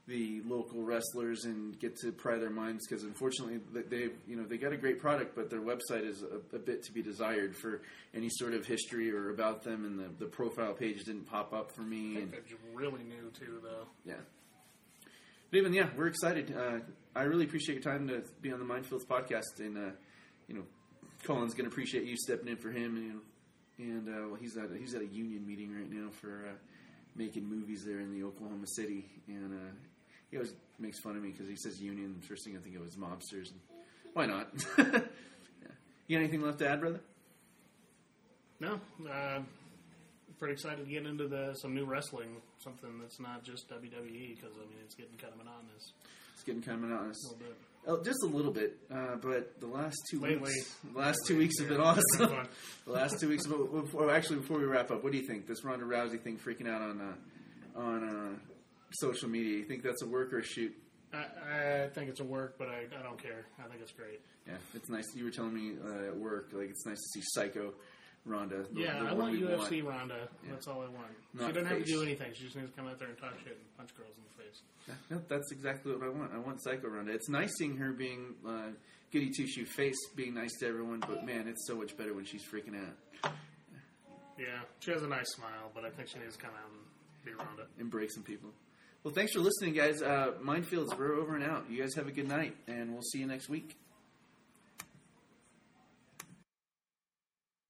A: the local wrestlers and get to pry their minds because unfortunately they you know they got a great product, but their website is a, a bit to be desired for any sort of history or about them, and the, the profile page didn't pop up for me.
E: I think they're really new too, though.
A: yeah. But even yeah, we're excited. Uh, I really appreciate your time to be on the Mindfields podcast, and uh, you know, Colin's going to appreciate you stepping in for him, and and uh, well, he's at a, he's at a union meeting right now for uh, making movies there in the Oklahoma City, and uh, he always makes fun of me because he says union. The First thing I think of is mobsters, and why not? yeah. You got anything left to add, brother?
E: No, uh, pretty excited to get into the some new wrestling, something that's not just WWE because I mean it's getting kind of monotonous
A: It's getting kind of monotonous.
E: a.
A: Oh, just a little bit, uh, but the last two weeks, the last two weeks have
E: yeah,
A: been
E: been
A: awesome. the last two weeks. Before, before- actually, before we wrap up, what do you think? This Ronda Rousey thing freaking out on uh, on uh, social media. You think that's a work or a shoot?
E: I, I think it's a work, but I, I don't care. I think it's great.
A: Yeah, it's nice. You were telling me uh, at work, like it's nice to see Psycho Ronda. the-
E: Yeah,
A: the
E: I want UFC Ronda. That's all I want.
A: Not
E: she doesn't have to do anything. She just needs to come out there and talk shit and punch girls in the face.
A: Yeah, no, that's exactly what I want. I want Psycho Ronda. It's nice seeing her being uh, goody two shoe face, being nice to everyone. But man, it's so much better when she's freaking out
E: Yeah, she has a nice smile, but I think she needs to come out and be Ronda.
A: and break some people. Well, thanks for listening, guys. Uh, Mindfields, we're over and out. You guys have a good night, and we'll see you next week.